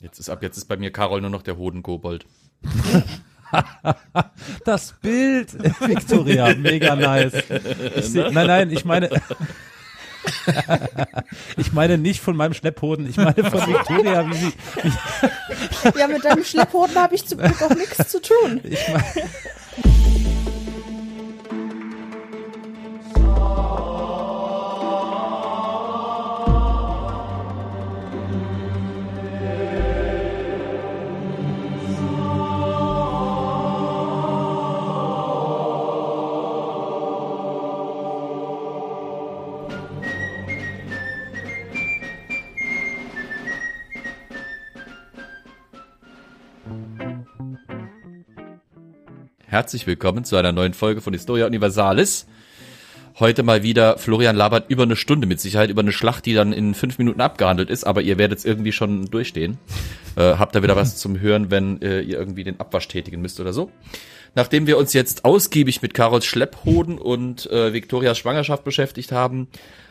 Jetzt ist ab jetzt ist bei mir Karol nur noch der Hodenkobold. Das Bild, Victoria, mega nice. Ich seh, nein, nein, ich meine, ich meine nicht von meinem Schlepphoden, ich meine von Victoria, wie sie, wie, Ja, mit deinem Schlepphoden habe ich zum Glück auch nichts zu tun. ich meine, Herzlich willkommen zu einer neuen Folge von Historia Universalis. Heute mal wieder Florian labert über eine Stunde mit Sicherheit über eine Schlacht, die dann in fünf Minuten abgehandelt ist, aber ihr werdet es irgendwie schon durchstehen. Äh, habt ihr wieder was zum Hören, wenn äh, ihr irgendwie den Abwasch tätigen müsst oder so. Nachdem wir uns jetzt ausgiebig mit Carols Schlepphoden und äh, Victorias Schwangerschaft beschäftigt haben,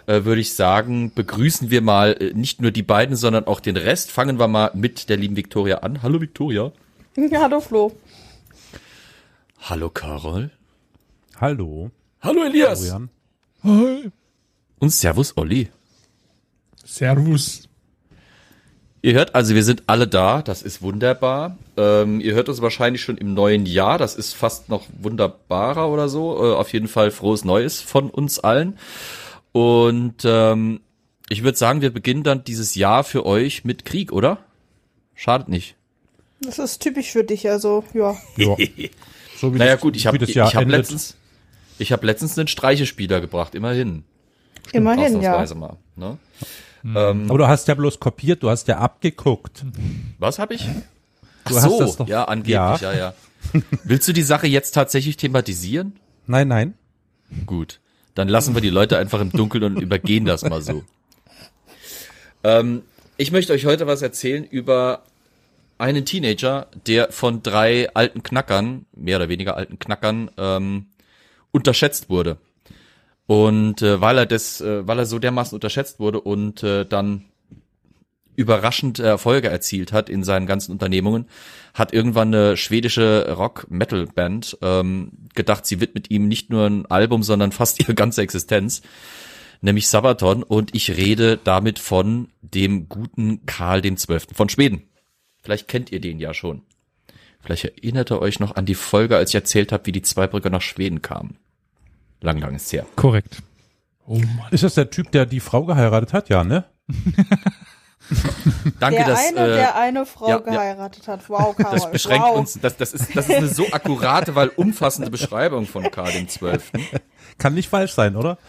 äh, würde ich sagen, begrüßen wir mal äh, nicht nur die beiden, sondern auch den Rest. Fangen wir mal mit der lieben Victoria an. Hallo Victoria. Hallo Flo. Hallo Carol. hallo, Hallo Elias. Florian. Hi. Und Servus Olli. Servus. Ihr hört also, wir sind alle da, das ist wunderbar. Ähm, ihr hört uns wahrscheinlich schon im neuen Jahr, das ist fast noch wunderbarer oder so. Äh, auf jeden Fall frohes Neues von uns allen. Und ähm, ich würde sagen, wir beginnen dann dieses Jahr für euch mit Krieg, oder? Schadet nicht. Das ist typisch für dich, also ja. Ja. So wie Naja das- gut, ich habe ich Jahr hab letztens, ich habe letztens einen Streichespieler gebracht, immerhin. Immerhin, ja. Mal. Ne? Aber du hast ja bloß kopiert, du hast ja abgeguckt. Was habe ich? Ach Du hast so, das doch- ja, angeblich, ja, ja. Willst du die Sache jetzt tatsächlich thematisieren? Nein, nein. Gut, dann lassen wir die Leute einfach im Dunkeln und übergehen das mal so. Ähm, ich möchte euch heute was erzählen über einen Teenager, der von drei alten Knackern, mehr oder weniger alten Knackern, ähm, unterschätzt wurde. Und äh, weil er das, äh, weil er so dermaßen unterschätzt wurde und äh, dann überraschend Erfolge erzielt hat in seinen ganzen Unternehmungen, hat irgendwann eine schwedische Rock-Metal-Band ähm, gedacht, sie widmet ihm nicht nur ein Album, sondern fast ihre ganze Existenz, nämlich Sabaton. Und ich rede damit von dem guten Karl dem Zwölften von Schweden. Vielleicht kennt ihr den ja schon. Vielleicht erinnert ihr euch noch an die Folge, als ich erzählt habe, wie die Zweibrücker nach Schweden kamen. Lang, lang ist her. Korrekt. Oh Mann. Ist das der Typ, der die Frau geheiratet hat? Ja, ne? Danke, Der dass eine, äh, der eine Frau ja, ja. geheiratet hat. Wow, Karol. Das beschränkt wow. uns, das, das, ist, das ist eine so akkurate, weil umfassende Beschreibung von Karl dem Zwölften. Kann nicht falsch sein, oder?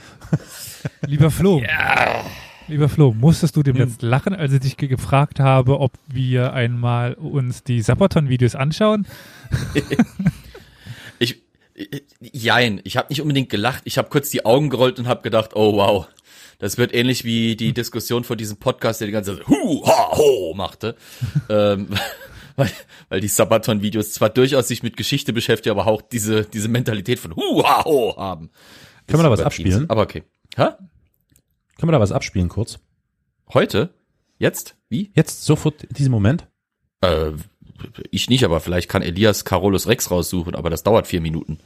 Lieber Flo. Lieber Flo, musstest du dem jetzt lachen, als ich dich ge- gefragt habe, ob wir einmal uns die Sabaton-Videos anschauen? Ich, ich jein, ich habe nicht unbedingt gelacht, ich habe kurz die Augen gerollt und habe gedacht, oh wow, das wird ähnlich wie die Diskussion vor diesem Podcast, der die ganze Zeit hu ha ho machte, ähm, weil, weil die Sabaton-Videos zwar durchaus sich mit Geschichte beschäftigen, aber auch diese diese Mentalität von hu ha ho haben. Können wir da was abspielen? Aber okay. Hä? Können wir da was abspielen kurz? Heute? Jetzt? Wie? Jetzt, sofort, in diesem Moment? Äh, ich nicht, aber vielleicht kann Elias Carolus Rex raussuchen, aber das dauert vier Minuten.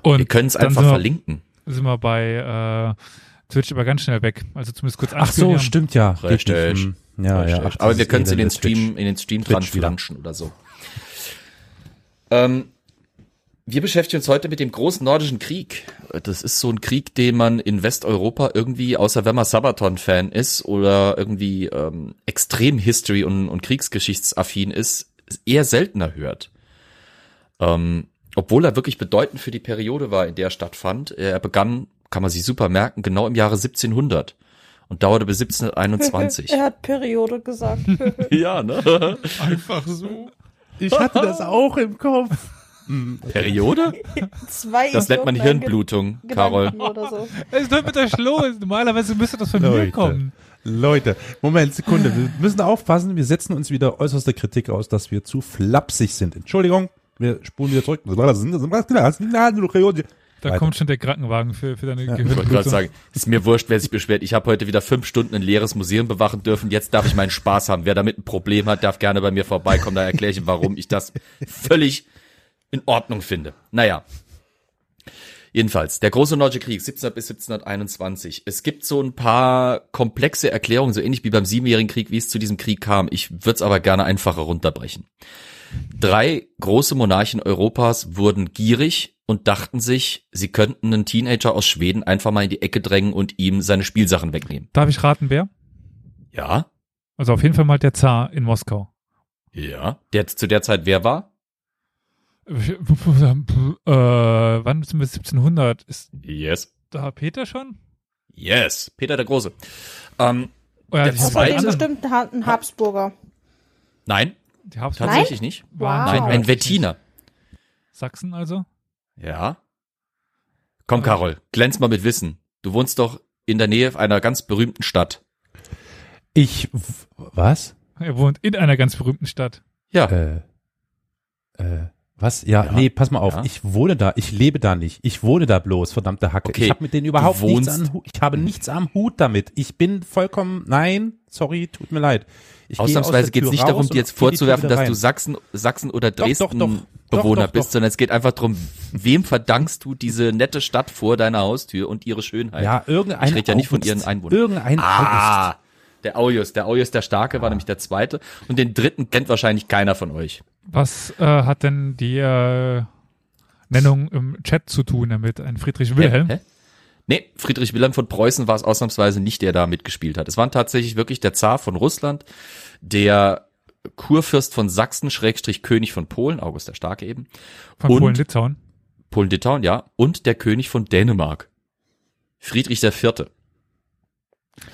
Und Wir können es einfach sind wir, verlinken. Sind wir bei äh, Twitch aber ganz schnell weg. Also zumindest kurz Ach so, stimmt ja. Richtig. nicht. Hm. Ja, ja. Richtig. Ach, aber wir können es in den Stream, Twitch. in den Stream dran Twitch flanschen oder so. Ähm, wir beschäftigen uns heute mit dem großen nordischen Krieg. Das ist so ein Krieg, den man in Westeuropa irgendwie, außer wenn man Sabaton-Fan ist oder irgendwie ähm, extrem History- und, und Kriegsgeschichtsaffin ist, eher seltener hört. Ähm, obwohl er wirklich bedeutend für die Periode war, in der er stattfand. Er begann, kann man sich super merken, genau im Jahre 1700 und dauerte bis 1721. er hat Periode gesagt. ja, ne? Einfach so. Ich hatte das auch im Kopf. Periode? Zwei Das nennt man Hirnblutung, Carol. Gedanken Oder so. Ist denn mit euch los? Normalerweise müsste das von mir Leute. kommen. Leute, Moment, Sekunde. Wir müssen aufpassen. Wir setzen uns wieder äußerste Kritik aus, dass wir zu flapsig sind. Entschuldigung, wir spulen wieder zurück. Da Weiter. kommt schon der Krankenwagen für, für deine Ja. Ich wollte gerade sagen, ist mir wurscht, wer sich beschwert. Ich habe heute wieder fünf Stunden ein leeres Museum bewachen dürfen. Jetzt darf ich meinen Spaß haben. Wer damit ein Problem hat, darf gerne bei mir vorbeikommen. Da erkläre ich ihm, warum ich das völlig in Ordnung finde. Naja. Jedenfalls, der große Norddeutsche Krieg, 1700 bis 1721. Es gibt so ein paar komplexe Erklärungen, so ähnlich wie beim Siebenjährigen Krieg, wie es zu diesem Krieg kam. Ich würde es aber gerne einfacher runterbrechen. Drei große Monarchen Europas wurden gierig und dachten sich, sie könnten einen Teenager aus Schweden einfach mal in die Ecke drängen und ihm seine Spielsachen wegnehmen. Darf ich raten, wer? Ja, Also auf jeden Fall mal der Zar in Moskau. ja. Der zu der Zeit wer war? Äh, wann sind wir 1700? Ist Yes. da Peter schon? Yes. Peter der Große. Ähm, Oh ja, Der zweite- Ha- ein Habsburger. nein, Die Habsburger tatsächlich nicht. waren Wow. Nein, ein Wettiner. Sachsen also? Ja. Komm, Carol, glänz mal mit Wissen. Du wohnst doch in der Nähe einer ganz berühmten Stadt. Ich, was? Er wohnt in einer ganz berühmten Stadt. Ja. Äh, äh, was? Ja, Ja, nee, pass mal auf. ja. Ich wohne da. Ich lebe da nicht. Ich wohne da bloß, verdammte Hacke. Okay, Ich habe mit denen überhaupt nichts am Hut. Ich habe nichts am Hut damit. Ich bin vollkommen, nein, sorry, tut mir leid. Ich Ausnahmsweise geht es nicht darum, dir jetzt vorzuwerfen, dass du. Sachsen, Sachsen oder Dresden doch. Doch, Bewohner doch, bist, doch. sondern es geht einfach darum, wem verdankst du diese nette Stadt vor deiner Haustür und ihre Schönheit? Ja, irgendein Ich rede ja nicht von ihren Einwohnern. Irgendein Ah, August. der Aujus. Der Aujus der Starke war nämlich der zweite. Und den dritten kennt wahrscheinlich keiner von euch. Was äh, hat denn die äh, Nennung im Chat zu tun damit? Ein Friedrich Wilhelm? Hä? Hä? Nee, Friedrich Wilhelm von Preußen war es ausnahmsweise nicht, der da mitgespielt hat. Es waren tatsächlich wirklich der Zar von Russland, der Kurfürst von Sachsen, Schrägstrich König von Polen, August der Starke eben, Von Und- Polen-Litauen? Polen-Litauen, ja, und der König von Dänemark. Friedrich der Vierte.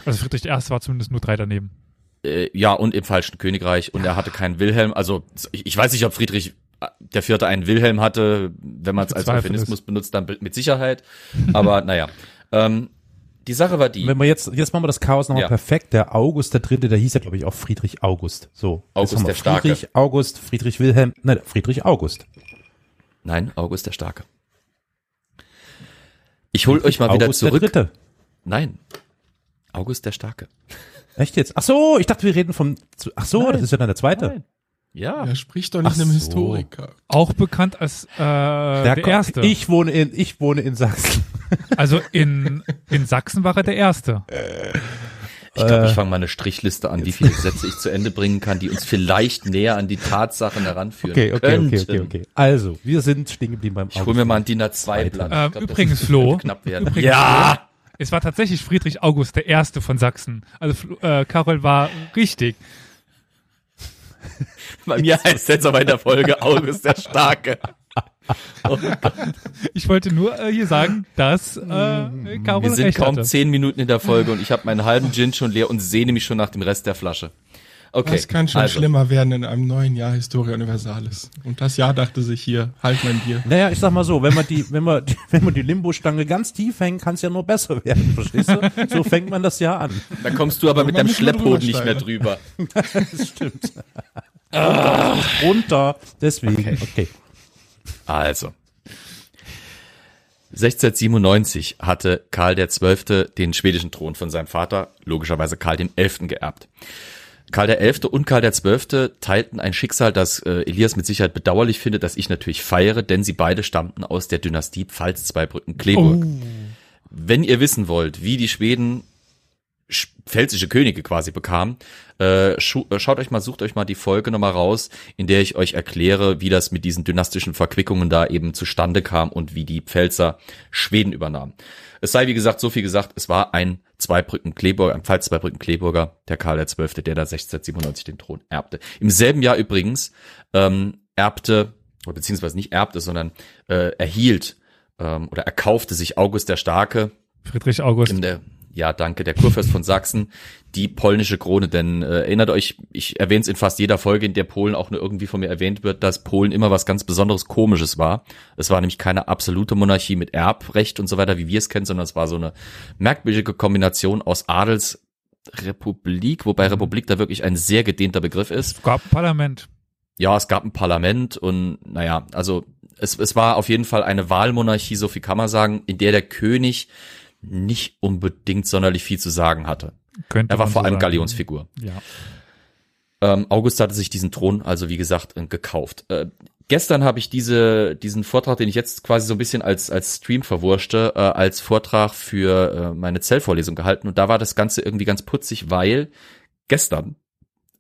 Also Friedrich I. war zumindest nur drei daneben. Äh, ja, und im falschen Königreich. Und er hatte keinen Wilhelm. Also ich, ich weiß nicht, ob Friedrich äh, der Vierte einen Wilhelm hatte. Wenn man es als Euphemismus benutzt, dann mit Sicherheit. Aber naja. Ähm, die Sache war die. Wenn wir jetzt, jetzt machen wir das Chaos nochmal Ja. perfekt. Der August, der Dritte, der hieß ja, glaube ich, auch Friedrich August. So. August der Starke. Friedrich August, Friedrich Wilhelm, nein, Friedrich August. Nein, August der Starke. Ich hol euch mal wieder August zurück. der Dritte. Nein. August der Starke. Echt jetzt? Ach so, ich dachte, wir reden vom, zu- ach so, das ist ja dann der Zweite. Ja. Er spricht doch nicht Ach einem so. Historiker. Auch bekannt als äh, der, ko- Erste. Ich wohne in, ich wohne in Sachsen. Also in, in Sachsen war er der Erste. Ich glaube, ich Äh. fange mal eine Strichliste an, wie viele Sätze ich zu Ende bringen kann, die uns vielleicht näher an die Tatsachen heranführen Okay, okay, okay, könnten. okay, okay. Also, wir sind stehen geblieben beim Ich hole mir mal ein DIN A2-Blatt. Ähm, Ich glaub, das übrigens, Flo, Knapp werden. übrigens, ja! Es war tatsächlich Friedrich August der Erste von Sachsen. Also äh, Carol war richtig. Bei mir heißt jetzt aber in der Folge August der Starke. Oh. Ich wollte nur äh, hier sagen, dass äh, Carol Wir sind kaum hatte. zehn Minuten in der Folge und ich habe meinen halben Gin schon leer und sehne mich schon nach dem Rest der Flasche. Okay, Das kann schon also, schlimmer werden in einem neuen Jahr Historia Universalis. Und das Jahr dachte sich hier, halt mein Bier. Naja, ich sag mal so, wenn man die, wenn man, die, wenn man die Limbo-Stange ganz tief hängt, kann es ja nur besser werden, verstehst du? So fängt man das Jahr an. Da kommst du aber mit man deinem Schlepphoden nicht mehr drüber. Das stimmt. Runter, deswegen, okay. Also. 1697 hatte Karl XII. den schwedischen Thron von seinem Vater, logischerweise Karl XI. geerbt. Karl XI. und Karl XII. teilten ein Schicksal, das äh, Elias mit Sicherheit bedauerlich findet, das ich natürlich feiere, denn sie beide stammten aus der Dynastie Pfalz-Zweibrücken-Kleeburg. Wenn ihr wissen wollt, wie die Schweden sch- pfälzische Könige quasi bekamen, äh, äh, schaut euch mal, sucht euch mal die Folge nochmal raus, in der ich euch erkläre, wie das mit diesen dynastischen Verquickungen da eben zustande kam und wie die Pfälzer Schweden übernahmen. Es sei, wie gesagt, so viel gesagt, es war ein Zweibrücken-Kleeburger, ein Pfalz-Zweibrücken-Kleeburger, der Karl XII., der da 1697 den Thron erbte. Im selben Jahr übrigens ähm, erbte, oder beziehungsweise nicht erbte, sondern äh, erhielt ähm, oder erkaufte sich August der Starke, Friedrich August. in der, ja, danke, der Kurfürst von Sachsen, die polnische Krone. Denn äh, erinnert euch, ich erwähne es in fast jeder Folge, in der Polen auch nur irgendwie von mir erwähnt wird, dass Polen immer was ganz Besonderes Komisches war. Es war nämlich keine absolute Monarchie mit Erbrecht und so weiter, wie wir es kennen, sondern es war so eine merkwürdige Kombination aus Adelsrepublik, wobei Republik da wirklich ein sehr gedehnter Begriff ist. Es gab ein Parlament. Ja, es gab ein Parlament und naja, also es, es war auf jeden Fall eine Wahlmonarchie, so viel kann man sagen, in der der König nicht unbedingt sonderlich viel zu sagen hatte. Könnte Er war vor so allem sagen. Galionsfigur. Ja. Ähm, August hatte sich diesen Thron also wie gesagt äh, gekauft. Äh, gestern habe ich diese diesen Vortrag, den ich jetzt quasi so ein bisschen als als Stream verwurschte, äh, als Vortrag für äh, meine Zellvorlesung gehalten und da war das Ganze irgendwie ganz putzig, weil gestern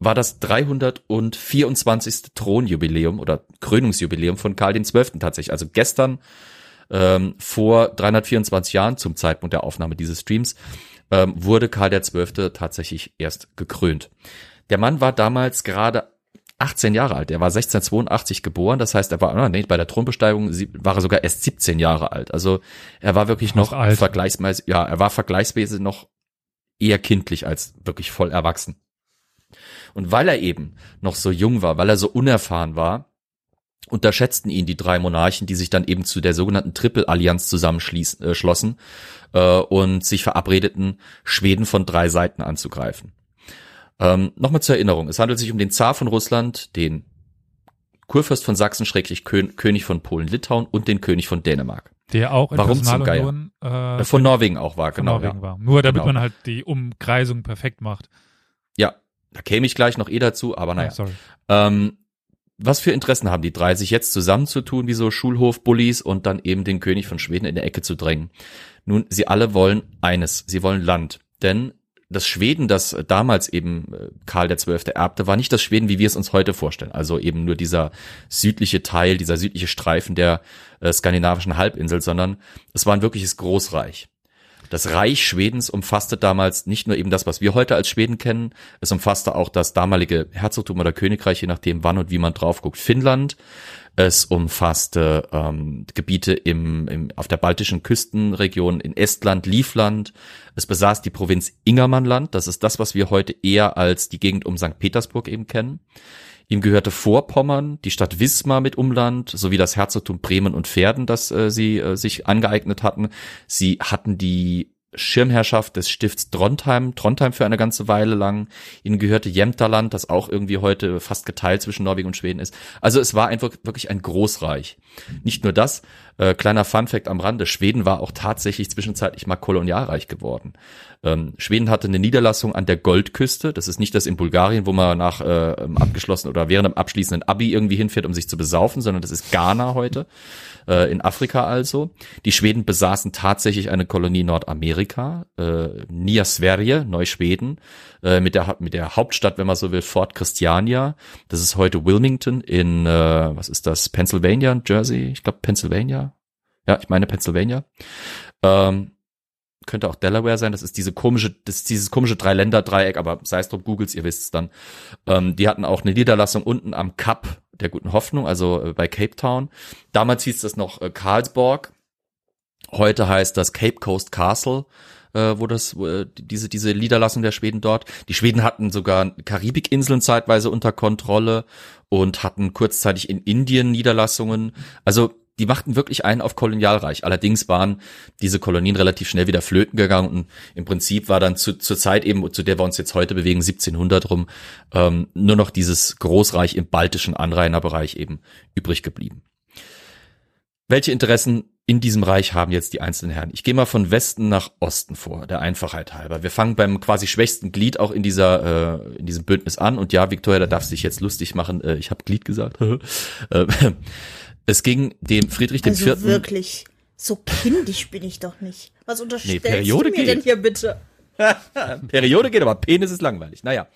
war das 324. Thronjubiläum oder Krönungsjubiläum von Karl XII. tatsächlich. Also gestern ähm, vor 324 Jahren zum Zeitpunkt der Aufnahme dieses Streams ähm, wurde Karl XII. tatsächlich erst gekrönt. Der Mann war damals gerade 18 Jahre alt. Er war 1682 geboren. Das heißt, er war, ah, nee, bei der Thronbesteigung war er sogar erst 17 Jahre alt. Also er war wirklich noch alt. vergleichsweise, ja, er war vergleichsweise noch eher kindlich als wirklich voll erwachsen. Und weil er eben noch so jung war, weil er so unerfahren war, unterschätzten ihn die drei Monarchen, die sich dann eben zu der sogenannten Triple-Allianz zusammenschließen, äh, schlossen äh, und sich verabredeten, Schweden von drei Seiten anzugreifen. Ähm, Nochmal zur Erinnerung, es handelt sich um den Zar von Russland, den Kurfürst von Sachsen, schräglich Kön König von Polen-Litauen und den König von Dänemark. Der auch in Warum zum Personalunion äh, Äh, von Norwegen auch war, genau. Norwegen ja. war. Nur damit Genau. man halt die Umkreisung perfekt macht. ja, da käme ich gleich noch eh dazu, aber naja. Oh, sorry. Ähm, was für Interessen haben die drei, sich jetzt zusammenzutun, wie so Schulhof-Bullies und dann eben den König von Schweden in der Ecke zu drängen? Nun, sie alle wollen eines, sie wollen Land. Denn das Schweden, das damals eben äh, Karl XII. erbte, war nicht das Schweden, wie wir es uns heute vorstellen. Also eben nur dieser südliche Teil, dieser südliche Streifen der äh, skandinavischen Halbinsel, sondern es war ein wirkliches Großreich. Das Reich Schwedens umfasste damals nicht nur eben das, was wir heute als Schweden kennen, es umfasste auch das damalige Herzogtum oder Königreich, je nachdem wann und wie man drauf guckt, Finnland. Es umfasste ähm, Gebiete im, im, auf der baltischen Küstenregion in Estland, Livland. Es besaß die Provinz Ingermannland. Das ist das, was wir heute eher als die Gegend um St. Petersburg eben kennen. Ihm gehörte Vorpommern, die Stadt Wismar mit Umland, sowie das Herzogtum Bremen und Verden, das äh, sie äh, sich angeeignet hatten. Sie hatten die Schirmherrschaft des Stifts Trondheim, Trondheim für eine ganze Weile lang. Ihnen gehörte Jämterland, das auch irgendwie heute fast geteilt zwischen Norwegen und Schweden ist. Also es war einfach wirklich ein Großreich. Nicht nur das, äh, kleiner Funfact am Rande, Schweden war auch tatsächlich zwischenzeitlich mal Kolonialreich geworden. Ähm, Schweden hatte eine Niederlassung an der Goldküste, das ist nicht das in Bulgarien, wo man nach äh, abgeschlossen oder während dem abschließenden Abi irgendwie hinfährt, um sich zu besaufen, sondern das ist Ghana heute, äh, in Afrika also. Die Schweden besaßen tatsächlich eine Kolonie Nordamerika, äh, Nya Sverige, Neuschweden, äh, mit der mit der Hauptstadt, wenn man so will, Fort Christiania. Das ist heute Wilmington in, äh, was ist das, Pennsylvania, Jersey, ich glaube Pennsylvania. Ja, ich meine Pennsylvania. Ähm, könnte auch Delaware sein. Das ist diese komische, das ist dieses komische Drei-Länder-Dreieck, aber sei es drum, googles, ihr wisst es dann. Ähm, die hatten auch eine Niederlassung unten am Kap der Guten Hoffnung, also äh, bei Cape Town. Damals hieß das noch äh, Karlsborg. Heute heißt das Cape Coast Castle, äh, wo das, wo, äh, diese, diese Niederlassung der Schweden dort. Die Schweden hatten sogar Karibikinseln zeitweise unter Kontrolle und hatten kurzzeitig in Indien Niederlassungen. Also die machten wirklich einen auf Kolonialreich. Allerdings waren diese Kolonien relativ schnell wieder flöten gegangen und im Prinzip war dann zu, zur Zeit eben, zu der wir uns jetzt heute bewegen, 1700 rum, ähm, nur noch dieses Großreich im baltischen Anrainerbereich eben übrig geblieben. Welche Interessen in diesem Reich haben jetzt die einzelnen Herren? Ich gehe mal von Westen nach Osten vor, der Einfachheit halber. Wir fangen beim quasi schwächsten Glied auch in dieser äh, in diesem Bündnis an. Und ja, Victoria, da darfst du dich jetzt lustig machen. Äh, ich habe Glied gesagt. Äh, es ging dem Friedrich dem Also Vierten. wirklich, so kindisch bin ich doch nicht. Was unterstellst Periode du mir geht. denn hier bitte? Periode geht, aber Penis ist langweilig. Naja.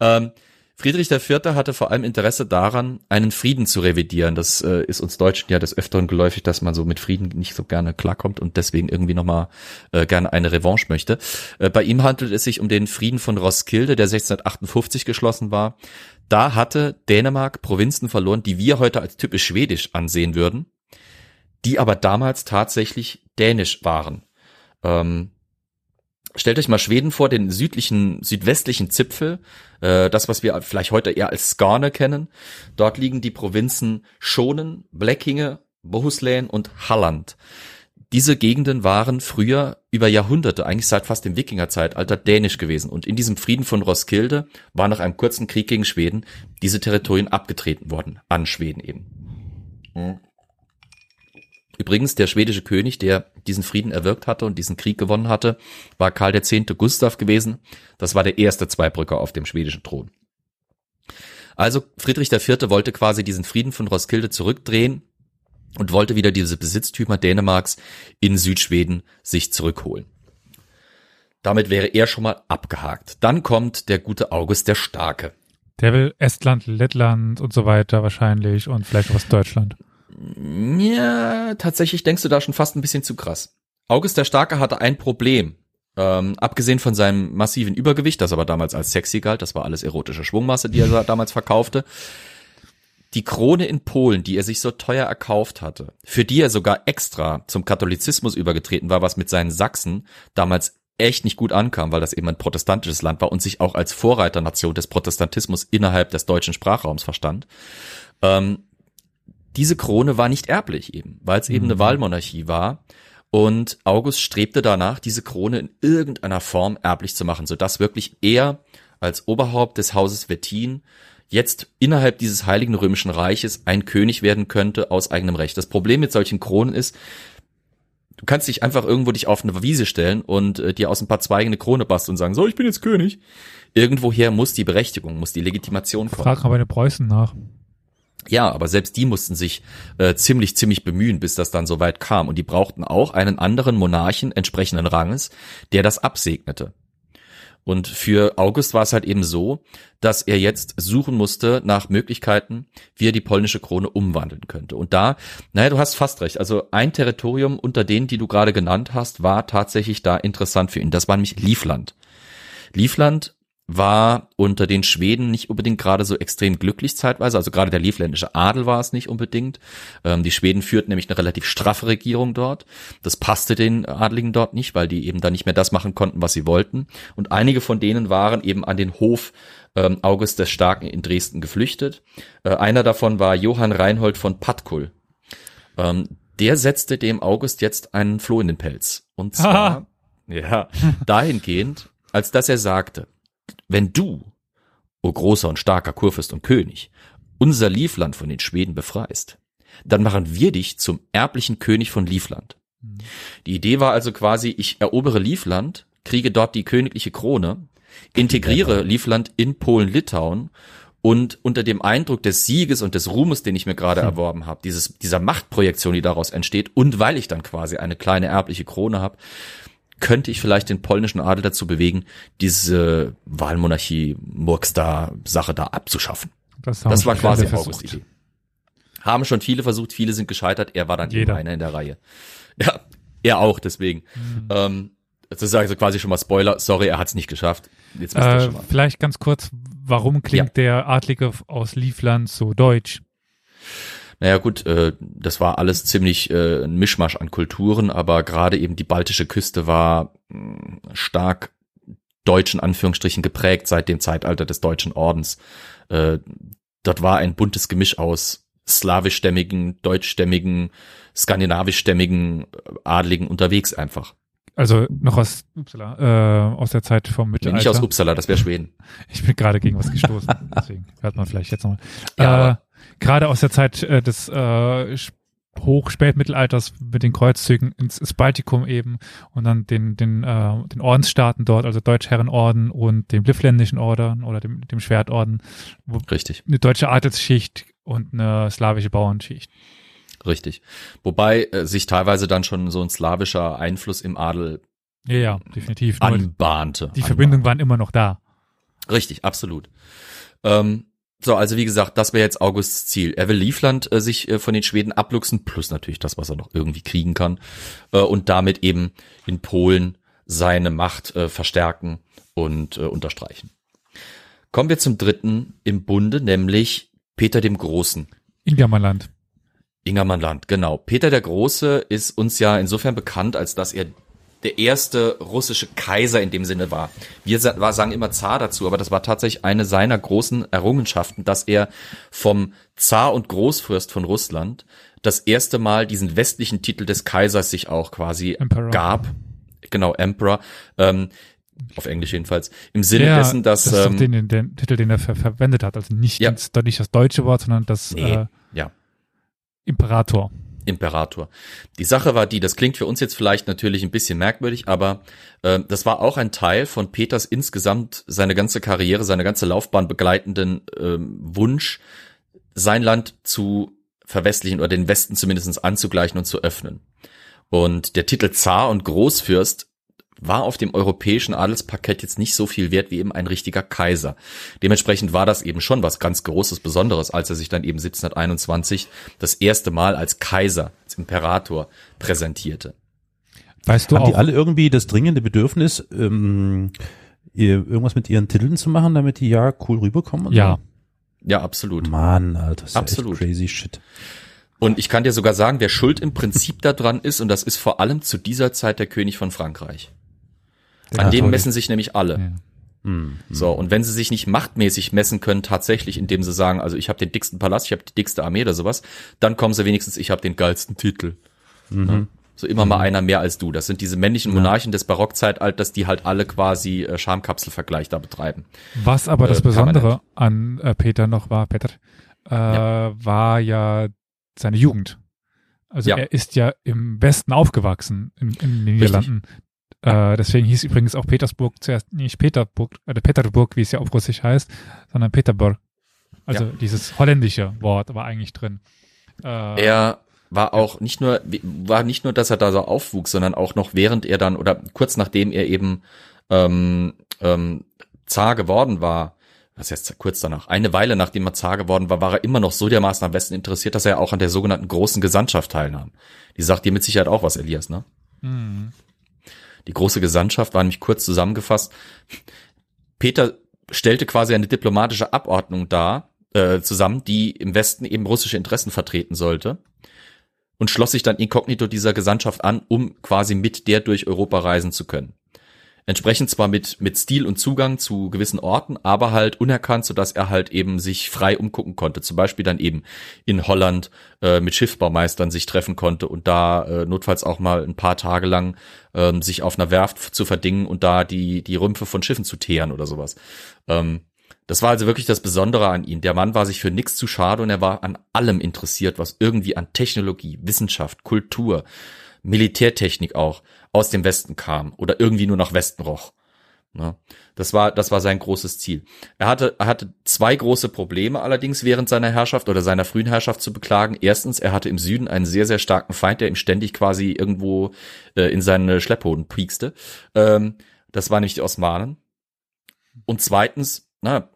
Ähm, Friedrich IV. hatte vor allem Interesse daran, einen Frieden zu revidieren. Das äh, ist uns Deutschen ja des Öfteren geläufig, dass man so mit Frieden nicht so gerne klarkommt und deswegen irgendwie nochmal äh, gerne eine Revanche möchte. Äh, bei ihm handelt es sich um den Frieden von Roskilde, der 1658 geschlossen war. Da hatte Dänemark Provinzen verloren, die wir heute als typisch schwedisch ansehen würden, die aber damals tatsächlich dänisch waren. Ähm, Stellt euch mal Schweden vor, den südlichen, südwestlichen Zipfel, äh, das, was wir vielleicht heute eher als Skane kennen. Dort liegen die Provinzen Schonen, Blekinge, Bohuslän und Halland. Diese Gegenden waren früher über Jahrhunderte, eigentlich seit fast dem Wikingerzeitalter, dänisch gewesen. Und in diesem Frieden von Roskilde war nach einem kurzen Krieg gegen Schweden diese Territorien abgetreten worden, an Schweden eben. Übrigens, der schwedische König, der diesen Frieden erwirkt hatte und diesen Krieg gewonnen hatte, war Karl X. Gustav gewesen. Das war der erste Zweibrücker auf dem schwedischen Thron. Also Friedrich IV. wollte quasi diesen Frieden von Roskilde zurückdrehen und wollte wieder diese Besitztümer Dänemarks in Südschweden sich zurückholen. Damit wäre er schon mal abgehakt. Dann kommt der gute August der Starke. Der will Estland, Lettland und so weiter wahrscheinlich und vielleicht auch was Deutschland. Ja, tatsächlich denkst du da schon fast ein bisschen zu krass. August der Starke hatte ein Problem. Ähm, abgesehen von seinem massiven Übergewicht, das aber damals als sexy galt, das war alles erotische Schwungmasse, die er damals verkaufte. Die Krone in Polen, die er sich so teuer erkauft hatte, für die er sogar extra zum Katholizismus übergetreten war, was mit seinen Sachsen damals echt nicht gut ankam, weil das eben ein protestantisches Land war und sich auch als Vorreiternation des Protestantismus innerhalb des deutschen Sprachraums verstand. Ähm, diese Krone war nicht erblich eben, weil es eben eine Wahlmonarchie war. Und August strebte danach, diese Krone in irgendeiner Form erblich zu machen, sodass wirklich er als Oberhaupt des Hauses Wettin jetzt innerhalb dieses heiligen römischen Reiches ein König werden könnte aus eigenem Recht. Das Problem mit solchen Kronen ist, du kannst dich einfach irgendwo dich auf eine Wiese stellen und äh, dir aus ein paar Zweigen eine Krone basteln und sagen, so, ich bin jetzt König. Irgendwoher muss die Berechtigung, muss die Legitimation kommen. Frag mal bei den Preußen nach. Ja, aber selbst die mussten sich äh, ziemlich, ziemlich bemühen, bis das dann so weit kam. Und die brauchten auch einen anderen Monarchen entsprechenden Ranges, der das absegnete. Und für August war es halt eben so, dass er jetzt suchen musste nach Möglichkeiten, wie er die polnische Krone umwandeln könnte. Und da, naja, du hast fast recht. Also ein Territorium unter denen, die du gerade genannt hast, war tatsächlich da interessant für ihn. Das war nämlich Livland. Livland war unter den Schweden nicht unbedingt gerade so extrem glücklich zeitweise. Also gerade der livländische Adel war es nicht unbedingt. Ähm, die Schweden führten nämlich eine relativ straffe Regierung dort. Das passte den Adligen dort nicht, weil die eben da nicht mehr das machen konnten, was sie wollten. Und einige von denen waren eben an den Hof ähm, August des Starken in Dresden geflüchtet. Äh, einer davon war Johann Reinhold von Patkul. Ähm, der setzte dem August jetzt einen Floh in den Pelz. Und zwar, ja, dahingehend, als dass er sagte, wenn du, o großer und starker Kurfürst und König, unser Livland von den Schweden befreist, dann machen wir dich zum erblichen König von Livland. Die Idee war also quasi, ich erobere Livland, kriege dort die königliche Krone, integriere Livland in Polen-Litauen und unter dem Eindruck des Sieges und des Ruhmes, den ich mir gerade erworben habe, dieses, dieser Machtprojektion, die daraus entsteht, und weil ich dann quasi eine kleine erbliche Krone habe, könnte ich vielleicht den polnischen Adel dazu bewegen, diese Wahlmonarchie Murkstar-Sache da abzuschaffen. Das, Das war quasi August. Idee. Haben schon viele versucht, viele sind gescheitert, er war dann eben Jeder. einer in der Reihe. Ja, er auch, deswegen. Mhm. Ähm, das ist also quasi schon mal Spoiler, sorry, er hat es nicht geschafft. Jetzt wisst Äh, schon mal. vielleicht ganz kurz, warum klingt der Adlige aus Livland so deutsch? Naja gut, äh, das war alles ziemlich äh, ein Mischmasch an Kulturen, aber gerade eben die baltische Küste war mh, stark deutschen Anführungsstrichen geprägt seit dem Zeitalter des deutschen Ordens. Äh, dort war ein buntes Gemisch aus slawischstämmigen, deutschstämmigen, skandinavischstämmigen äh, Adligen unterwegs einfach. Also noch aus, upsala, äh, aus der Zeit vom Nee, Mittelalter. Nicht aus Uppsala, das wäre Schweden. Ich bin gerade gegen was gestoßen, deswegen hört man vielleicht jetzt nochmal. Ja, äh, gerade aus der Zeit äh, des äh, Hochspätmittelalters mit den Kreuzzügen ins, ins Baltikum eben und dann den, den, äh, den Ordensstaaten dort, also Deutschherrenorden und dem Livländischen Orden oder dem, dem Schwertorden, Richtig, eine deutsche Adelsschicht und eine slawische Bauernschicht. richtig. Wobei äh, sich teilweise dann schon so ein slawischer Einfluss im Adel Ja, ja, definitiv. Anbahnte. die Verbindungen waren immer noch da. Richtig, absolut. Ähm, so, also wie gesagt, das wäre jetzt Augusts Ziel. Er will Livland äh, sich äh, von den Schweden abluchsen, plus natürlich das, was er noch irgendwie kriegen kann, äh, und damit eben in Polen seine Macht äh, verstärken und äh, unterstreichen. Kommen wir zum dritten im Bunde, nämlich Peter dem Großen. Ingermanland. Ingermannland, genau. Peter der Große ist uns ja insofern bekannt, als dass er der erste russische Kaiser in dem Sinne war. Wir sagen immer Zar dazu, aber das war tatsächlich eine seiner großen Errungenschaften, dass er vom Zar und Großfürst von Russland das erste Mal diesen westlichen Titel des Kaisers sich auch quasi Emperor. gab. Genau, Emperor. Ähm, auf Englisch jedenfalls. Im Sinne Ja, dessen, dass, das ähm, den, den, Titel, den er ver verwendet hat. Also nicht, Ja. das, nicht das deutsche Wort, sondern das nee, äh, ja. Imperator. Imperator. Die Sache war die, das klingt für uns jetzt vielleicht natürlich ein bisschen merkwürdig, aber äh, das war auch ein Teil von Peters insgesamt seine ganze Karriere, seine ganze Laufbahn begleitenden äh, Wunsch, sein Land zu verwestlichen oder den Westen zumindestens anzugleichen und zu öffnen. Und der Titel Zar und Großfürst war auf dem europäischen Adelsparkett jetzt nicht so viel wert wie eben ein richtiger Kaiser. Dementsprechend war das eben schon was ganz Großes, Besonderes, als er sich dann eben 1721 das erste Mal als Kaiser, als Imperator präsentierte. Weißt du Haben auch, die alle irgendwie das dringende Bedürfnis, ähm, irgendwas mit ihren Titeln zu machen, damit die ja cool rüberkommen? Ja. Ja, absolut. Mann, Alter, das absolut. ist crazy shit. Und ich kann dir sogar sagen, wer schuld im Prinzip daran ist, und das ist vor allem zu dieser Zeit der König von Frankreich. An ja, dem messen sich nämlich alle. Ja. Mhm. So, und wenn sie sich nicht machtmäßig messen können, tatsächlich, indem sie sagen, also ich habe den dicksten Palast, ich habe die dickste Armee oder sowas, dann kommen sie wenigstens, ich habe den geilsten Titel. Mhm. Ne? So immer mhm. mal einer mehr als du. Das sind diese männlichen Monarchen des Barockzeitalters, die halt alle quasi äh, Schamkapselvergleich da betreiben. Was aber das äh, Besondere an äh, Peter noch war, Peter, äh, ja. war ja seine Jugend. Also ja. er ist ja im Westen aufgewachsen, in, in den Niederlanden. Äh, deswegen hieß übrigens auch Petersburg zuerst nicht Peterburg, äh, Peterburg, wie es ja auf Russisch heißt, sondern Peterburg. Also ja. dieses holländische Wort war eigentlich drin. Äh, er war auch nicht nur, war nicht nur, dass er da so aufwuchs, sondern auch noch während er dann oder kurz nachdem er eben ähm, ähm, Zar geworden war, was heißt kurz danach, eine Weile nachdem er Zar geworden war, war er immer noch so dermaßen am Westen interessiert, dass er auch an der sogenannten großen Gesandtschaft teilnahm. Die sagt dir mit Sicherheit auch was, Elias, ne? Mhm. Die große Gesandtschaft war nämlich kurz zusammengefasst. Peter stellte quasi eine diplomatische Abordnung dar, äh, zusammen, die im Westen eben russische Interessen vertreten sollte und schloss sich dann inkognito dieser Gesandtschaft an, um quasi mit der durch Europa reisen zu können. Entsprechend zwar mit, mit Stil und Zugang zu gewissen Orten, aber halt unerkannt, so dass er halt eben sich frei umgucken konnte. Zum Beispiel dann eben in Holland äh, mit Schiffsbaumeistern sich treffen konnte und da äh, notfalls auch mal ein paar Tage lang ähm, sich auf einer Werft zu verdingen und da die, die Rümpfe von Schiffen zu teeren oder sowas. Ähm, das war also wirklich das Besondere an ihm. Der Mann war sich für nichts zu schade und er war an allem interessiert, was irgendwie an Technologie, Wissenschaft, Kultur, Militärtechnik auch aus dem Westen kam oder irgendwie nur nach Westen roch. Ne? Das war, das war sein großes Ziel. Er hatte, er hatte zwei große Probleme allerdings während seiner Herrschaft oder seiner frühen Herrschaft zu beklagen. Erstens, er hatte im Süden einen sehr, sehr starken Feind, der ihm ständig quasi irgendwo äh, in seine Schlepphoden piekste. Ähm, das waren nämlich die Osmanen. Und zweitens, na,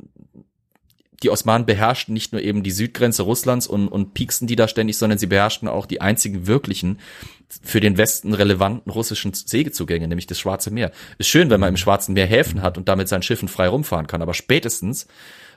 die Osmanen beherrschten nicht nur eben die Südgrenze Russlands und, und pieksten die da ständig, sondern sie beherrschten auch die einzigen wirklichen für den Westen relevanten russischen Seezugänge, nämlich das Schwarze Meer. Ist schön, wenn man im Schwarzen Meer Häfen hat und damit seinen Schiffen frei rumfahren kann, aber spätestens,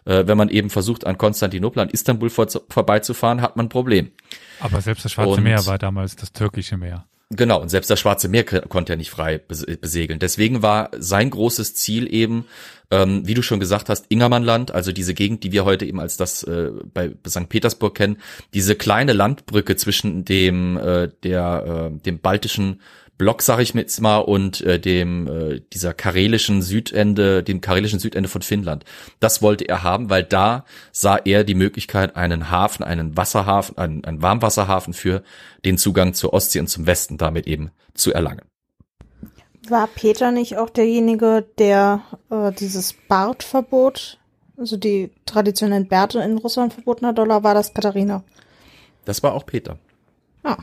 äh, wenn man eben versucht, an Konstantinopel, an Istanbul vor, vorbeizufahren, hat man ein Problem. Aber selbst das Schwarze und, Meer war damals das türkische Meer. Genau, und selbst das Schwarze Meer konnte er nicht frei besegeln. Deswegen war sein großes Ziel eben, ähm, wie du schon gesagt hast, Ingermannland, also diese Gegend, die wir heute eben als das äh, bei St. Petersburg kennen, diese kleine Landbrücke zwischen dem äh, der äh, dem baltischen Block, sag ich jetzt mal, und äh, dem äh, dieser karelischen Südende, dem karelischen Südende von Finnland. Das wollte er haben, weil da sah er die Möglichkeit, einen Hafen, einen Wasserhafen, einen, einen Warmwasserhafen für den Zugang zur Ostsee und zum Westen damit eben zu erlangen. War Peter nicht auch derjenige, der äh, dieses Bartverbot, also die traditionellen Bärte in Russland verboten hat, oder war das Katharina? Das war auch Peter. Ah.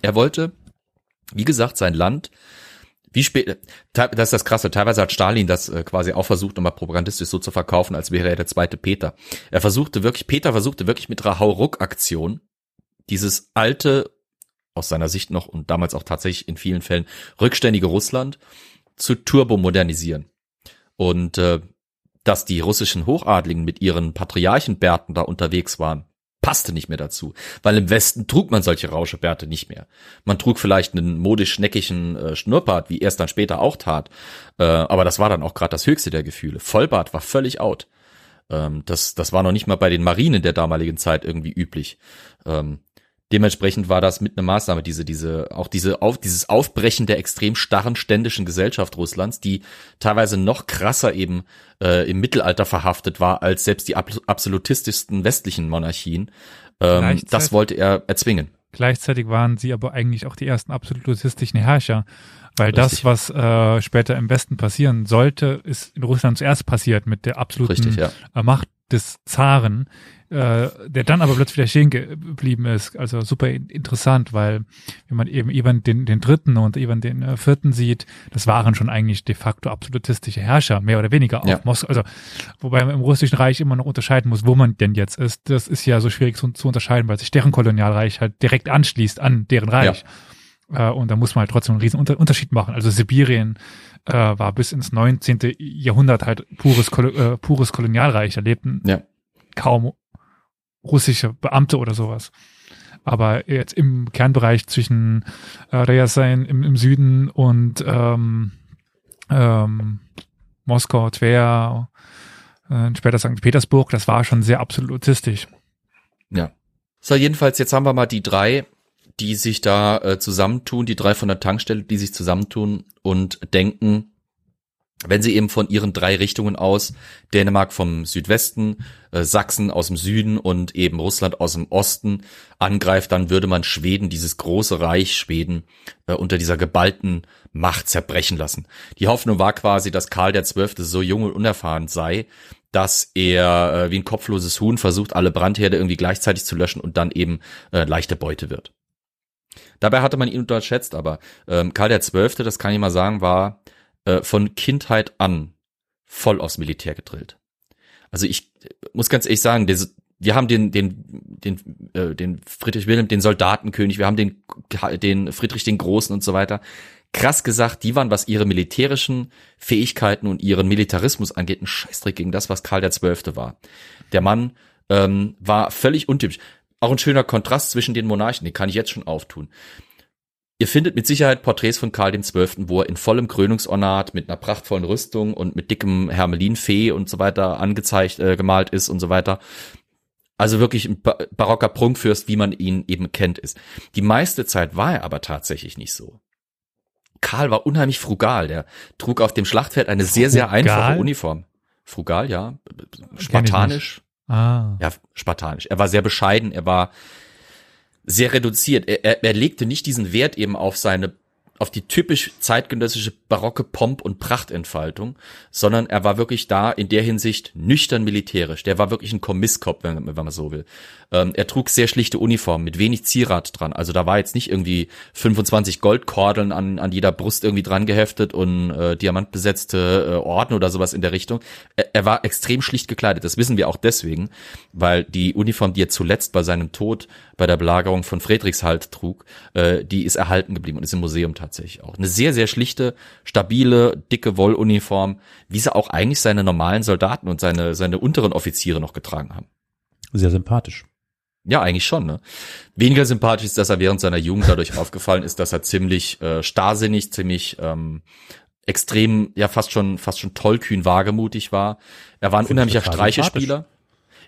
Er wollte, wie gesagt, sein Land wie spät, das ist das Krasse, teilweise hat Stalin das äh, quasi auch versucht, nochmal propagandistisch so zu verkaufen, als wäre er der zweite Peter. Er versuchte wirklich, Peter versuchte wirklich mit Rahau-Ruck-Aktion dieses alte aus seiner Sicht noch und damals auch tatsächlich in vielen Fällen rückständige Russland zu turbomodernisieren. Und äh, dass die russischen Hochadligen mit ihren Patriarchenbärten da unterwegs waren, passte nicht mehr dazu, weil im Westen trug man solche Rauschebärte nicht mehr. Man trug vielleicht einen modisch neckigen äh, Schnurrbart, wie er es dann später auch tat, äh, aber das war dann auch gerade das höchste der Gefühle. Vollbart war völlig out. Ähm, das, das war noch nicht mal bei den Marinen der damaligen Zeit irgendwie üblich. Ähm, Dementsprechend war das mit einer Maßnahme, diese, diese, auch diese, auf, dieses Aufbrechen der extrem starren ständischen Gesellschaft Russlands, die teilweise noch krasser eben äh, im Mittelalter verhaftet war als selbst die absolutistischsten westlichen Monarchien. Ähm, das wollte er erzwingen. Gleichzeitig waren sie aber eigentlich auch die ersten absolutistischen Herrscher. Weil Richtig. das, was äh, später im Westen passieren sollte, ist in Russland zuerst passiert mit der absoluten Richtig, ja. Äh, Macht des Zaren, äh, der dann aber plötzlich wieder stehen geblieben ist. Also super interessant, weil wenn man eben Ivan den, den dritten und Ivan den äh, vierten sieht, das waren schon eigentlich de facto absolutistische Herrscher, mehr oder weniger auf ja. Moskau. Also wobei man im russischen Reich immer noch unterscheiden muss, wo man denn jetzt ist. Das ist ja so schwierig zu, zu unterscheiden, weil sich deren Kolonialreich halt direkt anschließt an deren Reich. Ja. Äh, und da muss man halt trotzdem einen riesen Unter Unterschied machen. Also Sibirien äh, war bis ins 19. Jahrhundert halt pures, äh, pures Kolonialreich. Da lebten ja. kaum russische Beamte oder sowas. Aber jetzt im Kernbereich zwischen äh, Ryazan im, im Süden und ähm, ähm, Moskau, Tver, äh, später St. Petersburg, das war schon sehr absolutistisch. Ja. So, jedenfalls, jetzt haben wir mal die drei die sich da äh, zusammentun, die drei von der Tankstelle, die sich zusammentun und denken, wenn sie eben von ihren drei Richtungen aus, Dänemark vom Südwesten, äh, Sachsen aus dem Süden und eben Russland aus dem Osten angreift, dann würde man Schweden, dieses große Reich Schweden, äh, unter dieser geballten Macht zerbrechen lassen. Die Hoffnung war quasi, dass Karl der Zwölfte so jung und unerfahren sei, dass er äh, wie ein kopfloses Huhn versucht, alle Brandherde irgendwie gleichzeitig zu löschen und dann eben äh, leichte Beute wird. Dabei hatte man ihn unterschätzt, aber ähm, Karl der Zwölfte, das kann ich mal sagen, war äh, von Kindheit an voll aufs Militär gedrillt. Also ich muss ganz ehrlich sagen, des, wir haben den den den äh, den Friedrich Wilhelm, den Soldatenkönig, wir haben den den Friedrich den Großen und so weiter. Krass gesagt, die waren, was ihre militärischen Fähigkeiten und ihren Militarismus angeht, ein Scheißdreck gegen das, was Karl der Zwölfte war. Der Mann ähm, war völlig untypisch auch ein schöner Kontrast zwischen den Monarchen, den kann ich jetzt schon auftun. Ihr findet mit Sicherheit Porträts von Karl XII., wo er in vollem Krönungsornat mit einer prachtvollen Rüstung und mit dickem Hermelinfee und so weiter angezeigt, äh, gemalt ist und so weiter. Also wirklich ein barocker Prunkfürst, wie man ihn eben kennt, ist. Die meiste Zeit war er aber tatsächlich nicht so. Karl war unheimlich frugal. Der trug auf dem Schlachtfeld eine sehr, sehr einfache Uniform. Frugal, ja. Spartanisch. Ah. Ja, spartanisch. Er war sehr bescheiden, er war sehr reduziert. Er, er, er legte nicht diesen Wert eben auf seine auf die typisch zeitgenössische barocke Pomp und Prachtentfaltung, sondern er war wirklich da in der Hinsicht nüchtern militärisch. Der war wirklich ein Kommisskopf, wenn, wenn man so will. Ähm, er trug sehr schlichte Uniformen mit wenig Zierat dran. Also da war jetzt nicht irgendwie 25 Goldkordeln an, an jeder Brust irgendwie dran geheftet und äh, diamantbesetzte äh, Orden oder sowas in der Richtung. Er, er war extrem schlicht gekleidet. Das wissen wir auch deswegen, weil die Uniform, die er zuletzt bei seinem Tod bei der Belagerung von Friedrichshalt trug, äh, die ist erhalten geblieben und ist im Museum tatsächlich auch. Eine sehr, sehr schlichte, stabile, dicke Wolluniform, wie sie auch eigentlich seine normalen Soldaten und seine, seine unteren Offiziere noch getragen haben. Sehr sympathisch. Ja, eigentlich schon. Ne? Weniger sympathisch ist, dass er während seiner Jugend dadurch aufgefallen ist, dass er ziemlich äh, starrsinnig, ziemlich ähm, extrem, ja fast schon, fast schon tollkühn wagemutig war. Er war ein unheimlicher Streichespieler.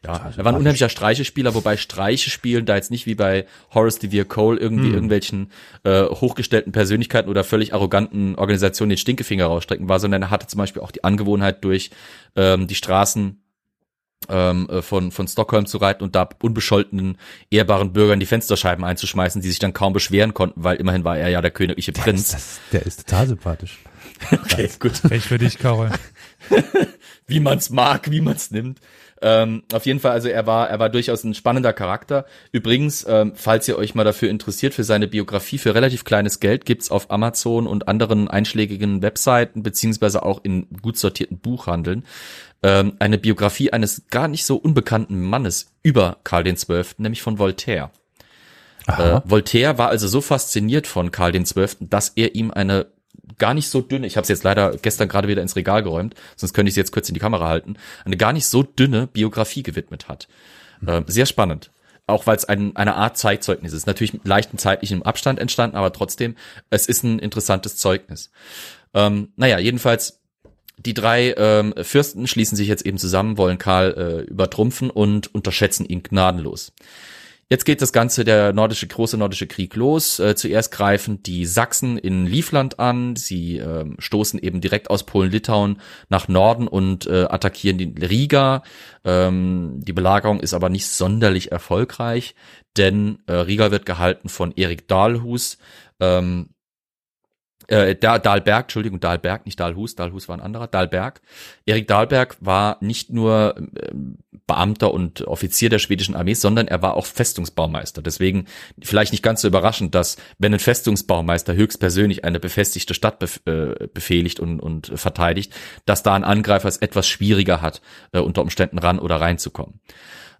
Ja, er war ein unheimlicher Streichespieler, wobei Streiche spielen da jetzt nicht wie bei Horace de Vere Cole irgendwie hm. irgendwelchen äh, hochgestellten Persönlichkeiten oder völlig arroganten Organisationen den Stinkefinger rausstrecken war, sondern er hatte zum Beispiel auch die Angewohnheit durch ähm, die Straßen ähm, äh, von, von Stockholm zu reiten und da unbescholtenen, ehrbaren Bürgern die Fensterscheiben einzuschmeißen, die sich dann kaum beschweren konnten, weil immerhin war er ja der königliche der Prinz. Ist das, der ist total sympathisch. okay, gut. Ich für dich, Karol. wie man's mag, wie man's nimmt. Ähm, auf jeden Fall, also er war, er war durchaus ein spannender Charakter. Übrigens, ähm, falls ihr euch mal dafür interessiert, für seine Biografie für relativ kleines Geld gibt's auf Amazon und anderen einschlägigen Webseiten beziehungsweise auch in gut sortierten Buchhandeln ähm, eine Biografie eines gar nicht so unbekannten Mannes über Karl XII., nämlich von Voltaire. Äh, Voltaire war also so fasziniert von Karl XII., dass er ihm eine gar nicht so dünne, ich habe es jetzt leider gestern gerade wieder ins Regal geräumt, sonst könnte ich es jetzt kurz in die Kamera halten, eine gar nicht so dünne Biografie gewidmet hat. Äh, sehr spannend. Auch weil es ein, eine Art Zeitzeugnis ist. Natürlich mit leichten zeitlichen Abstand entstanden, aber trotzdem, es ist ein interessantes Zeugnis. Ähm, naja, jedenfalls, die drei ähm, Fürsten schließen sich jetzt eben zusammen, wollen Karl äh, übertrumpfen und unterschätzen ihn gnadenlos. Jetzt geht das Ganze, der nordische, große nordische Krieg los. Äh, zuerst greifen die Sachsen in Livland an. Sie äh, stoßen eben direkt aus Polen-Litauen nach Norden und äh, attackieren die Riga. Ähm, die Belagerung ist aber nicht sonderlich erfolgreich, denn äh, Riga wird gehalten von Erik Dahlhus. Ähm, äh, Dahlberg, Entschuldigung, Dahlberg, nicht Dahlhus, Dahlhus war ein anderer, Dahlberg. Erik Dahlberg war nicht nur äh, Beamter und Offizier der schwedischen Armee, sondern er war auch Festungsbaumeister. Deswegen vielleicht nicht ganz so überraschend, dass wenn ein Festungsbaumeister höchstpersönlich eine befestigte Stadt bef äh, befehligt und, und verteidigt, dass da ein Angreifer es etwas schwieriger hat, äh, unter Umständen ran oder reinzukommen.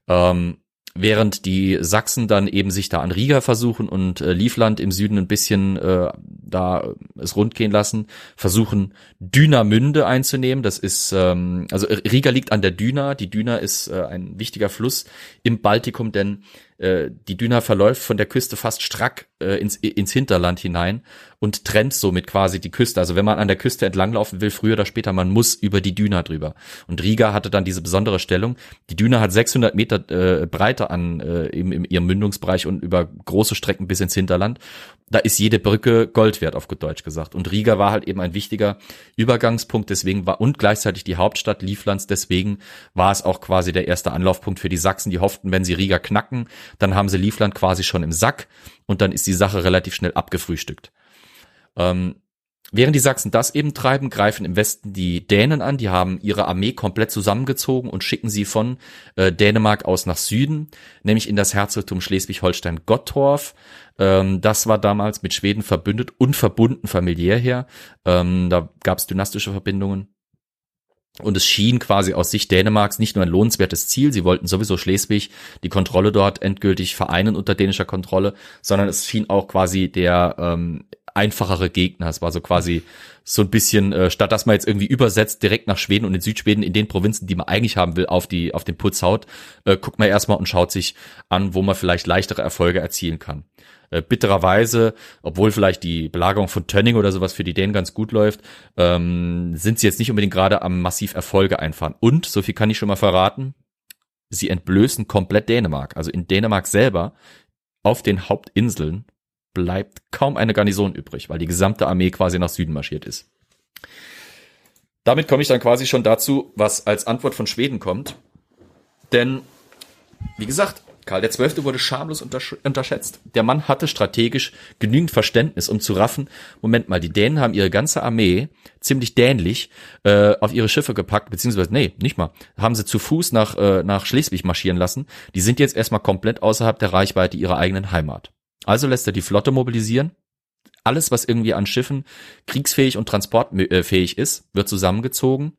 Ähm, während die Sachsen dann eben sich da an Riga versuchen und äh, Livland im Süden ein bisschen äh, da es rund gehen lassen, versuchen Dünamünde einzunehmen. Das ist ähm, also Riga liegt an der Düna. Die Düna ist äh, ein wichtiger Fluss im Baltikum, denn äh, die Düna verläuft von der Küste fast strack äh, ins, ins Hinterland hinein und trennt somit quasi die Küste. Also wenn man an der Küste entlanglaufen will, früher oder später, man muss über die Düna drüber. Und Riga hatte dann diese besondere Stellung. Die Düna hat 600 Meter äh, Breite an äh, im, im ihrem Mündungsbereich und über große Strecken bis ins Hinterland. Da ist jede Brücke Gold wert, auf gut Deutsch gesagt. Und Riga war halt eben ein wichtiger Übergangspunkt, deswegen war und gleichzeitig die Hauptstadt Livlands, deswegen war es auch quasi der erste Anlaufpunkt für die Sachsen, die hofften, wenn sie Riga knacken, dann haben sie Livland quasi schon im Sack und dann ist die Sache relativ schnell abgefrühstückt. Ähm, Während die Sachsen das eben treiben, greifen im Westen die Dänen an. Die haben ihre Armee komplett zusammengezogen und schicken sie von äh, Dänemark aus nach Süden, nämlich in das Herzogtum Schleswig-Holstein-Gottorf. Ähm, das war damals mit Schweden verbündet und verbunden familiär her. Ähm, da gab es dynastische Verbindungen. Und es schien quasi aus Sicht Dänemarks nicht nur ein lohnenswertes Ziel, sie wollten sowieso Schleswig die Kontrolle dort endgültig vereinen unter dänischer Kontrolle, sondern es schien auch quasi der ähm, einfachere Gegner. Es war so quasi so ein bisschen, äh, statt dass man jetzt irgendwie übersetzt direkt nach Schweden und in Südschweden in den Provinzen, die man eigentlich haben will, auf die auf den Putz haut, äh, guckt man erstmal und schaut sich an, wo man vielleicht leichtere Erfolge erzielen kann. Äh, bittererweise, obwohl vielleicht die Belagerung von Tönning oder sowas für die Dänen ganz gut läuft, ähm, sind sie jetzt nicht unbedingt gerade am massiv Erfolge einfahren. Und, so viel kann ich schon mal verraten, sie entblößen komplett Dänemark. Also in Dänemark selber, auf den Hauptinseln, bleibt kaum eine Garnison übrig, weil die gesamte Armee quasi nach Süden marschiert ist. Damit komme ich dann quasi schon dazu, was als Antwort von Schweden kommt. Denn, wie gesagt, Karl XII. wurde schamlos unterschätzt. Der Mann hatte strategisch genügend Verständnis, um zu raffen, Moment mal, die Dänen haben ihre ganze Armee ziemlich dähnlich äh, auf ihre Schiffe gepackt, beziehungsweise, nee, nicht mal, haben sie zu Fuß nach, äh, nach Schleswig marschieren lassen. Die sind jetzt erstmal komplett außerhalb der Reichweite ihrer eigenen Heimat. Also lässt er die Flotte mobilisieren. Alles, was irgendwie an Schiffen kriegsfähig und transportfähig ist, wird zusammengezogen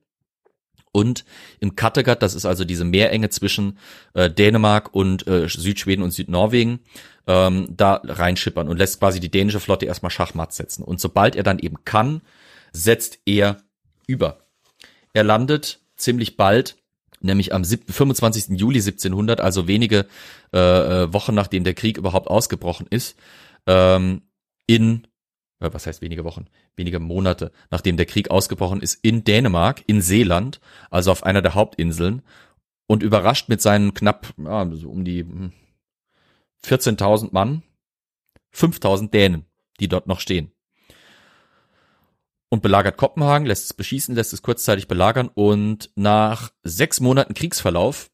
und im Kattegat, das ist also diese Meerenge zwischen äh, Dänemark und äh, Südschweden und Südnorwegen, ähm, da reinschippern und lässt quasi die dänische Flotte erstmal Schachmatt setzen. Und sobald er dann eben kann, setzt er über. Er landet ziemlich bald, nämlich am 25. Juli 1700, also wenige äh, äh, Wochen nachdem der Krieg überhaupt ausgebrochen ist, ähm, in äh, was heißt wenige Wochen, wenige Monate, nachdem der Krieg ausgebrochen ist, in Dänemark, in Seeland, also auf einer der Hauptinseln, und überrascht mit seinen knapp, ja, so um die 14.000 hm, Mann, 5.000 Dänen, die dort noch stehen. Und belagert Kopenhagen, lässt es beschießen, lässt es kurzzeitig belagern und nach sechs Monaten Kriegsverlauf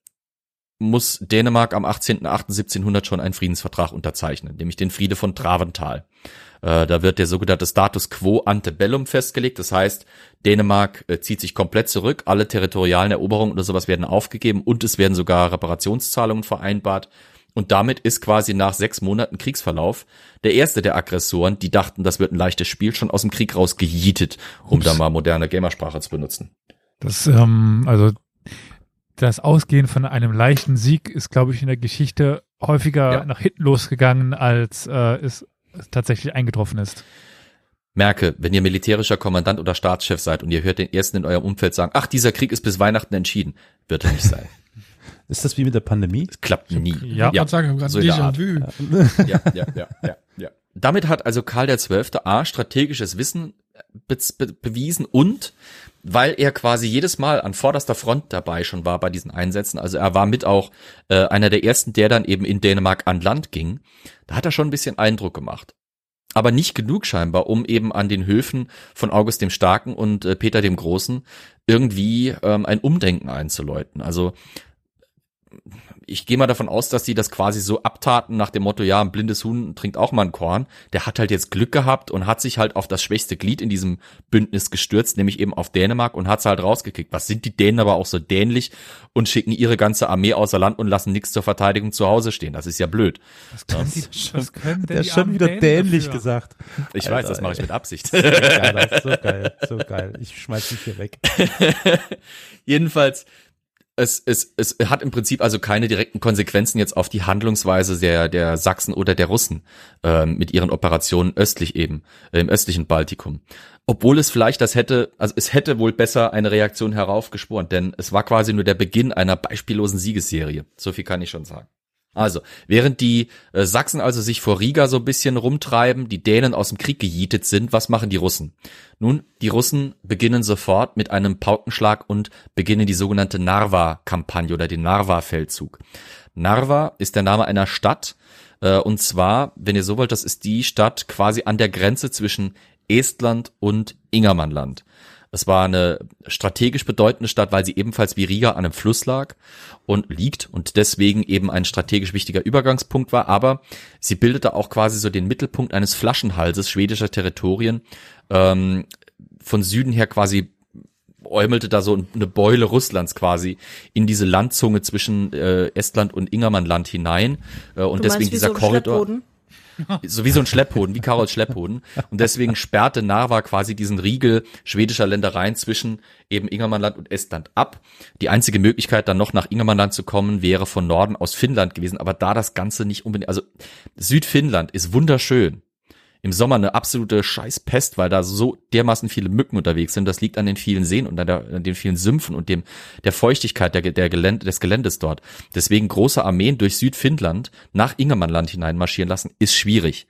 muss Dänemark am 18.08.1700 schon einen Friedensvertrag unterzeichnen, nämlich den Friede von Traventhal. Äh, da wird der sogenannte Status quo ante bellum festgelegt. Das heißt, Dänemark äh, zieht sich komplett zurück, alle territorialen Eroberungen oder sowas werden aufgegeben und es werden sogar Reparationszahlungen vereinbart. Und damit ist quasi nach sechs Monaten Kriegsverlauf der erste der Aggressoren, die dachten, das wird ein leichtes Spiel, schon aus dem Krieg raus gejietet, um Ups. da mal moderne Gamersprache zu benutzen. Das, ähm, also das Ausgehen von einem leichten Sieg ist, glaube ich, in der Geschichte häufiger ja. nach hinten losgegangen, als äh, es tatsächlich eingetroffen ist. Merke, wenn ihr militärischer Kommandant oder Staatschef seid und ihr hört den ersten in eurem Umfeld sagen, ach, dieser Krieg ist bis Weihnachten entschieden, wird er nicht sein. Ist das wie mit der Pandemie? Das klappt nie. Ja, ja sagen, so Déjà-vu. Ja, ja, ja, ja, ja. Damit hat also Karl der Zwölfte A strategisches Wissen be be bewiesen und weil er quasi jedes Mal an vorderster Front dabei schon war bei diesen Einsätzen. Also er war mit auch äh, einer der ersten, der dann eben in Dänemark an Land ging. Da hat er schon ein bisschen Eindruck gemacht. Aber nicht genug scheinbar, um eben an den Höfen von August dem Starken und äh, Peter dem Großen irgendwie ähm, ein Umdenken einzuläuten. Also ich gehe mal davon aus, dass die das quasi so abtaten nach dem Motto, ja, ein blindes Huhn trinkt auch mal ein Korn. Der hat halt jetzt Glück gehabt und hat sich halt auf das schwächste Glied in diesem Bündnis gestürzt, nämlich eben auf Dänemark und hat's halt rausgekickt. Was sind die Dänen aber auch so dämlich und schicken ihre ganze Armee außer Land und lassen nichts zur Verteidigung zu Hause stehen. Das ist ja blöd. Was können, die, was können denn Der schon wieder Dänen dämlich dafür? gesagt. Ich Alter, weiß, das mache ich mit Absicht. So geil, so geil, so geil. Ich schmeiß dich hier weg. Jedenfalls, es, es, es hat im Prinzip also keine direkten Konsequenzen jetzt auf die Handlungsweise der, der Sachsen oder der Russen ähm, mit ihren Operationen östlich eben, äh, im östlichen Baltikum. Obwohl es vielleicht das hätte, also es hätte wohl besser eine Reaktion heraufgespornt, denn es war quasi nur der Beginn einer beispiellosen Siegesserie. So viel kann ich schon sagen. Also, während die äh, Sachsen also sich vor Riga so ein bisschen rumtreiben, die Dänen aus dem Krieg gejietet sind, was machen die Russen? Nun, die Russen beginnen sofort mit einem Paukenschlag und beginnen die sogenannte Narva-Kampagne oder den Narva-Feldzug. Narva ist der Name einer Stadt, äh, und zwar, wenn ihr so wollt, das ist die Stadt quasi an der Grenze zwischen Estland und Ingermannland. Es war eine strategisch bedeutende Stadt, weil sie ebenfalls wie Riga an einem Fluss lag und liegt und deswegen eben ein strategisch wichtiger Übergangspunkt war. Aber sie bildete auch quasi so den Mittelpunkt eines Flaschenhalses schwedischer Territorien. Ähm, von Süden her quasi äumelte da so eine Beule Russlands quasi in diese Landzunge zwischen äh, Estland und Ingermannland hinein. Äh, und Du deswegen dieser so Korridor Schleppboden? so wie so ein Schlepphoden, wie Karols Schlepphoden. Und deswegen sperrte Narva quasi diesen Riegel schwedischer Ländereien zwischen eben Ingermannland und Estland ab. Die einzige Möglichkeit, dann noch nach Ingermannland zu kommen, wäre von Norden aus Finnland gewesen. Aber da das Ganze nicht unbedingt, also Südfinnland ist wunderschön. Im Sommer eine absolute Scheißpest, weil da so dermaßen viele Mücken unterwegs sind. Das liegt an den vielen Seen und an, der, an den vielen Sümpfen und dem der Feuchtigkeit der, der Gelände, des Geländes dort. Deswegen große Armeen durch Südfinnland nach Ingermannland hinein marschieren lassen, ist schwierig.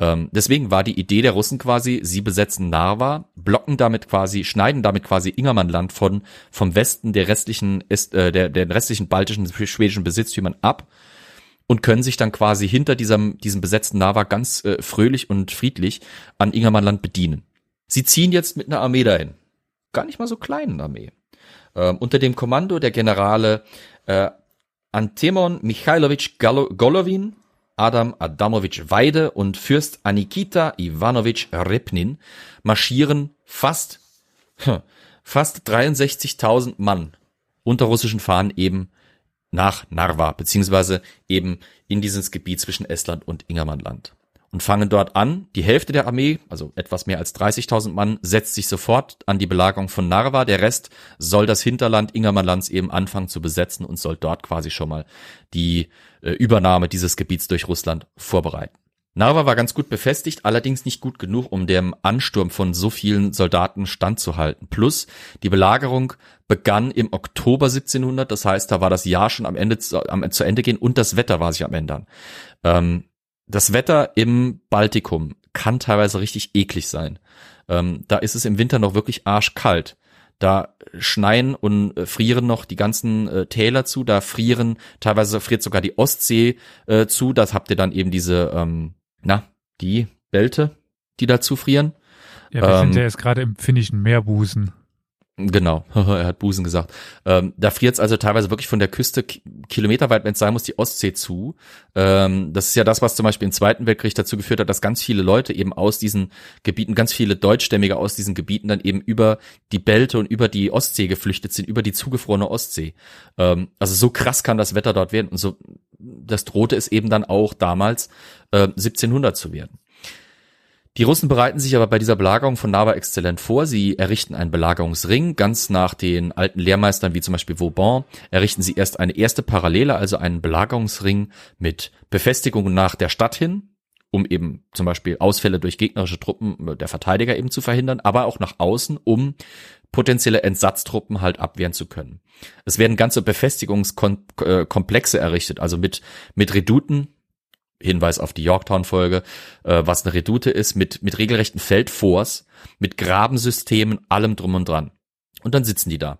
Ähm, deswegen war die Idee der Russen quasi, sie besetzen Narva, blocken damit quasi, schneiden damit quasi Ingermannland von vom Westen der restlichen Est, äh, der, der restlichen baltischen schwedischen Besitztümern ab und können sich dann quasi hinter diesem, diesem besetzten Narva ganz äh, fröhlich und friedlich an Ingermannland bedienen. Sie ziehen jetzt mit einer Armee dahin. Gar nicht mal so kleinen Armee. Ähm, unter dem Kommando der Generale äh, Antemon Michailovic Galo- Golovin, Adam Adamovic Weide und Fürst Anikita Ivanovic Repnin marschieren fast, fast 63.000 Mann unter russischen Fahnen eben nach Narva, beziehungsweise eben in dieses Gebiet zwischen Estland und Ingermannland. Und fangen dort an. Die Hälfte der Armee, also etwas mehr als 30.000 Mann, setzt sich sofort an die Belagerung von Narva. Der Rest soll das Hinterland Ingermannlands eben anfangen zu besetzen und soll dort quasi schon mal die äh, Übernahme dieses Gebiets durch Russland vorbereiten. Narva war ganz gut befestigt, allerdings nicht gut genug, um dem Ansturm von so vielen Soldaten standzuhalten. Plus, die Belagerung begann im Oktober 1700, das heißt, da war das Jahr schon am Ende zu, am, zu Ende gehen und das Wetter war sich am ändern. Ähm, das Wetter im Baltikum kann teilweise richtig eklig sein. Ähm, da ist es im Winter noch wirklich arschkalt. Da schneien und äh, frieren noch die ganzen äh, Täler zu, da frieren, teilweise friert sogar die Ostsee äh, zu, das habt ihr dann eben diese, ähm, na, die Belte, die da zufrieren. Ja, wir Ähm, sind ja jetzt gerade im finnischen Meerbusen. Genau, er hat Busen gesagt. Ähm, da friert es also teilweise wirklich von der Küste ki kilometerweit, wenn es sein muss, die Ostsee zu. Ähm, das ist ja das, was zum Beispiel im Zweiten Weltkrieg dazu geführt hat, dass ganz viele Leute eben aus diesen Gebieten, ganz viele Deutschstämmige aus diesen Gebieten dann eben über die Belte und über die Ostsee geflüchtet sind, über die zugefrorene Ostsee. Ähm, also so krass kann das Wetter dort werden und so, das drohte es eben dann auch damals äh, 1700 zu werden. Die Russen bereiten sich aber bei dieser Belagerung von Narva exzellent vor. Sie errichten einen Belagerungsring, ganz nach den alten Lehrmeistern wie zum Beispiel Vauban. Errichten sie erst eine erste Parallele, also einen Belagerungsring mit Befestigungen nach der Stadt hin, um eben zum Beispiel Ausfälle durch gegnerische Truppen der Verteidiger eben zu verhindern, aber auch nach außen, um potenzielle Entsatztruppen halt abwehren zu können. Es werden ganze Befestigungskomplexe errichtet, also mit, mit Reduten, Hinweis auf die Yorktown-Folge, äh, was eine Redoute ist, mit, mit regelrechten Feldforts, mit Grabensystemen, allem drum und dran. Und dann sitzen die da.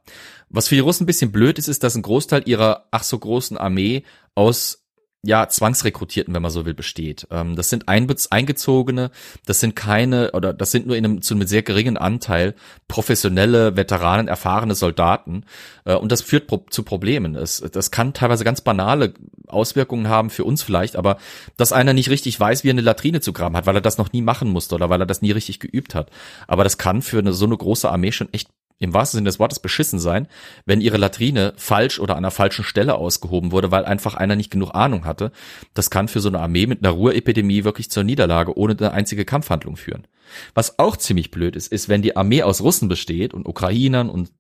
Was für die Russen ein bisschen blöd ist, ist, dass ein Großteil ihrer ach so großen Armee aus ja, Zwangsrekrutierten, wenn man so will, besteht. Ähm, das sind Eingezogene, das sind keine, oder das sind nur in einem, zu einem sehr geringen Anteil professionelle, Veteranen, erfahrene Soldaten. Äh, und das führt pro zu Problemen. Es, das kann teilweise ganz banale Auswirkungen haben für uns vielleicht, aber dass einer nicht richtig weiß, wie er eine Latrine zu graben hat, weil er das noch nie machen musste oder weil er das nie richtig geübt hat. Aber das kann für eine, so eine große Armee schon echt im wahrsten Sinne des Wortes beschissen sein, wenn ihre Latrine falsch oder an einer falschen Stelle ausgehoben wurde, weil einfach einer nicht genug Ahnung hatte. Das kann für so eine Armee mit einer Ruhrepidemie wirklich zur Niederlage ohne eine einzige Kampfhandlung führen. Was auch ziemlich blöd ist, ist, wenn die Armee aus Russen besteht und Ukrainern und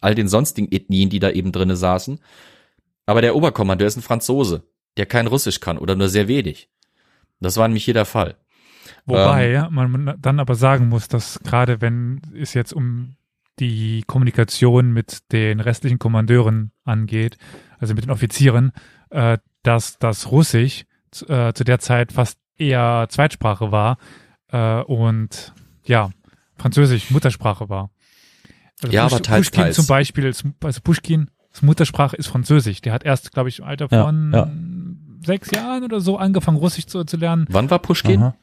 all den sonstigen Ethnien, die da eben drinnen saßen, aber der Oberkommandeur ist ein Franzose, der kein Russisch kann oder nur sehr wenig. Das war nämlich hier der Fall. Wobei ähm, man dann aber sagen muss, dass gerade wenn es jetzt um die Kommunikation mit den restlichen Kommandeuren angeht, also mit den Offizieren, äh, dass das Russisch äh, zu der Zeit fast eher Zweitsprache war äh, und ja, Französisch Muttersprache war. Also ja, Pusch, aber teils, Pushkin teils. zum Beispiel, also Pushkin, Muttersprache ist Französisch. Der hat erst, glaube ich, im Alter von ja, ja. sechs Jahren oder so angefangen, Russisch zu, zu lernen. Wann war Pushkin? Aha.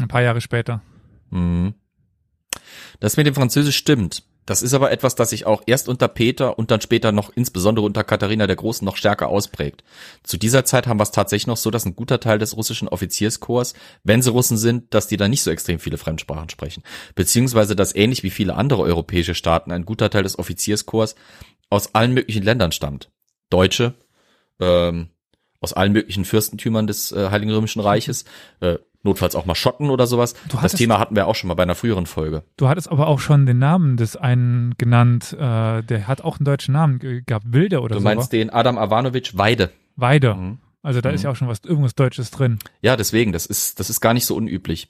Ein paar Jahre später. Mhm. Das mit dem Französisch stimmt. Das ist aber etwas, das sich auch erst unter Peter und dann später noch insbesondere unter Katharina der Großen noch stärker ausprägt. Zu dieser Zeit haben wir es tatsächlich noch so, dass ein guter Teil des russischen Offizierskorps, wenn sie Russen sind, dass die da nicht so extrem viele Fremdsprachen sprechen. Beziehungsweise, dass ähnlich wie viele andere europäische Staaten ein guter Teil des Offizierskorps aus allen möglichen Ländern stammt. Deutsche, ähm, aus allen möglichen Fürstentümern des äh, Heiligen Römischen Reiches, äh, notfalls auch mal Schotten oder sowas. Du das Thema hatten wir auch schon mal bei einer früheren Folge. Du hattest aber auch schon den Namen des einen genannt, äh, der hat auch einen deutschen Namen gehabt, Wilde oder so. Du meinst so, den Adam Avanovic Weide. Weide. Mhm. Also da mhm. ist ja auch schon was irgendwas Deutsches drin. Ja, deswegen, das ist, das ist gar nicht so unüblich.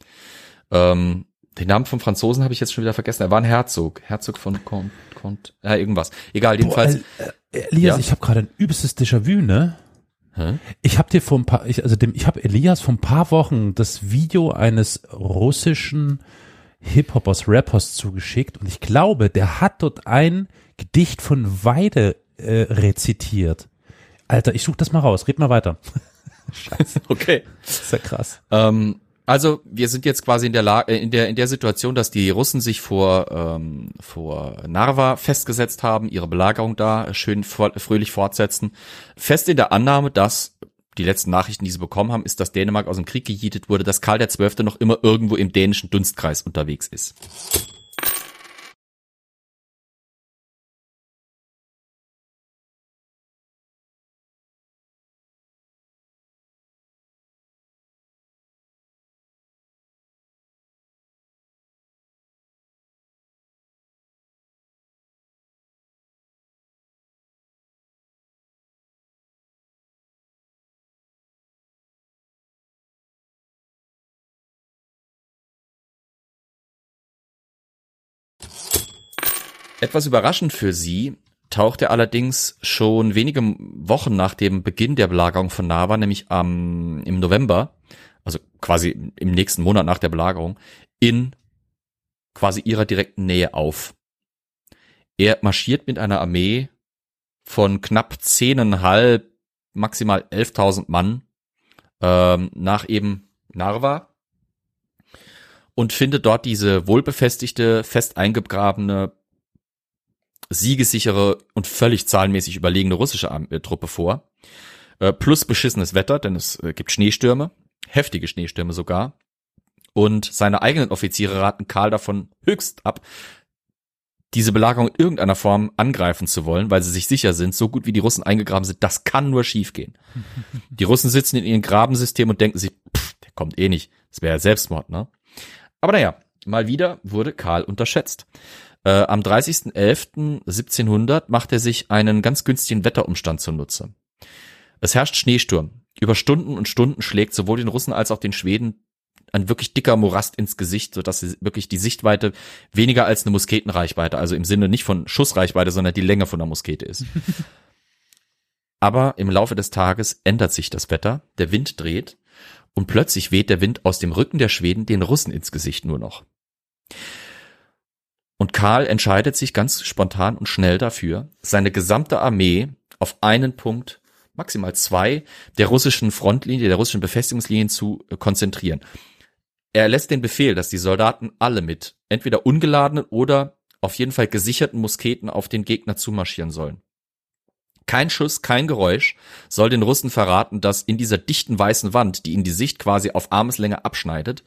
Ähm, den Namen vom Franzosen habe ich jetzt schon wieder vergessen. Er war ein Herzog. Herzog von Comte, Comte ja, irgendwas. Egal, jedenfalls. Boah, äh, Elias, ja? ich habe gerade ein übelstes Déjà-vu, ne? Ich habe dir vor ein paar, ich, also dem, ich habe Elias vor ein paar Wochen das Video eines russischen Hip-Hopers, Rappers zugeschickt und ich glaube, der hat dort ein Gedicht von Weide äh, rezitiert. Alter, ich suche das mal raus. Red mal weiter. Scheiße. Okay. Das ist ja krass. Ähm, also wir sind jetzt quasi in der Lage, äh, in der in der Situation, dass die Russen sich vor ähm, vor Narva festgesetzt haben, ihre Belagerung da schön fröhlich fortsetzen, fest in der Annahme, dass die letzten Nachrichten, die sie bekommen haben, ist, dass Dänemark aus dem Krieg gejietet wurde, dass Karl XII. noch immer irgendwo im dänischen Dunstkreis unterwegs ist. Etwas überraschend für sie tauchte allerdings schon wenige Wochen nach dem Beginn der Belagerung von Nava, nämlich am, im November, also quasi im nächsten Monat nach der Belagerung, in quasi ihrer direkten Nähe auf. Er marschiert mit einer Armee von knapp zehneinhalb, maximal 11.000 Mann ähm, nach eben Narva und findet dort diese wohlbefestigte, fest eingegrabene siegessichere und völlig zahlenmäßig überlegene russische äh, Truppe vor. Äh, plus beschissenes Wetter, denn es äh, gibt Schneestürme, heftige Schneestürme sogar. Und seine eigenen Offiziere raten Karl davon höchst ab, diese Belagerung in irgendeiner Form angreifen zu wollen, weil sie sich sicher sind, so gut wie die Russen eingegraben sind, das kann nur schiefgehen. Die Russen sitzen in ihrem Grabensystem und denken sich, pff, der kommt eh nicht. Das wäre ja Selbstmord, ne? Aber naja, mal wieder wurde Karl unterschätzt. Äh, am 30.11.1700 macht er sich einen ganz günstigen Wetterumstand zunutze. Es herrscht Schneesturm. Über Stunden und Stunden schlägt sowohl den Russen als auch den Schweden ein wirklich dicker Morast ins Gesicht, sodass sie wirklich die Sichtweite weniger als eine Musketenreichweite, also im Sinne nicht von Schussreichweite, sondern die Länge von der Muskete ist. Aber im Laufe des Tages ändert sich das Wetter, der Wind dreht und plötzlich weht der Wind aus dem Rücken der Schweden den Russen ins Gesicht nur noch. Und Karl entscheidet sich ganz spontan und schnell dafür, seine gesamte Armee auf einen Punkt, maximal zwei, der russischen Frontlinie, der russischen Befestigungslinien zu äh, konzentrieren. Er lässt den Befehl, dass die Soldaten alle mit entweder ungeladenen oder auf jeden Fall gesicherten Musketen auf den Gegner zumarschieren sollen. Kein Schuss, kein Geräusch soll den Russen verraten, dass in dieser dichten weißen Wand, die ihnen die Sicht quasi auf Armeslänge abschneidet,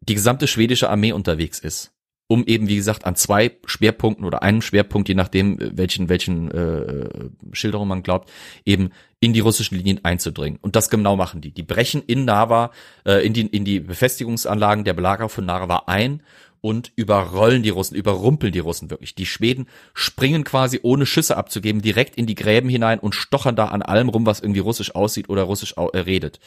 die gesamte schwedische Armee unterwegs ist. Um eben, wie gesagt, an zwei Schwerpunkten oder einem Schwerpunkt, je nachdem, welchen, welchen äh, Schilderung man glaubt, eben in die russischen Linien einzudringen. Und das genau machen die. Die brechen in Nava, äh, in, die, in die Befestigungsanlagen der Belagerung von Narva ein und überrollen die Russen, überrumpeln die Russen wirklich. Die Schweden springen quasi ohne Schüsse abzugeben direkt in die Gräben hinein und stochern da an allem rum, was irgendwie russisch aussieht oder russisch äh, redet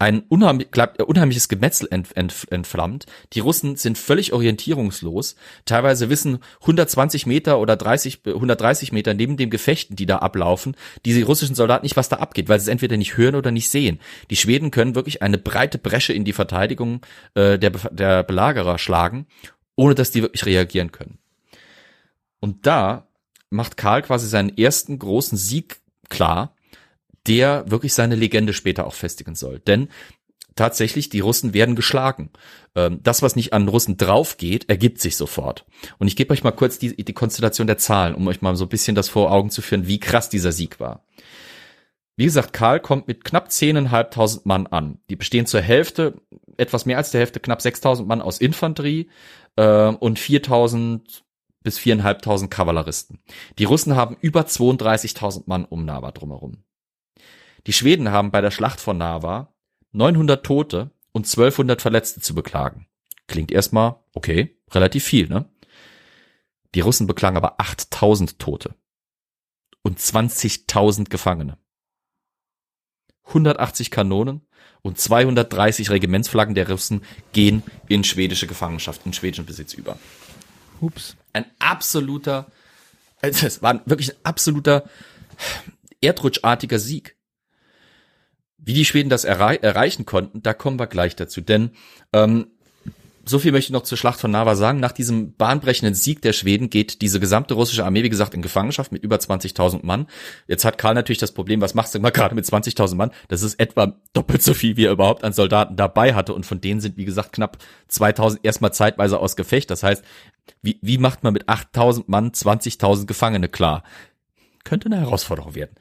ein unheimlich, äh, unheimliches Gemetzel ent, ent, entflammt. Die Russen sind völlig orientierungslos. Teilweise wissen 120 Meter oder 30, 130 Meter neben dem Gefechten, die da ablaufen, diese russischen Soldaten nicht, was da abgeht, weil sie es entweder nicht hören oder nicht sehen. Die Schweden können wirklich eine breite Bresche in die Verteidigung äh, der, der Belagerer schlagen, ohne dass die wirklich reagieren können. Und da macht Karl quasi seinen ersten großen Sieg klar, der wirklich seine Legende später auch festigen soll. Denn tatsächlich, die Russen werden geschlagen. Ähm, das, was nicht an Russen draufgeht, ergibt sich sofort. Und ich gebe euch mal kurz die, die Konstellation der Zahlen, um euch mal so ein bisschen das vor Augen zu führen, wie krass dieser Sieg war. Wie gesagt, Karl kommt mit knapp zehneinhalbtausend Mann an. Die bestehen zur Hälfte, etwas mehr als der Hälfte, knapp 6000 Mann aus Infanterie äh, und 4000 bis 4.500 Kavalleristen. Die Russen haben über 32.000 Mann um Nava drumherum. Die Schweden haben bei der Schlacht von Nava 900 Tote und 1200 Verletzte zu beklagen. Klingt erstmal okay, relativ viel, ne? Die Russen beklagen aber 8000 Tote und 20.000 Gefangene. 180 Kanonen und 230 Regimentsflaggen der Russen gehen in schwedische Gefangenschaft, in schwedischen Besitz über. Ups. Ein absoluter, also es war wirklich ein absoluter erdrutschartiger Sieg. Wie die Schweden das errei erreichen konnten, da kommen wir gleich dazu. Denn ähm, so viel möchte ich noch zur Schlacht von Nava sagen. Nach diesem bahnbrechenden Sieg der Schweden geht diese gesamte russische Armee, wie gesagt, in Gefangenschaft mit über 20.000 Mann. Jetzt hat Karl natürlich das Problem, was machst du mal gerade mit 20.000 Mann? Das ist etwa doppelt so viel, wie er überhaupt an Soldaten dabei hatte. Und von denen sind, wie gesagt, knapp 2.000 erstmal zeitweise aus Gefecht. Das heißt, wie, wie macht man mit 8.000 Mann 20.000 Gefangene klar? Könnte eine Herausforderung werden.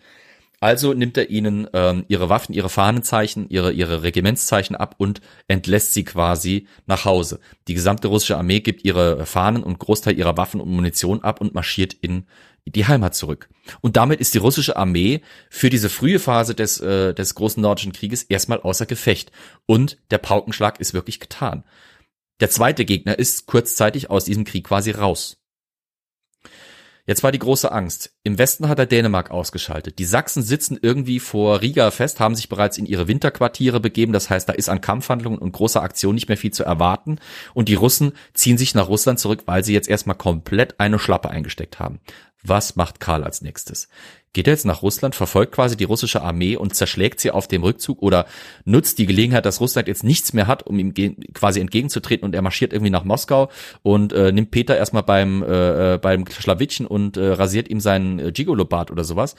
Also nimmt er ihnen ähm, ihre Waffen, ihre Fahnenzeichen, ihre, ihre Regimentszeichen ab und entlässt sie quasi nach Hause. Die gesamte russische Armee gibt ihre Fahnen und Großteil ihrer Waffen und Munition ab und marschiert in die Heimat zurück. Und damit ist die russische Armee für diese frühe Phase des, äh, des großen nordischen Krieges erstmal außer Gefecht. Und der Paukenschlag ist wirklich getan. Der zweite Gegner ist kurzzeitig aus diesem Krieg quasi raus. Jetzt war die große Angst. Im Westen hat er Dänemark ausgeschaltet. Die Sachsen sitzen irgendwie vor Riga fest, haben sich bereits in ihre Winterquartiere begeben. Das heißt, da ist an Kampfhandlungen und großer Aktion nicht mehr viel zu erwarten. Und die Russen ziehen sich nach Russland zurück, weil sie jetzt erstmal komplett eine Schlappe eingesteckt haben. Was macht Karl als nächstes? Geht er jetzt nach Russland, verfolgt quasi die russische Armee und zerschlägt sie auf dem Rückzug oder nutzt die Gelegenheit, dass Russland jetzt nichts mehr hat, um ihm quasi entgegenzutreten und er marschiert irgendwie nach Moskau und äh, nimmt Peter erstmal beim äh, äh beim Schlawittchen und äh, rasiert ihm seinen äh, Gigolo-Bart oder sowas.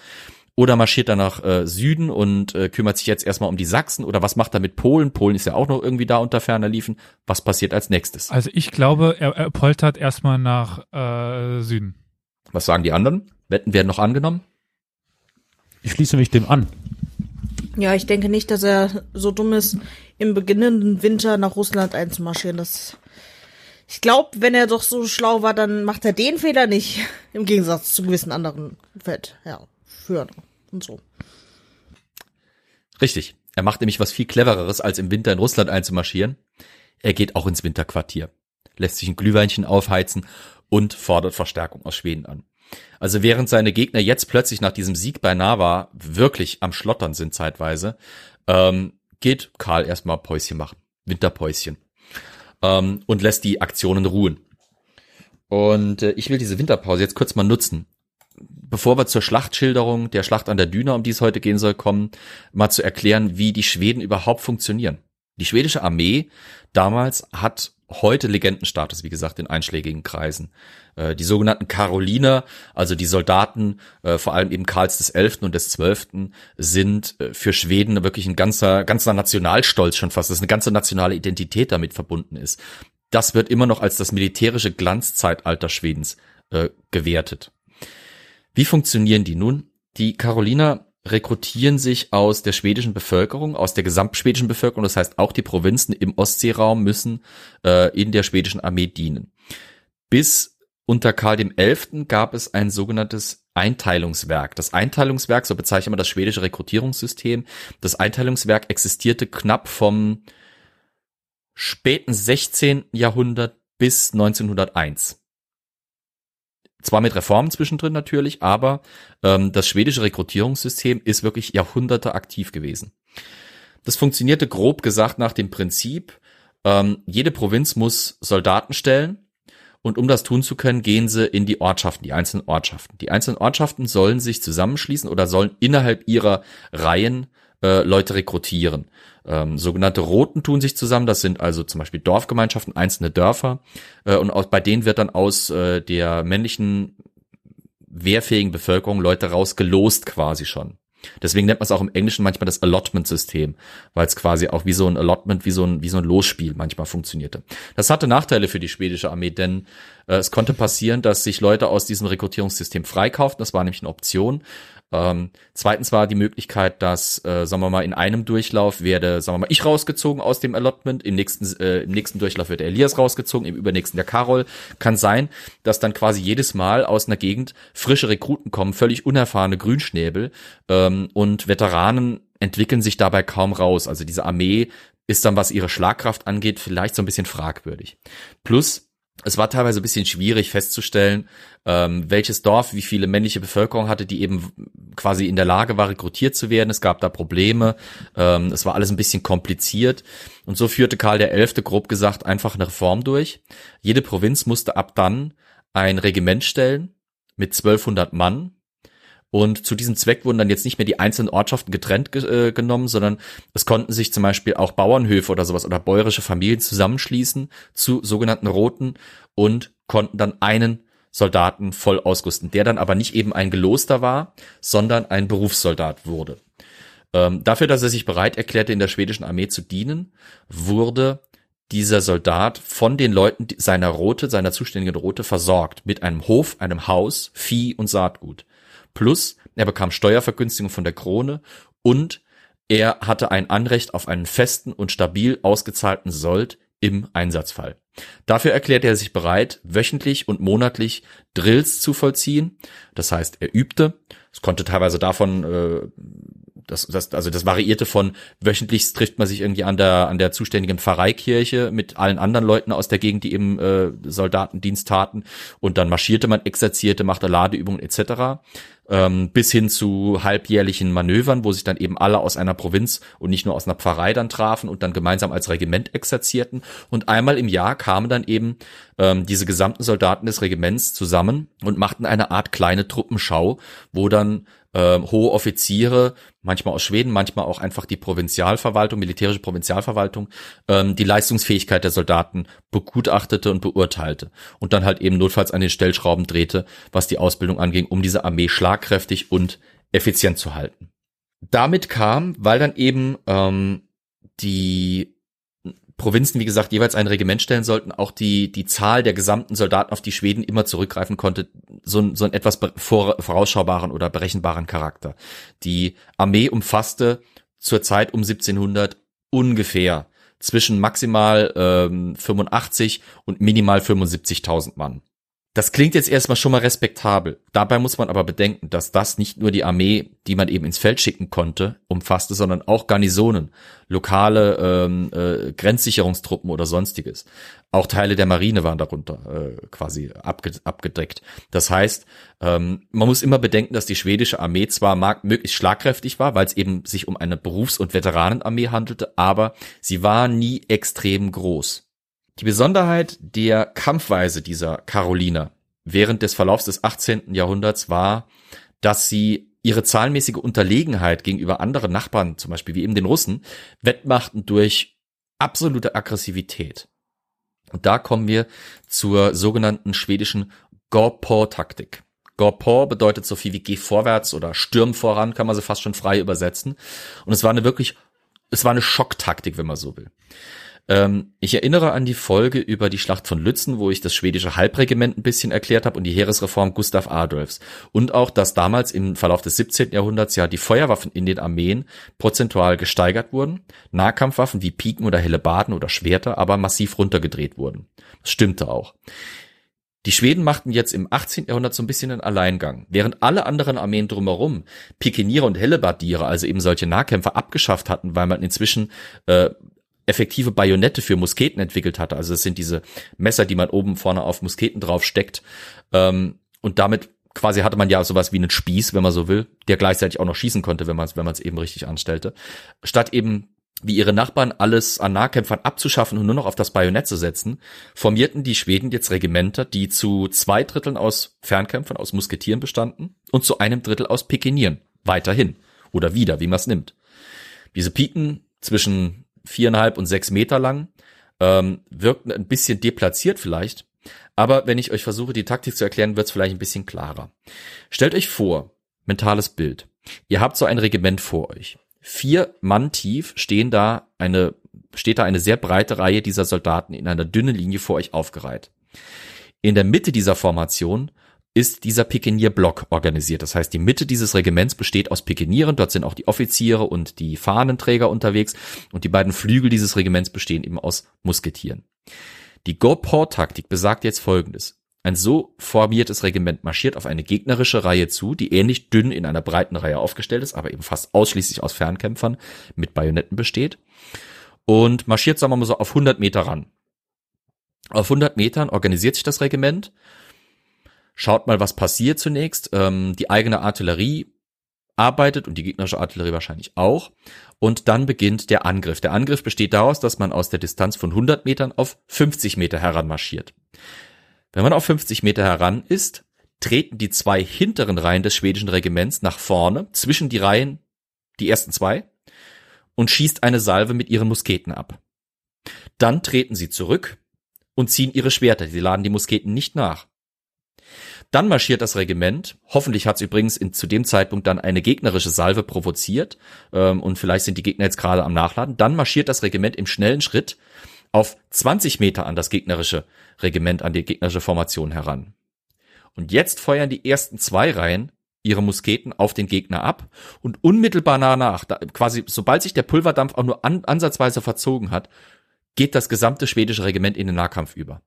Oder marschiert er nach äh, Süden und äh, kümmert sich jetzt erstmal um die Sachsen? Oder was macht er mit Polen? Polen ist ja auch noch irgendwie da unter ferner Liefen. Was passiert als nächstes? Also ich glaube, er, er poltert erstmal nach äh, Süden. Was sagen die anderen? Wetten werden noch angenommen? Ich schließe mich dem an. Ja, ich denke nicht, dass er so dumm ist, im beginnenden Winter nach Russland einzumarschieren. Das ich glaube, wenn er doch so schlau war, dann macht er den Fehler nicht. Im Gegensatz zu gewissen anderen Fett, ja, führen und so. Richtig. Er macht nämlich was viel clevereres, als im Winter in Russland einzumarschieren. Er geht auch ins Winterquartier, lässt sich ein Glühweinchen aufheizen und fordert Verstärkung aus Schweden an. Also während seine Gegner jetzt plötzlich nach diesem Sieg bei Nava wirklich am Schlottern sind zeitweise, ähm, geht Karl erstmal Päuschen machen, Winterpäuschen, ähm, und lässt die Aktionen ruhen. Und äh, ich will diese Winterpause jetzt kurz mal nutzen, bevor wir zur Schlachtschilderung der Schlacht an der Düne, um die es heute gehen soll, kommen, mal zu erklären, wie die Schweden überhaupt funktionieren. Die schwedische Armee damals hat heute Legendenstatus, wie gesagt, in einschlägigen Kreisen. Äh, die sogenannten Karoliner, also die Soldaten, äh, vor allem eben Karls des Elften und des Zwölften, sind äh, für Schweden wirklich ein ganzer, ganzer Nationalstolz schon fast, dass eine ganze nationale Identität damit verbunden ist. Das wird immer noch als das militärische Glanzzeitalter Schwedens äh, gewertet. Wie funktionieren die nun? Die Karoliner rekrutieren sich aus der schwedischen Bevölkerung, aus der gesamtschwedischen Bevölkerung. Das heißt, auch die Provinzen im Ostseeraum müssen äh, in der schwedischen Armee dienen. Bis unter Karl XI. gab es ein sogenanntes Einteilungswerk. Das Einteilungswerk, so bezeichnet man das schwedische Rekrutierungssystem, das Einteilungswerk existierte knapp vom späten 16. Jahrhundert bis 1901 zwar mit Reformen zwischendrin natürlich, aber ähm, das schwedische Rekrutierungssystem ist wirklich Jahrhunderte aktiv gewesen. Das funktionierte grob gesagt nach dem Prinzip, ähm, jede Provinz muss Soldaten stellen und um das tun zu können, gehen sie in die Ortschaften, die einzelnen Ortschaften. Die einzelnen Ortschaften sollen sich zusammenschließen oder sollen innerhalb ihrer Reihen äh, Leute rekrutieren. Ähm, sogenannte Roten tun sich zusammen, das sind also zum Beispiel Dorfgemeinschaften, einzelne Dörfer, äh, und aus, bei denen wird dann aus äh, der männlichen wehrfähigen Bevölkerung Leute rausgelost quasi schon. Deswegen nennt man es auch im Englischen manchmal das Allotment-System, weil es quasi auch wie so ein Allotment, wie so ein, wie so ein Losspiel manchmal funktionierte. Das hatte Nachteile für die schwedische Armee, denn es konnte passieren, dass sich Leute aus diesem Rekrutierungssystem freikauften. Das war nämlich eine Option. Ähm, zweitens war die Möglichkeit, dass, äh, sagen wir mal, in einem Durchlauf werde, sagen wir mal, ich rausgezogen aus dem Allotment, im nächsten, äh, im nächsten Durchlauf wird der Elias rausgezogen, im übernächsten der Karol. Kann sein, dass dann quasi jedes Mal aus einer Gegend frische Rekruten kommen, völlig unerfahrene Grünschnäbel ähm, und Veteranen entwickeln sich dabei kaum raus. Also diese Armee ist dann, was ihre Schlagkraft angeht, vielleicht so ein bisschen fragwürdig. Plus, es war teilweise ein bisschen schwierig festzustellen, ähm, welches Dorf wie viele männliche Bevölkerung hatte, die eben quasi in der Lage war, rekrutiert zu werden. Es gab da Probleme. Ähm, es war alles ein bisschen kompliziert. Und so führte Karl der Elfte, grob gesagt, einfach eine Reform durch. Jede Provinz musste ab dann ein Regiment stellen mit 1200 Mann und zu diesem Zweck wurden dann jetzt nicht mehr die einzelnen Ortschaften getrennt ge äh, genommen, sondern es konnten sich zum Beispiel auch Bauernhöfe oder sowas oder bäuerische Familien zusammenschließen zu sogenannten Roten und konnten dann einen Soldaten voll ausrüsten, der dann aber nicht eben ein Geloster war, sondern ein Berufssoldat wurde. Ähm, dafür, dass er sich bereit erklärte, in der schwedischen Armee zu dienen, wurde dieser Soldat von den Leuten seiner Rote, seiner zuständigen Rote versorgt mit einem Hof, einem Haus, Vieh und Saatgut. Plus, er bekam Steuervergünstigung von der Krone und er hatte ein Anrecht auf einen festen und stabil ausgezahlten Sold im Einsatzfall. Dafür erklärte er sich bereit, wöchentlich und monatlich Drills zu vollziehen. Das heißt, er übte. Es konnte teilweise davon äh, das, das, also das variierte von wöchentlich trifft man sich irgendwie an der, an der zuständigen Pfarreikirche mit allen anderen Leuten aus der Gegend, die eben äh, Soldatendienst taten. Und dann marschierte man, exerzierte, machte Ladeübungen etc. Ähm, bis hin zu halbjährlichen Manövern, wo sich dann eben alle aus einer Provinz und nicht nur aus einer Pfarrei dann trafen und dann gemeinsam als Regiment exerzierten. Und einmal im Jahr kamen dann eben ähm, diese gesamten Soldaten des Regiments zusammen und machten eine Art kleine Truppenschau, wo dann äh, hohe Offiziere, manchmal aus Schweden, manchmal auch einfach die Provinzialverwaltung, militärische Provinzialverwaltung, ähm, die Leistungsfähigkeit der Soldaten begutachtete und beurteilte und dann halt eben notfalls an den Stellschrauben drehte, was die Ausbildung anging, um diese Armee schlagkräftig und effizient zu halten. Damit kam, weil dann eben ähm, die Provinzen, wie gesagt, jeweils ein Regiment stellen sollten, auch die, die Zahl der gesamten Soldaten, auf die Schweden immer zurückgreifen konnte, so, so ein etwas vorausschaubaren oder berechenbaren Charakter. Die Armee umfasste zur Zeit um 1700 ungefähr zwischen maximal ähm, 85 und minimal 75.000 Mann. Das klingt jetzt erstmal schon mal respektabel. Dabei muss man aber bedenken, dass das nicht nur die Armee, die man eben ins Feld schicken konnte, umfasste, sondern auch Garnisonen, lokale ähm, äh, Grenzsicherungstruppen oder sonstiges. Auch Teile der Marine waren darunter äh, quasi abge abgedeckt. Das heißt, ähm, man muss immer bedenken, dass die schwedische Armee zwar möglichst schlagkräftig war, weil es eben sich um eine Berufs- und Veteranenarmee handelte, aber sie war nie extrem groß. Die Besonderheit der Kampfweise dieser Karoliner während des Verlaufs des 18. Jahrhunderts war, dass sie ihre zahlenmäßige Unterlegenheit gegenüber anderen Nachbarn, zum Beispiel wie eben den Russen, wettmachten durch absolute Aggressivität. Und da kommen wir zur sogenannten schwedischen Gorpor-Taktik. Gorpor bedeutet so viel wie geh vorwärts oder stürm voran, kann man sie fast schon frei übersetzen. Und es war eine wirklich, es war eine Schocktaktik, wenn man so will. Ähm, ich erinnere an die Folge über die Schlacht von Lützen, wo ich das schwedische Halbregiment ein bisschen erklärt habe und die Heeresreform Gustav Adolfs. Und auch, dass damals im Verlauf des 17. Jahrhunderts ja die Feuerwaffen in den Armeen prozentual gesteigert wurden, Nahkampfwaffen wie Piken oder Hellebarden oder Schwerter aber massiv runtergedreht wurden. Das stimmte auch. Die Schweden machten jetzt im 18. Jahrhundert so ein bisschen einen Alleingang. Während alle anderen Armeen drumherum Pikeniere und Hellebardiere, also eben solche Nahkämpfer, abgeschafft hatten, weil man inzwischen äh, effektive Bajonette für Musketen entwickelt hatte. Also es sind diese Messer, die man oben vorne auf Musketen drauf steckt. Ähm, und damit quasi hatte man ja sowas wie einen Spieß, wenn man so will, der gleichzeitig auch noch schießen konnte, wenn man es wenn man es eben richtig anstellte. Statt eben wie ihre Nachbarn alles an Nahkämpfern abzuschaffen und nur noch auf das Bajonett zu setzen, formierten die Schweden jetzt Regimenter, die zu zwei Dritteln aus Fernkämpfern, aus Musketieren bestanden und zu einem Drittel aus Pikenieren. Weiterhin. Oder wieder, wie man es nimmt. Diese Piken zwischen viereinhalb und sechs Meter lang, ähm, wirkt ein bisschen deplatziert vielleicht. Aber wenn ich euch versuche, die Taktik zu erklären, wird es vielleicht ein bisschen klarer. Stellt euch vor, mentales Bild. Ihr habt so ein Regiment vor euch. Vier Mann tief stehen da eine, steht da eine sehr breite Reihe dieser Soldaten in einer dünnen Linie vor euch aufgereiht. In der Mitte dieser Formation ist dieser Pikenierblock organisiert. Das heißt, die Mitte dieses Regiments besteht aus Pikenieren. Dort sind auch die Offiziere und die Fahnenträger unterwegs. Und die beiden Flügel dieses Regiments bestehen eben aus Musketieren. Die Go-Port-Taktik besagt jetzt Folgendes. Ein so formiertes Regiment marschiert auf eine gegnerische Reihe zu, die ähnlich dünn in einer breiten Reihe aufgestellt ist, aber eben fast ausschließlich aus Fernkämpfern mit Bajonetten besteht. Und marschiert, sagen wir mal so, auf 100 Meter ran. Auf 100 Metern organisiert sich das Regiment schaut mal, was passiert zunächst. Ähm, die eigene Artillerie arbeitet und die gegnerische Artillerie wahrscheinlich auch. Und dann beginnt der Angriff. Der Angriff besteht daraus, dass man aus der Distanz von 100 Metern auf 50 Meter heranmarschiert. Wenn man auf 50 Meter heran ist, treten die zwei hinteren Reihen des schwedischen Regiments nach vorne, zwischen die Reihen, die ersten zwei, und schießt eine Salve mit ihren Musketen ab. Dann treten sie zurück und ziehen ihre Schwerter. Sie laden die Musketen nicht nach. Dann marschiert das Regiment. Hoffentlich hat es übrigens in, zu dem Zeitpunkt dann eine gegnerische Salve provoziert ähm, und vielleicht sind die Gegner jetzt gerade am Nachladen. Dann marschiert das Regiment im schnellen Schritt auf 20 Meter an das gegnerische Regiment, an die gegnerische Formation heran. Und jetzt feuern die ersten zwei Reihen ihre Musketen auf den Gegner ab und unmittelbar danach, da, quasi sobald sich der Pulverdampf auch nur an, ansatzweise verzogen hat, geht das gesamte schwedische Regiment in den Nahkampf über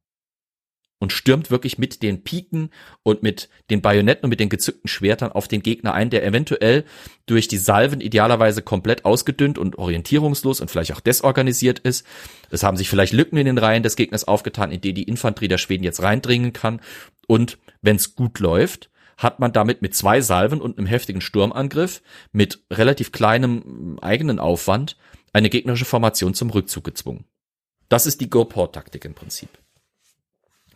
und stürmt wirklich mit den Piken und mit den Bajonetten und mit den gezückten Schwertern auf den Gegner ein, der eventuell durch die Salven idealerweise komplett ausgedünnt und orientierungslos und vielleicht auch desorganisiert ist. Es haben sich vielleicht Lücken in den Reihen des Gegners aufgetan, in die die Infanterie der Schweden jetzt reindringen kann. Und wenn es gut läuft, hat man damit mit zwei Salven und einem heftigen Sturmangriff mit relativ kleinem eigenen Aufwand eine gegnerische Formation zum Rückzug gezwungen. Das ist die Go-Port-Taktik im Prinzip.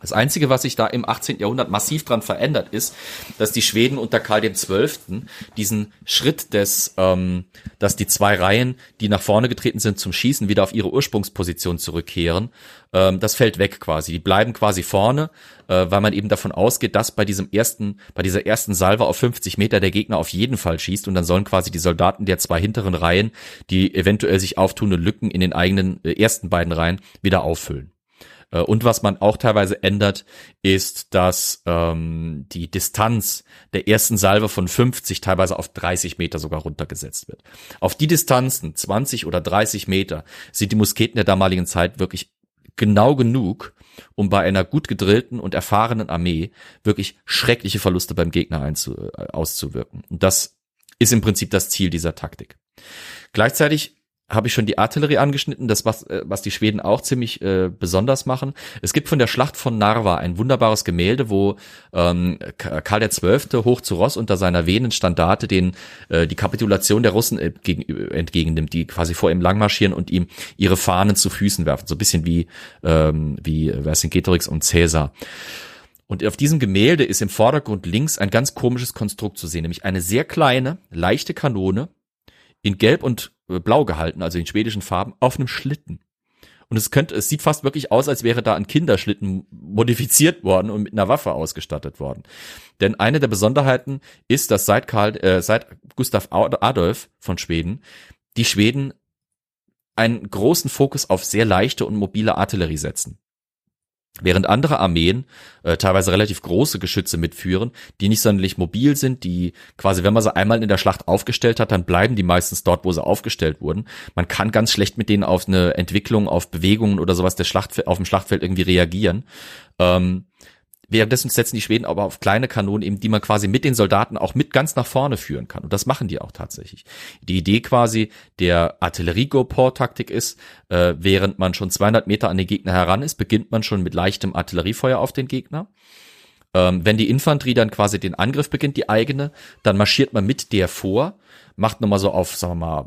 Das Einzige, was sich da im 18. Jahrhundert massiv dran verändert, ist, dass die Schweden unter Karl XII. diesen Schritt des, ähm, dass die zwei Reihen, die nach vorne getreten sind zum Schießen, wieder auf ihre Ursprungsposition zurückkehren, ähm, das fällt weg quasi. Die bleiben quasi vorne, äh, weil man eben davon ausgeht, dass bei diesem ersten, bei dieser ersten Salve auf 50 Meter der Gegner auf jeden Fall schießt und dann sollen quasi die Soldaten der zwei hinteren Reihen, die eventuell sich auftuende Lücken in den eigenen äh, ersten beiden Reihen wieder auffüllen. Äh, und was man auch teilweise ändert, ist, dass ähm, die Distanz der ersten Salve von 50 teilweise auf 30 Meter sogar runtergesetzt wird. Auf die Distanzen, 20 oder 30 Meter, sind die Musketen der damaligen Zeit wirklich genau genug, um bei einer gut gedrillten und erfahrenen Armee wirklich schreckliche Verluste beim Gegner einzu, äh, auszuwirken. Und das ist im Prinzip das Ziel dieser Taktik. Gleichzeitig habe ich schon die Artillerie angeschnitten, das was, äh, was die Schweden auch ziemlich äh, besonders machen. Es gibt von der Schlacht von Narva ein wunderbares Gemälde, wo ähm, Karl XII. hoch zu Ross unter seiner wehenden Standarte den äh, die Kapitulation der Russen entgegen, entgegennimmt, die quasi vor ihm langmarschieren und ihm ihre Fahnen zu Füßen werfen, so ein bisschen wie ähm, wie Vercingetorix und Caesar. Und auf diesem Gemälde ist im Vordergrund links ein ganz komisches Konstrukt zu sehen, nämlich eine sehr kleine, leichte Kanone in Gelb und äh, Blau gehalten, also in schwedischen Farben, auf einem Schlitten. Und es könnte, es sieht fast wirklich aus, als wäre da ein Kinderschlitten modifiziert worden und mit einer Waffe ausgestattet worden. Denn eine der Besonderheiten ist, dass seit Karl, äh, seit Gustav Adolf von Schweden die Schweden einen großen Fokus auf sehr leichte und mobile Artillerie setzen. Während andere Armeen äh, teilweise relativ große Geschütze mitführen, die nicht sonderlich mobil sind, die quasi, wenn man sie einmal in der Schlacht aufgestellt hat, dann bleiben die meistens dort, wo sie aufgestellt wurden. Man kann ganz schlecht mit denen auf eine Entwicklung, auf Bewegungen oder sowas der Schlacht, auf dem Schlachtfeld irgendwie reagieren. Ähm, Währenddessen setzen die Schweden aber auf kleine Kanonen eben, die man quasi mit den Soldaten auch mit ganz nach vorne führen kann. Und das machen die auch tatsächlich. Die Idee quasi der Artillerie-Go-Por-Taktik ist, äh, während man schon 200 Meter an den Gegner heran ist, beginnt man schon mit leichtem Artilleriefeuer auf den Gegner. Ähm, wenn die Infanterie dann quasi den Angriff beginnt, die eigene, dann marschiert man mit der vor macht nochmal so auf, sagen wir mal,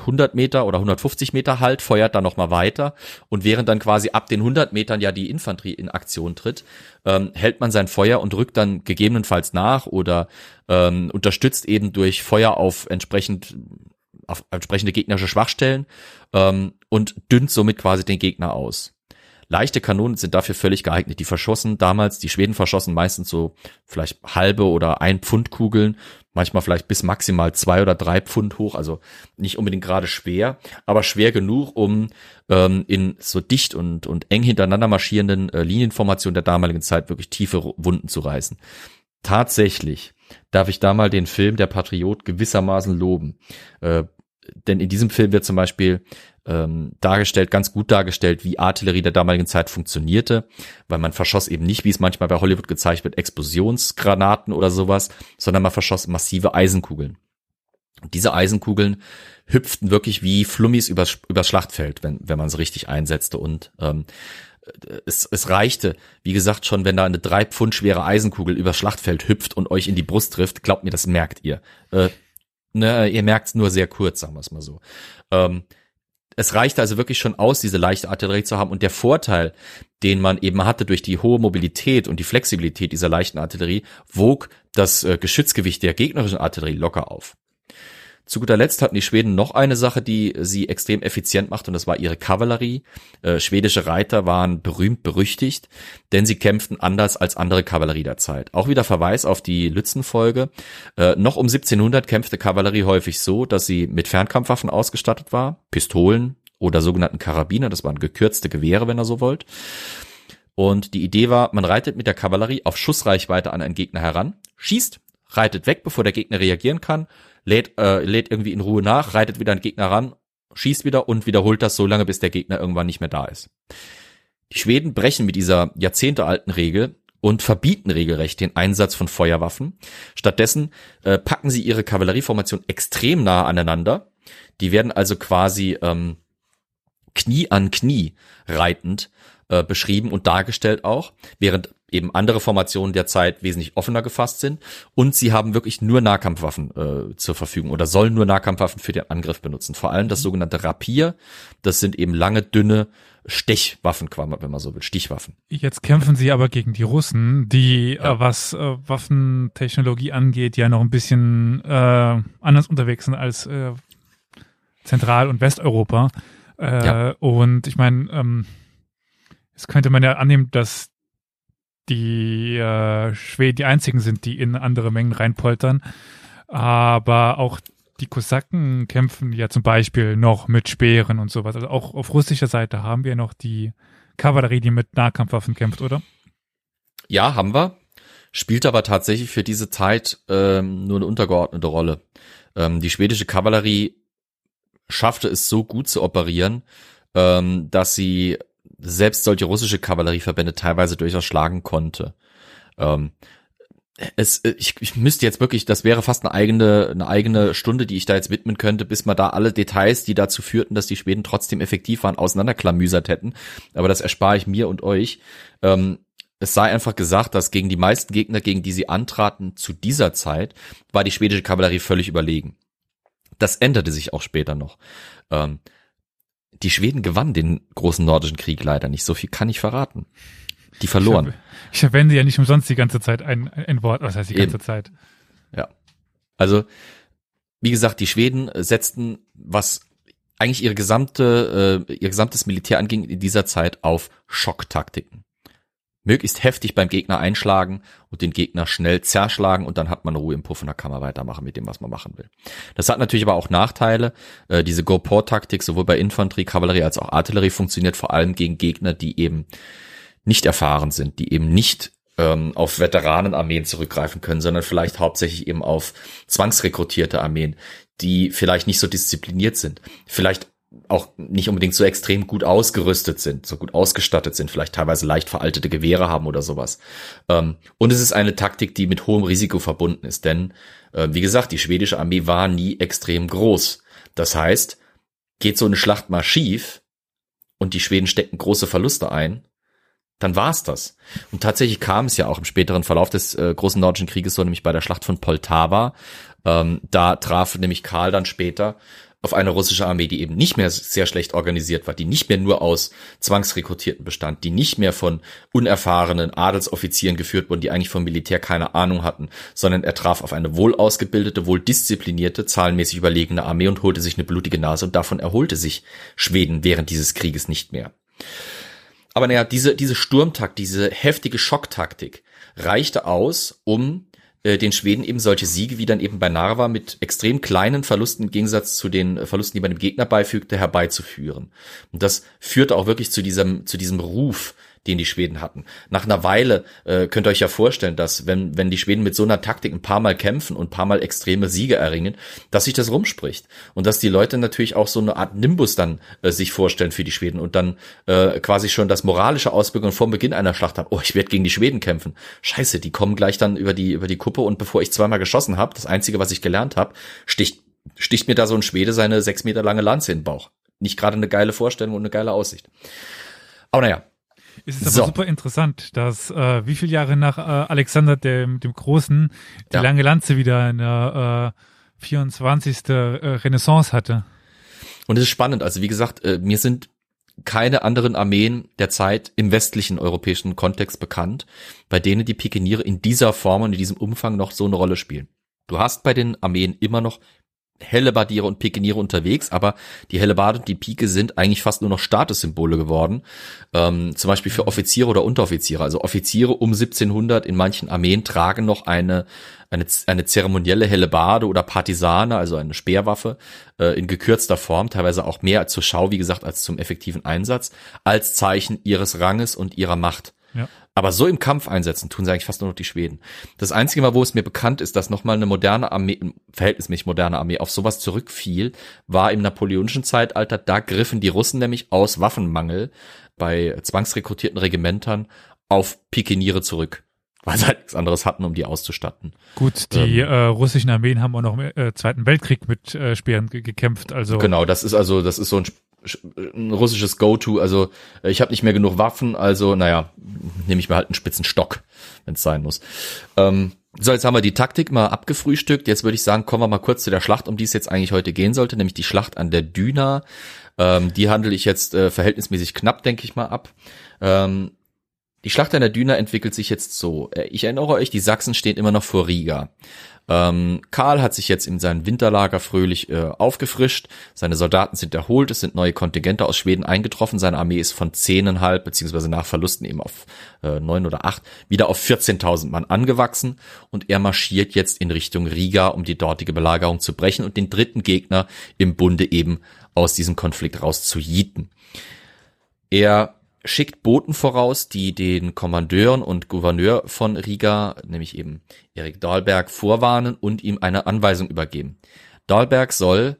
100 Meter oder 150 Meter Halt, feuert dann nochmal weiter und während dann quasi ab den 100 Metern ja die Infanterie in Aktion tritt, ähm, hält man sein Feuer und rückt dann gegebenenfalls nach oder ähm, unterstützt eben durch Feuer auf entsprechend auf entsprechende gegnerische Schwachstellen ähm, und dünnt somit quasi den Gegner aus. Leichte Kanonen sind dafür völlig geeignet. Die verschossen damals, die Schweden verschossen meistens so vielleicht halbe oder ein Pfund Kugeln, manchmal vielleicht bis maximal zwei oder drei Pfund hoch, also nicht unbedingt gerade schwer, aber schwer genug, um ähm, in so dicht und, und eng hintereinander marschierenden äh, Linienformationen der damaligen Zeit wirklich tiefe Wunden zu reißen. Tatsächlich darf ich da mal den Film Der Patriot gewissermaßen loben. Äh, denn in diesem Film wird zum Beispiel ähm, dargestellt, ganz gut dargestellt, wie Artillerie der damaligen Zeit funktionierte, weil man verschoss eben nicht, wie es manchmal bei Hollywood gezeigt wird, Explosionsgranaten oder sowas, sondern man verschoss massive Eisenkugeln. Und diese Eisenkugeln hüpften wirklich wie Flummis übers, übers Schlachtfeld, wenn, wenn man sie richtig einsetzte und ähm, es, es reichte, wie gesagt, schon, wenn da eine drei Pfund schwere Eisenkugel übers Schlachtfeld hüpft und euch in die Brust trifft, glaubt mir, das merkt ihr. Äh, ne, ihr merkt es nur sehr kurz, sagen wir es mal so. Ähm, es reichte also wirklich schon aus, diese leichte Artillerie zu haben. Und der Vorteil, den man eben hatte durch die hohe Mobilität und die Flexibilität dieser leichten Artillerie, wog das äh, Geschützgewicht der gegnerischen Artillerie locker auf. Zu guter Letzt hatten die Schweden noch eine Sache, die sie extrem effizient macht, und das war ihre Kavallerie. Äh, schwedische Reiter waren berühmt berüchtigt, denn sie kämpften anders als andere Kavallerie der Zeit. Auch wieder Verweis auf die Lützenfolge. Äh, noch um 1700 kämpfte Kavallerie häufig so, dass sie mit Fernkampfwaffen ausgestattet war, Pistolen oder sogenannten Karabiner, das waren gekürzte Gewehre, wenn ihr so wollt. Und die Idee war, man reitet mit der Kavallerie auf Schussreichweite an einen Gegner heran, schießt, reitet weg, bevor der Gegner reagieren kann, lädt, äh, lädt irgendwie in Ruhe nach, reitet wieder einen Gegner ran, schießt wieder und wiederholt das so lange, bis der Gegner irgendwann nicht mehr da ist. Die Schweden brechen mit dieser jahrzehntealten Regel und verbieten regelrecht den Einsatz von Feuerwaffen. Stattdessen äh, packen sie ihre Kavallerieformation extrem nah aneinander. Die werden also quasi ähm, Knie an Knie reitend äh, beschrieben und dargestellt auch, während eben andere Formationen der Zeit wesentlich offener gefasst sind und sie haben wirklich nur Nahkampfwaffen äh, zur Verfügung oder sollen nur Nahkampfwaffen für den Angriff benutzen. Vor allem das sogenannte Rapier, das sind eben lange, dünne Stechwaffen, wenn man so will, Stichwaffen. Jetzt kämpfen sie aber gegen die Russen, die, ja. äh, was äh, Waffentechnologie angeht, ja noch ein bisschen äh, anders unterwegs sind als äh, Zentral- und Westeuropa. Äh, ja. Und ich meine, ähm, Jetzt könnte man ja annehmen, dass die äh, Schweden die einzigen sind, die in andere Mengen reinpoltern. Aber auch die Kosaken kämpfen ja zum Beispiel noch mit Speeren und sowas. Also auch auf russischer Seite haben wir noch die Kavallerie, die mit Nahkampfwaffen kämpft, oder? Ja, haben wir. Spielt aber tatsächlich für diese Zeit ähm, nur eine untergeordnete Rolle. Ähm, die schwedische Kavallerie schaffte es so gut zu operieren, ähm, dass sie selbst solche russische Kavallerieverbände teilweise durchaus schlagen konnte. Ähm, es, ich, ich müsste jetzt wirklich, das wäre fast eine eigene, eine eigene Stunde, die ich da jetzt widmen könnte, bis man da alle Details, die dazu führten, dass die Schweden trotzdem effektiv waren, auseinanderklamüsert hätten. Aber das erspare ich mir und euch. Ähm, es sei einfach gesagt, dass gegen die meisten Gegner, gegen die sie antraten zu dieser Zeit, war die schwedische Kavallerie völlig überlegen. Das änderte sich auch später noch. Ähm, die Schweden gewannen den großen nordischen Krieg leider nicht. So viel kann ich verraten. die verloren. Ich, verwende ja nicht umsonst die ganze Zeit ein, ein Wort, was heißt die ganze Eben. Zeit? Ja. Also, wie gesagt, die Schweden setzten, was eigentlich ihre gesamte, äh, ihr gesamtes Militär anging, in dieser Zeit auf Schocktaktiken. Möglichst heftig beim Gegner einschlagen und den Gegner schnell zerschlagen und dann hat man Ruhe im Puff und da kann man weitermachen mit dem, was man machen will. Das hat natürlich aber auch Nachteile. Äh, diese Go-Port-Taktik sowohl bei Infanterie, Kavallerie als auch Artillerie funktioniert vor allem gegen Gegner, die eben nicht erfahren sind, die eben nicht ähm, auf Veteranenarmeen zurückgreifen können, sondern vielleicht hauptsächlich eben auf zwangsrekrutierte Armeen, die vielleicht nicht so diszipliniert sind, vielleicht auch nicht unbedingt so extrem gut ausgerüstet sind, so gut ausgestattet sind, vielleicht teilweise leicht veraltete Gewehre haben oder sowas. Ähm, und es ist eine Taktik, die mit hohem Risiko verbunden ist, denn äh, wie gesagt, die schwedische Armee war nie extrem groß. Das heißt, geht so eine Schlacht mal schief und die Schweden stecken große Verluste ein, dann war's das. Und tatsächlich kam es ja auch im späteren Verlauf des äh, großen Nordischen Krieges so, nämlich bei der Schlacht von Poltava. Ähm, da traf nämlich Karl dann später auf eine russische Armee, die eben nicht mehr sehr schlecht organisiert war, die nicht mehr nur aus Zwangsrekrutierten bestand, die nicht mehr von unerfahrenen Adelsoffizieren geführt wurden, die eigentlich vom Militär keine Ahnung hatten, sondern er traf auf eine wohl ausgebildete, wohl disziplinierte, zahlenmäßig überlegene Armee und holte sich eine blutige Nase und davon erholte sich Schweden während dieses Krieges nicht mehr. Aber naja, diese, diese Sturmtakt, diese heftige Schocktaktik reichte aus, um äh, den Schweden eben solche Siege wie dann eben bei Narva mit extrem kleinen Verlusten im Gegensatz zu den Verlusten, die man dem Gegner beifügte, herbeizuführen. Und das führte auch wirklich zu diesem, zu diesem Ruf, den die Schweden hatten. Nach einer Weile äh, könnt ihr euch ja vorstellen, dass wenn, wenn die Schweden mit so einer Taktik ein paar Mal kämpfen und ein paar Mal extreme Siege erringen, dass sich das rumspricht. Und dass die Leute natürlich auch so eine Art Nimbus dann äh, sich vorstellen für die Schweden und dann äh, quasi schon das moralische Auswirkungen vor Beginn einer Schlacht haben. Oh, ich werde gegen die Schweden kämpfen. Scheiße, die kommen gleich dann über die, über die Kuppe und bevor ich zweimal geschossen habe, das Einzige, was ich gelernt habe, sticht, sticht mir da so ein Schwede seine sechs Meter lange Lanze in den Bauch. Nicht gerade eine geile Vorstellung und eine geile Aussicht. Aber naja, Es ist aber So. super interessant, dass äh, wie viele Jahre nach äh, Alexander dem, dem Großen die Ja. lange Lanze wieder in der äh, 24. Äh, Renaissance hatte. Und es ist spannend. Also wie gesagt, äh, mir sind keine anderen Armeen der Zeit im westlichen europäischen Kontext bekannt, bei denen die Pikeniere in dieser Form und in diesem Umfang noch so eine Rolle spielen. Du hast bei den Armeen immer noch Hellebardiere und Pikeniere unterwegs, aber die Hellebarde und die Pike sind eigentlich fast nur noch Statussymbole geworden. Ähm, zum Beispiel für Offiziere oder Unteroffiziere. Also Offiziere um 1700 in manchen Armeen tragen noch eine, eine, eine zeremonielle Hellebarde oder Partisane, also eine Speerwaffe, äh, in gekürzter Form, teilweise auch mehr zur Schau, wie gesagt, als zum effektiven Einsatz, als Zeichen ihres Ranges und ihrer Macht. Ja. Aber so im Kampf einsetzen tun sie eigentlich fast nur noch die Schweden. Das einzige Mal, wo es mir bekannt ist, dass nochmal eine moderne Armee, verhältnismäßig moderne Armee auf sowas zurückfiel, war im napoleonischen Zeitalter. Da griffen die Russen nämlich aus Waffenmangel bei zwangsrekrutierten Regimentern auf Pikeniere zurück. Weil sie halt nichts anderes hatten, um die auszustatten. Gut, die äh, russischen Armeen haben auch noch im äh, Zweiten Weltkrieg mit äh, Speeren ge gekämpft. Also Genau, das ist also, das ist so ein, ein russisches Go-To. Also äh, ich habe nicht mehr genug Waffen, also naja, nehme ich mir halt einen spitzen Stock, wenn es sein muss. Ähm, so, jetzt haben wir die Taktik mal abgefrühstückt. Jetzt würde ich sagen, kommen wir mal kurz zu der Schlacht, um die es jetzt eigentlich heute gehen sollte, nämlich die Schlacht an der Düna. Ähm, die handle ich jetzt äh, verhältnismäßig knapp, denke ich mal, ab. Ähm, die Schlacht an der Düna entwickelt sich jetzt so. Äh, Ich erinnere euch, die Sachsen stehen immer noch vor Riga. Ähm, Karl hat sich jetzt in sein Winterlager fröhlich äh, aufgefrischt. Seine Soldaten sind erholt. Es sind neue Kontingente aus Schweden eingetroffen. Seine Armee ist von zehneinhalb beziehungsweise nach Verlusten eben auf äh, neun oder acht wieder auf 14.000 Mann angewachsen. Und er marschiert jetzt in Richtung Riga, um die dortige Belagerung zu brechen und den dritten Gegner im Bunde eben aus diesem Konflikt rauszujieten. Er schickt Boten voraus, die den Kommandeuren und Gouverneur von Riga, nämlich eben Erik Dahlberg, vorwarnen und ihm eine Anweisung übergeben. Dahlberg soll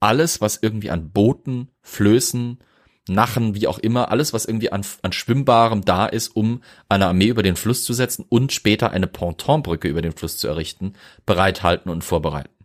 alles, was irgendwie an Booten, Flößen, Nachen, wie auch immer, alles, was irgendwie an, an Schwimmbarem da ist, um eine Armee über den Fluss zu setzen und später eine Pontonbrücke über den Fluss zu errichten, bereithalten und vorbereiten.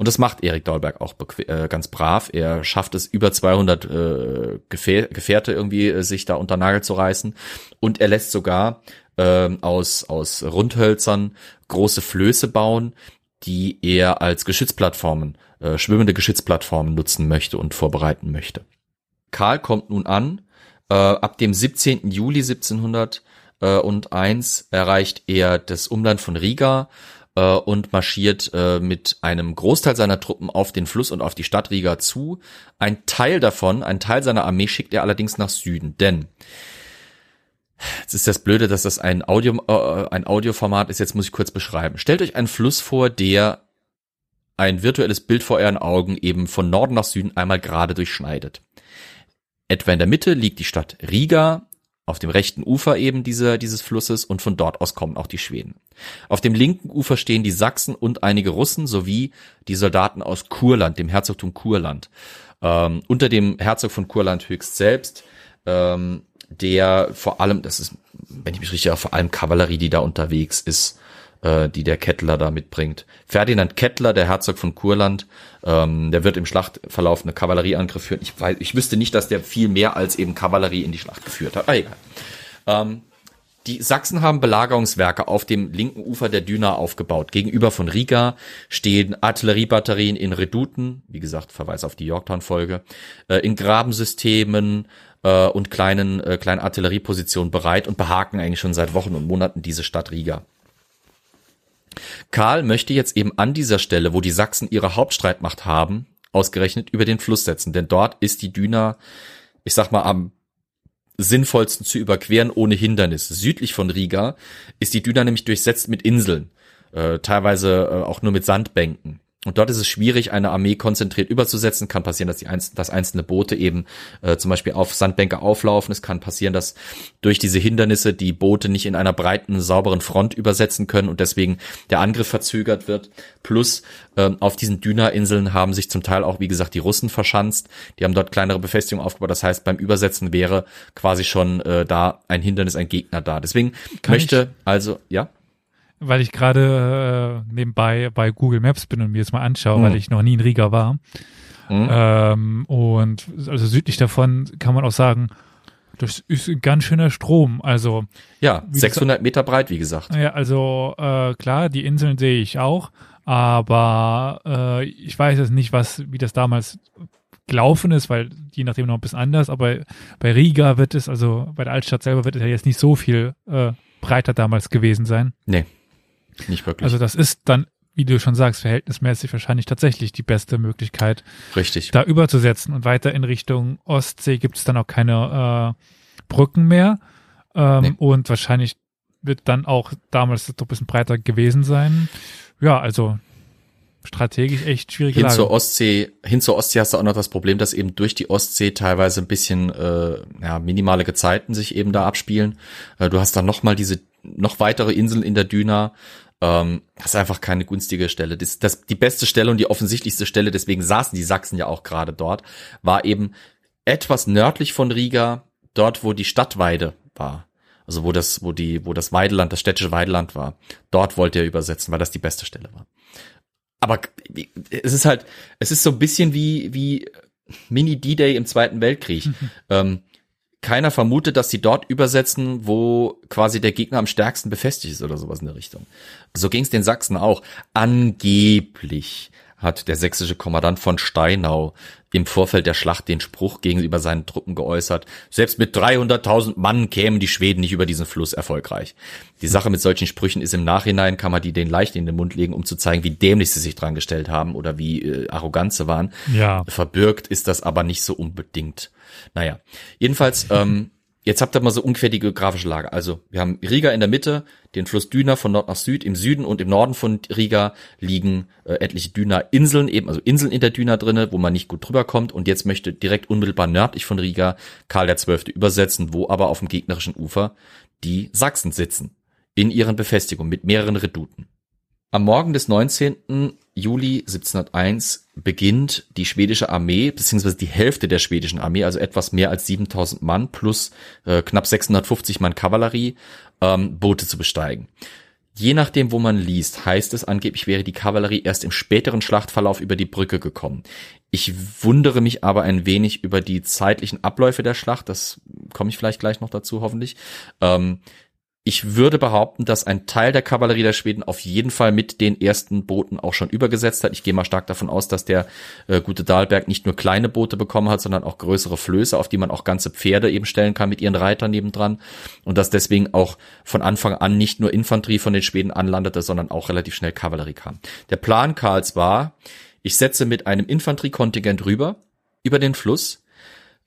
Und das macht Erik Dahlberg auch äh, ganz brav. Er schafft es, über 200 äh, Gefähr Gefährte irgendwie äh, sich da unter Nagel zu reißen. Und er lässt sogar ähm, aus, aus Rundhölzern große Flöße bauen, die er als Geschützplattformen, äh, schwimmende Geschützplattformen nutzen möchte und vorbereiten möchte. Karl kommt nun an Äh, ab dem 17. Juli 1701 erreicht er das Umland von Riga äh, und marschiert äh, mit einem Großteil seiner Truppen auf den Fluss und auf die Stadt Riga zu. Ein Teil davon, ein Teil seiner Armee schickt er allerdings nach Süden, denn Jetzt ist das Blöde, dass das ein Audio, äh, ein Audioformat ist. Jetzt muss ich kurz beschreiben. Stellt euch einen Fluss vor, der ein virtuelles Bild vor euren Augen eben von Norden nach Süden einmal gerade durchschneidet. Etwa in der Mitte liegt die Stadt Riga, auf dem rechten Ufer eben dieser, dieses Flusses und von dort aus kommen auch die Schweden. Auf dem linken Ufer stehen die Sachsen und einige Russen sowie die Soldaten aus Kurland, dem Herzogtum Kurland. Ähm, unter dem Herzog von Kurland höchst selbst, ähm, der vor allem, das ist, wenn ich mich richtig erinnere, vor allem Kavallerie, die da unterwegs ist, äh, die der Kettler da mitbringt. Ferdinand Kettler, der Herzog von Kurland, ähm, der wird im Schlachtverlauf eine Kavallerieangriff führen. Ich, weiß, ich wüsste nicht, dass der viel mehr als eben Kavallerie in die Schlacht geführt hat. Ah, egal. Ähm, die Sachsen haben Belagerungswerke auf dem linken Ufer der Düna aufgebaut. Gegenüber von Riga stehen Artilleriebatterien in Redouten, wie gesagt, Verweis auf die Yorktown-Folge, äh, in Grabensystemen äh, und kleinen, äh, kleinen Artilleriepositionen bereit und behaken eigentlich schon seit Wochen und Monaten diese Stadt Riga. Karl möchte jetzt eben an dieser Stelle, wo die Sachsen ihre Hauptstreitmacht haben, ausgerechnet über den Fluss setzen, denn dort ist die Düna, ich sag mal, am sinnvollsten zu überqueren ohne Hindernis. Südlich von Riga ist die Düna nämlich durchsetzt mit Inseln, äh, teilweise äh, auch nur mit Sandbänken. Und dort ist es schwierig, eine Armee konzentriert überzusetzen. Kann passieren, dass, die einz dass einzelne Boote eben äh, zum Beispiel auf Sandbänke auflaufen. Es kann passieren, dass durch diese Hindernisse die Boote nicht in einer breiten, sauberen Front übersetzen können und deswegen der Angriff verzögert wird. Plus ähm, auf diesen Düna-Inseln haben sich zum Teil auch, wie gesagt, die Russen verschanzt. Die haben dort kleinere Befestigungen aufgebaut. Das heißt, beim Übersetzen wäre quasi schon äh, da ein Hindernis, ein Gegner da. Deswegen kann möchte also, ja weil ich gerade äh, nebenbei bei Google Maps bin und mir das mal anschaue, mhm. weil ich noch nie in Riga war. Mhm. Ähm, und also südlich davon kann man auch sagen, das ist ein ganz schöner Strom. Also ja, 600 Meter breit, wie gesagt. Ja, also äh, klar, die Inseln sehe ich auch, aber äh, ich weiß jetzt nicht, was wie das damals gelaufen ist, weil je nachdem noch ein bisschen anders. Aber bei Riga wird es, also bei der Altstadt selber wird es ja jetzt nicht so viel äh, breiter damals gewesen sein. Nee. Nicht wirklich. Also das ist dann, wie du schon sagst, verhältnismäßig wahrscheinlich tatsächlich die beste Möglichkeit, Richtig. da überzusetzen. Und weiter in Richtung Ostsee gibt es dann auch keine äh, Brücken mehr. Ähm, nee. Und wahrscheinlich wird dann auch damals doch ein bisschen breiter gewesen sein. Ja, also strategisch echt schwierig. hin Zur Ostsee, hin zur Ostsee hast du auch noch das Problem, dass eben durch die Ostsee teilweise ein bisschen äh, ja, minimale Gezeiten sich eben da abspielen. Äh, du hast dann noch mal diese noch weitere Inseln in der Düna, ähm, das ist einfach keine günstige Stelle. Das, das, die beste Stelle und die offensichtlichste Stelle, deswegen saßen die Sachsen ja auch gerade dort, war eben etwas nördlich von Riga, dort wo die Stadtweide war. Also wo das, wo die, wo das Weideland, das städtische Weideland war. Dort wollte er übersetzen, weil das die beste Stelle war. Aber es ist halt, es ist so ein bisschen wie, wie Mini D-Day im Zweiten Weltkrieg. Mhm. Ähm, keiner vermutet, dass sie dort übersetzen, wo quasi der Gegner am stärksten befestigt ist oder sowas in der Richtung. So ging es den Sachsen auch. Angeblich hat der sächsische Kommandant von Steinau im Vorfeld der Schlacht den Spruch gegenüber seinen Truppen geäußert, selbst mit 300.000 Mann kämen die Schweden nicht über diesen Fluss erfolgreich. Die Sache mit solchen Sprüchen ist im Nachhinein, kann man die denen leicht in den Mund legen, um zu zeigen, wie dämlich sie sich dran gestellt haben oder wie äh, arrogant sie waren. Ja. Verbirgt ist das aber nicht so unbedingt. Naja, jedenfalls, ähm, jetzt habt ihr mal so ungefähr die geografische Lage. Also, wir haben Riga in der Mitte, den Fluss Düna von Nord nach Süd. Im Süden und im Norden von Riga liegen äh, etliche Düna-Inseln, eben also Inseln in der Düna drinne, wo man nicht gut drüber kommt. Und jetzt möchte direkt unmittelbar nördlich von Riga Karl XII. übersetzen, wo aber auf dem gegnerischen Ufer die Sachsen sitzen. In ihren Befestigungen mit mehreren Redouten. Am Morgen des 19. Juli 1701 beginnt die schwedische Armee, beziehungsweise die Hälfte der schwedischen Armee, also etwas mehr als 7000 Mann plus äh, knapp 650 Mann Kavallerie, ähm, Boote zu besteigen. Je nachdem, wo man liest, heißt es angeblich wäre die Kavallerie erst im späteren Schlachtverlauf über die Brücke gekommen. Ich wundere mich aber ein wenig über die zeitlichen Abläufe der Schlacht, das komme ich vielleicht gleich noch dazu, hoffentlich. Ähm, ich würde behaupten, dass ein Teil der Kavallerie der Schweden auf jeden Fall mit den ersten Booten auch schon übergesetzt hat. Ich gehe mal stark davon aus, dass der äh, gute Dahlberg nicht nur kleine Boote bekommen hat, sondern auch größere Flöße, auf die man auch ganze Pferde eben stellen kann mit ihren Reitern nebendran. Und dass deswegen auch von Anfang an nicht nur Infanterie von den Schweden anlandete, sondern auch relativ schnell Kavallerie kam. Der Plan Karls war, ich setze mit einem Infanteriekontingent rüber, über den Fluss,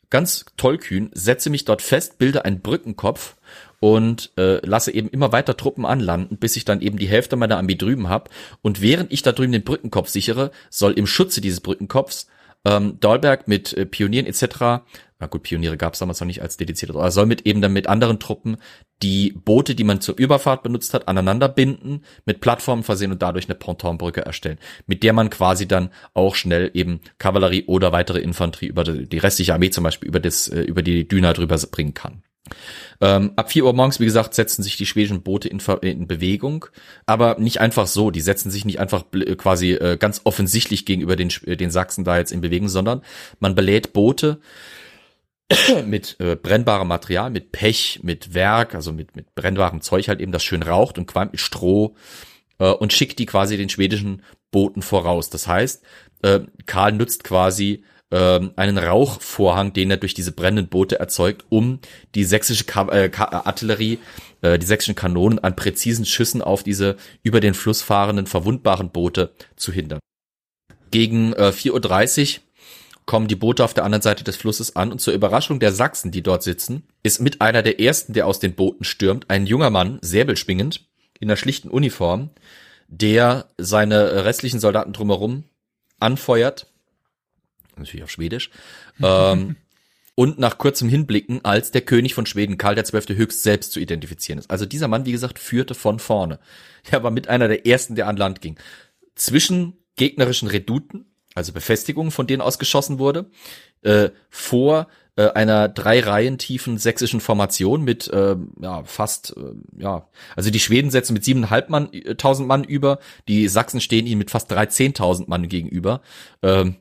ganz tollkühn, setze mich dort fest, bilde einen Brückenkopf und äh, lasse eben immer weiter Truppen anlanden, bis ich dann eben die Hälfte meiner Armee drüben habe. Und während ich da drüben den Brückenkopf sichere, soll im Schutze dieses Brückenkopfs ähm, Dahlberg mit äh, Pionieren etc. Na gut, Pioniere gab es damals noch nicht als dedizierte, aber soll mit eben dann mit anderen Truppen die Boote, die man zur Überfahrt benutzt hat, aneinander binden, mit Plattformen versehen und dadurch eine Pontonbrücke erstellen, mit der man quasi dann auch schnell eben Kavallerie oder weitere Infanterie über die, die restliche Armee zum Beispiel über das äh, über die Düna drüber bringen kann. Ähm, ab 4 Uhr morgens, wie gesagt, setzen sich die schwedischen Boote in, in, Bewegung, aber nicht einfach so. Die setzen sich nicht einfach quasi äh, ganz offensichtlich gegenüber den, den Sachsen da jetzt in Bewegung, sondern man belädt Boote mit äh, brennbarem Material, mit Pech, mit Werk, also mit, mit brennbarem Zeug halt eben, das schön raucht und qualmt mit Stroh äh, und schickt die quasi den schwedischen Booten voraus. Das heißt, äh, Karl nutzt quasi ähm, einen Rauchvorhang, den er durch diese brennenden Boote erzeugt, um die sächsische äh, Ka Artillerie, äh, die sächsischen Kanonen an präzisen Schüssen auf diese über den Fluss fahrenden, verwundbaren Boote zu hindern. Gegen äh, 4.30 Uhr kommen die Boote auf der anderen Seite des Flusses an und zur Überraschung der Sachsen, die dort sitzen, ist mit einer der ersten, der aus den Booten stürmt, ein junger Mann, säbelschwingend, in einer schlichten Uniform, der seine restlichen Soldaten drumherum anfeuert natürlich auf Schwedisch, ähm, und nach kurzem Hinblicken als der König von Schweden, Karl XII. höchst selbst zu identifizieren ist. Also dieser Mann, wie gesagt, führte von vorne. Er war mit einer der ersten, der an Land ging. Zwischen gegnerischen Reduten, also Befestigungen, von denen ausgeschossen wurde, äh, vor äh, einer drei Reihen tiefen sächsischen Formation mit äh, ja fast äh, ja also die Schweden setzen mit siebeneinhalb Mann äh, tausend Mann über die Sachsen stehen ihnen mit fast dreizehntausend Mann gegenüber ähm,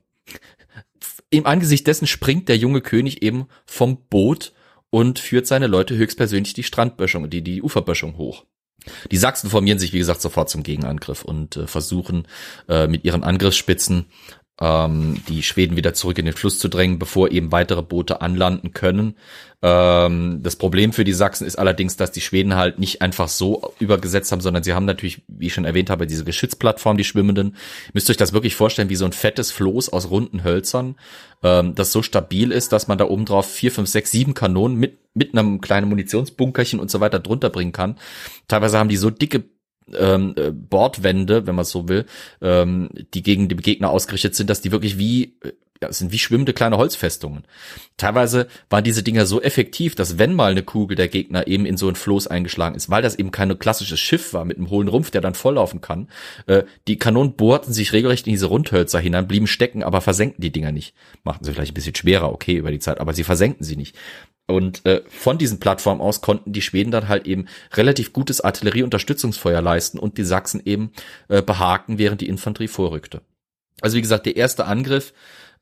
im Angesicht dessen springt der junge König eben vom Boot und führt seine Leute höchstpersönlich die Strandböschung, die, die Uferböschung hoch. Die Sachsen formieren sich, wie gesagt, sofort zum Gegenangriff und äh, versuchen äh, mit ihren Angriffsspitzen ähm, die Schweden wieder zurück in den Fluss zu drängen, bevor eben weitere Boote anlanden können. Ähm, das Problem für die Sachsen ist allerdings, dass die Schweden halt nicht einfach so übergesetzt haben, sondern sie haben natürlich, wie ich schon erwähnt habe, diese Geschützplattform, die schwimmenden. Ihr müsst euch das wirklich vorstellen wie so ein fettes Floß aus runden Hölzern, ähm, das so stabil ist, dass man da oben drauf vier, fünf, sechs, sieben Kanonen mit mit einem kleinen Munitionsbunkerchen und so weiter drunter bringen kann. Teilweise haben die so dicke ähm, äh, Bordwände, wenn man so will, ähm, die gegen die Gegner ausgerichtet sind, dass die wirklich wie äh, ja, sind wie schwimmende kleine Holzfestungen. Teilweise waren diese Dinger so effektiv, dass wenn mal eine Kugel der Gegner eben in so ein Floß eingeschlagen ist, weil das eben kein klassisches Schiff war mit einem hohlen Rumpf, der dann volllaufen kann, äh, die Kanonen bohrten sich regelrecht in diese Rundhölzer hinein, blieben stecken, aber versenkten die Dinger nicht. Machten sie vielleicht ein bisschen schwerer, okay, über die Zeit, aber sie versenkten sie nicht. Und äh, von diesen Plattformen aus konnten die Schweden dann halt eben relativ gutes Artillerieunterstützungsfeuer leisten und die Sachsen eben äh, behaken, während die Infanterie vorrückte. Also wie gesagt, der erste Angriff,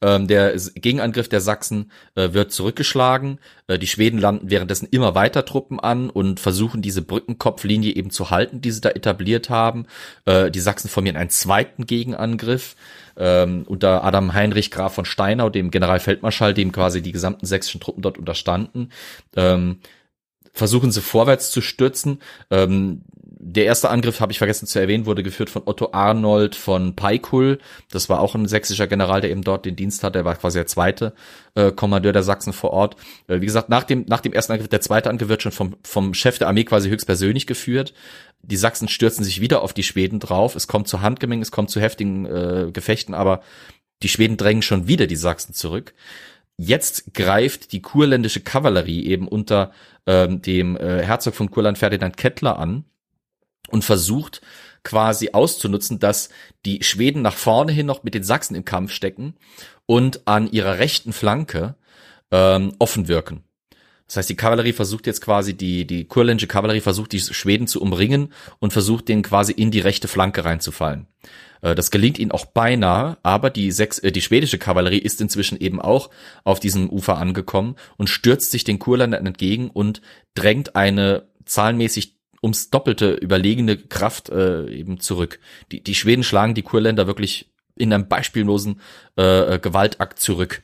ähm, der Gegenangriff der Sachsen äh, wird zurückgeschlagen. Äh, die Schweden landen währenddessen immer weiter Truppen an und versuchen diese Brückenkopflinie eben zu halten, die sie da etabliert haben. Äh, die Sachsen formieren einen zweiten Gegenangriff ähm, unter Adam Heinrich Graf von Steinau, dem Generalfeldmarschall, dem quasi die gesamten sächsischen Truppen dort unterstanden. Ähm, versuchen sie vorwärts zu stürzen. Ähm, der erste Angriff, habe ich vergessen zu erwähnen, wurde geführt von Otto Arnold von Peikul. Das war auch ein sächsischer General, der eben dort den Dienst hat. Der war quasi der zweite äh, Kommandeur der Sachsen vor Ort. Äh, wie gesagt, nach dem, nach dem ersten Angriff, der zweite Angriff wird schon vom, vom Chef der Armee quasi höchstpersönlich geführt. Die Sachsen stürzen sich wieder auf die Schweden drauf. Es kommt zu Handgemengen, es kommt zu heftigen äh, Gefechten, aber die Schweden drängen schon wieder die Sachsen zurück. Jetzt greift die kurländische Kavallerie eben unter ähm, dem äh, Herzog von Kurland Ferdinand Kettler an und versucht quasi auszunutzen, dass die Schweden nach vorne hin noch mit den Sachsen im Kampf stecken und an ihrer rechten Flanke ähm, offen wirken. Das heißt, die Kavallerie versucht jetzt quasi, die, die kurländische Kavallerie versucht, die Schweden zu umringen und versucht, denen quasi in die rechte Flanke reinzufallen. Äh, das gelingt ihnen auch beinahe, aber die, sechs, äh, die schwedische Kavallerie ist inzwischen eben auch auf diesem Ufer angekommen und stürzt sich den Kurländern entgegen und drängt eine zahlenmäßig ums Doppelte überlegene Kraft äh, eben zurück. Die, die Schweden schlagen die Kurländer wirklich in einem beispiellosen äh, Gewaltakt zurück.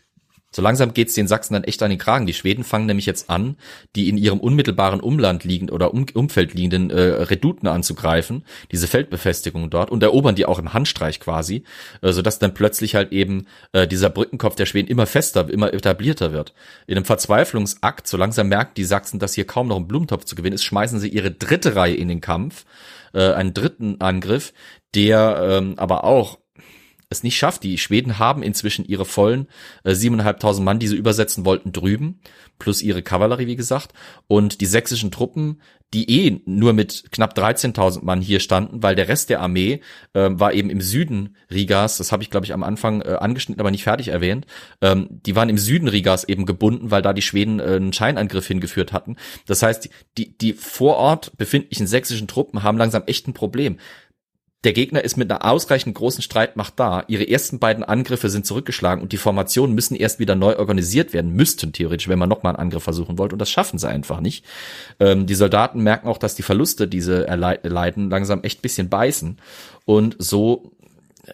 So langsam geht's den Sachsen dann echt an den Kragen. Die Schweden fangen nämlich jetzt an, die in ihrem unmittelbaren Umland liegend oder um, Umfeld liegenden äh, Reduten anzugreifen, diese Feldbefestigungen dort und erobern die auch im Handstreich quasi, äh, sodass dann plötzlich halt eben äh, dieser Brückenkopf der Schweden immer fester, immer etablierter wird. In einem Verzweiflungsakt, so langsam merken die Sachsen, dass hier kaum noch ein Blumentopf zu gewinnen ist, schmeißen sie ihre dritte Reihe in den Kampf, äh, einen dritten Angriff, der ähm, aber auch es nicht schafft. Die Schweden haben inzwischen ihre vollen äh, 7.500 Mann, die sie übersetzen wollten, drüben, plus ihre Kavallerie, wie gesagt. Und die sächsischen Truppen, die eh nur mit knapp 13.000 Mann hier standen, weil der Rest der Armee äh, war eben im Süden Rigas, das habe ich, glaube ich, am Anfang äh, angeschnitten, aber nicht fertig erwähnt, ähm, die waren im Süden Rigas eben gebunden, weil da die Schweden äh, einen Scheinangriff hingeführt hatten. Das heißt, die, die vor Ort befindlichen sächsischen Truppen haben langsam echt ein Problem der Gegner ist mit einer ausreichend großen Streitmacht da. Ihre ersten beiden Angriffe sind zurückgeschlagen und die Formationen müssen erst wieder neu organisiert werden, müssten theoretisch, wenn man nochmal einen Angriff versuchen wollte. Und das schaffen sie einfach nicht. Ähm, die Soldaten merken auch, dass die Verluste, diese erleiden, langsam echt bisschen beißen. Und so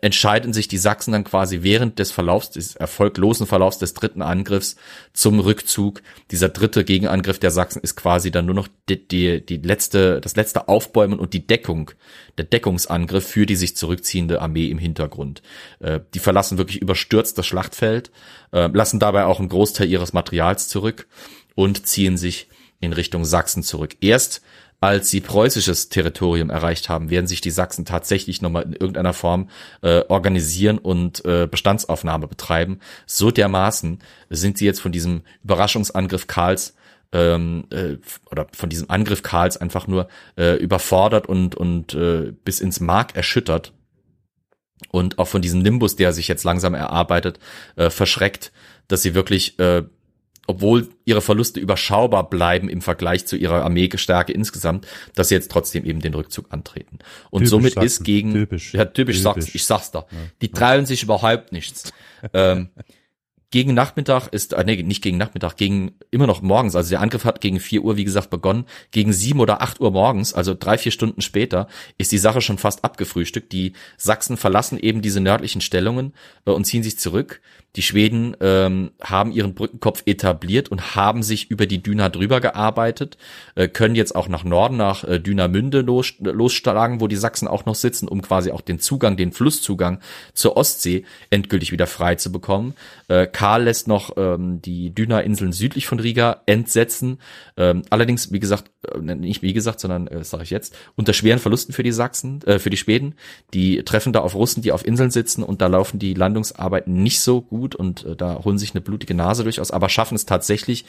entscheiden sich die Sachsen dann quasi während des Verlaufs, des erfolglosen Verlaufs des dritten Angriffs zum Rückzug. Dieser dritte Gegenangriff der Sachsen ist quasi dann nur noch die, die, die letzte, das letzte Aufbäumen und die Deckung, der Deckungsangriff für die sich zurückziehende Armee im Hintergrund. Äh, die verlassen wirklich überstürzt das Schlachtfeld, äh, lassen dabei auch einen Großteil ihres Materials zurück und ziehen sich in Richtung Sachsen zurück. Erst als sie preußisches Territorium erreicht haben, werden sich die Sachsen tatsächlich nochmal in irgendeiner Form äh, organisieren und äh, Bestandsaufnahme betreiben. So dermaßen sind sie jetzt von diesem Überraschungsangriff Karls ähm, äh, oder von diesem Angriff Karls einfach nur äh, überfordert und, und äh, bis ins Mark erschüttert und auch von diesem Nimbus, der sich jetzt langsam erarbeitet, äh, verschreckt, dass sie wirklich äh, obwohl ihre Verluste überschaubar bleiben im Vergleich zu ihrer Armeegestärke insgesamt, dass sie jetzt trotzdem eben den Rückzug antreten. Und typisch somit Sachsen. ist gegen, typisch, ja, typisch, typisch. Sachsen, ich sag's da, ja. die trauen sich überhaupt nichts. ähm, gegen Nachmittag ist, äh, nee, nicht gegen Nachmittag, gegen immer noch morgens, also der Angriff hat gegen vier Uhr, wie gesagt, begonnen. Gegen sieben oder acht Uhr morgens, also drei, vier Stunden später, ist die Sache schon fast abgefrühstückt. Die Sachsen verlassen eben diese nördlichen Stellungen äh, und ziehen sich zurück. Die Schweden ähm, haben ihren Brückenkopf etabliert und haben sich über die Düna drüber gearbeitet, äh, können jetzt auch nach Norden, nach äh, Dünamünde los, losschlagen, wo die Sachsen auch noch sitzen, um quasi auch den Zugang, den Flusszugang zur Ostsee endgültig wieder frei zu bekommen. Äh, Karl lässt noch ähm, die Düna-Inseln südlich von Riga entsetzen. Ähm, allerdings, wie gesagt, äh, nicht wie gesagt, sondern äh, sage ich jetzt, unter schweren Verlusten für die Sachsen, äh, für die Schweden. Die treffen da auf Russen, die auf Inseln sitzen und da laufen die Landungsarbeiten nicht so gut und äh, da holen sich eine blutige Nase durchaus, aber schaffen es tatsächlich,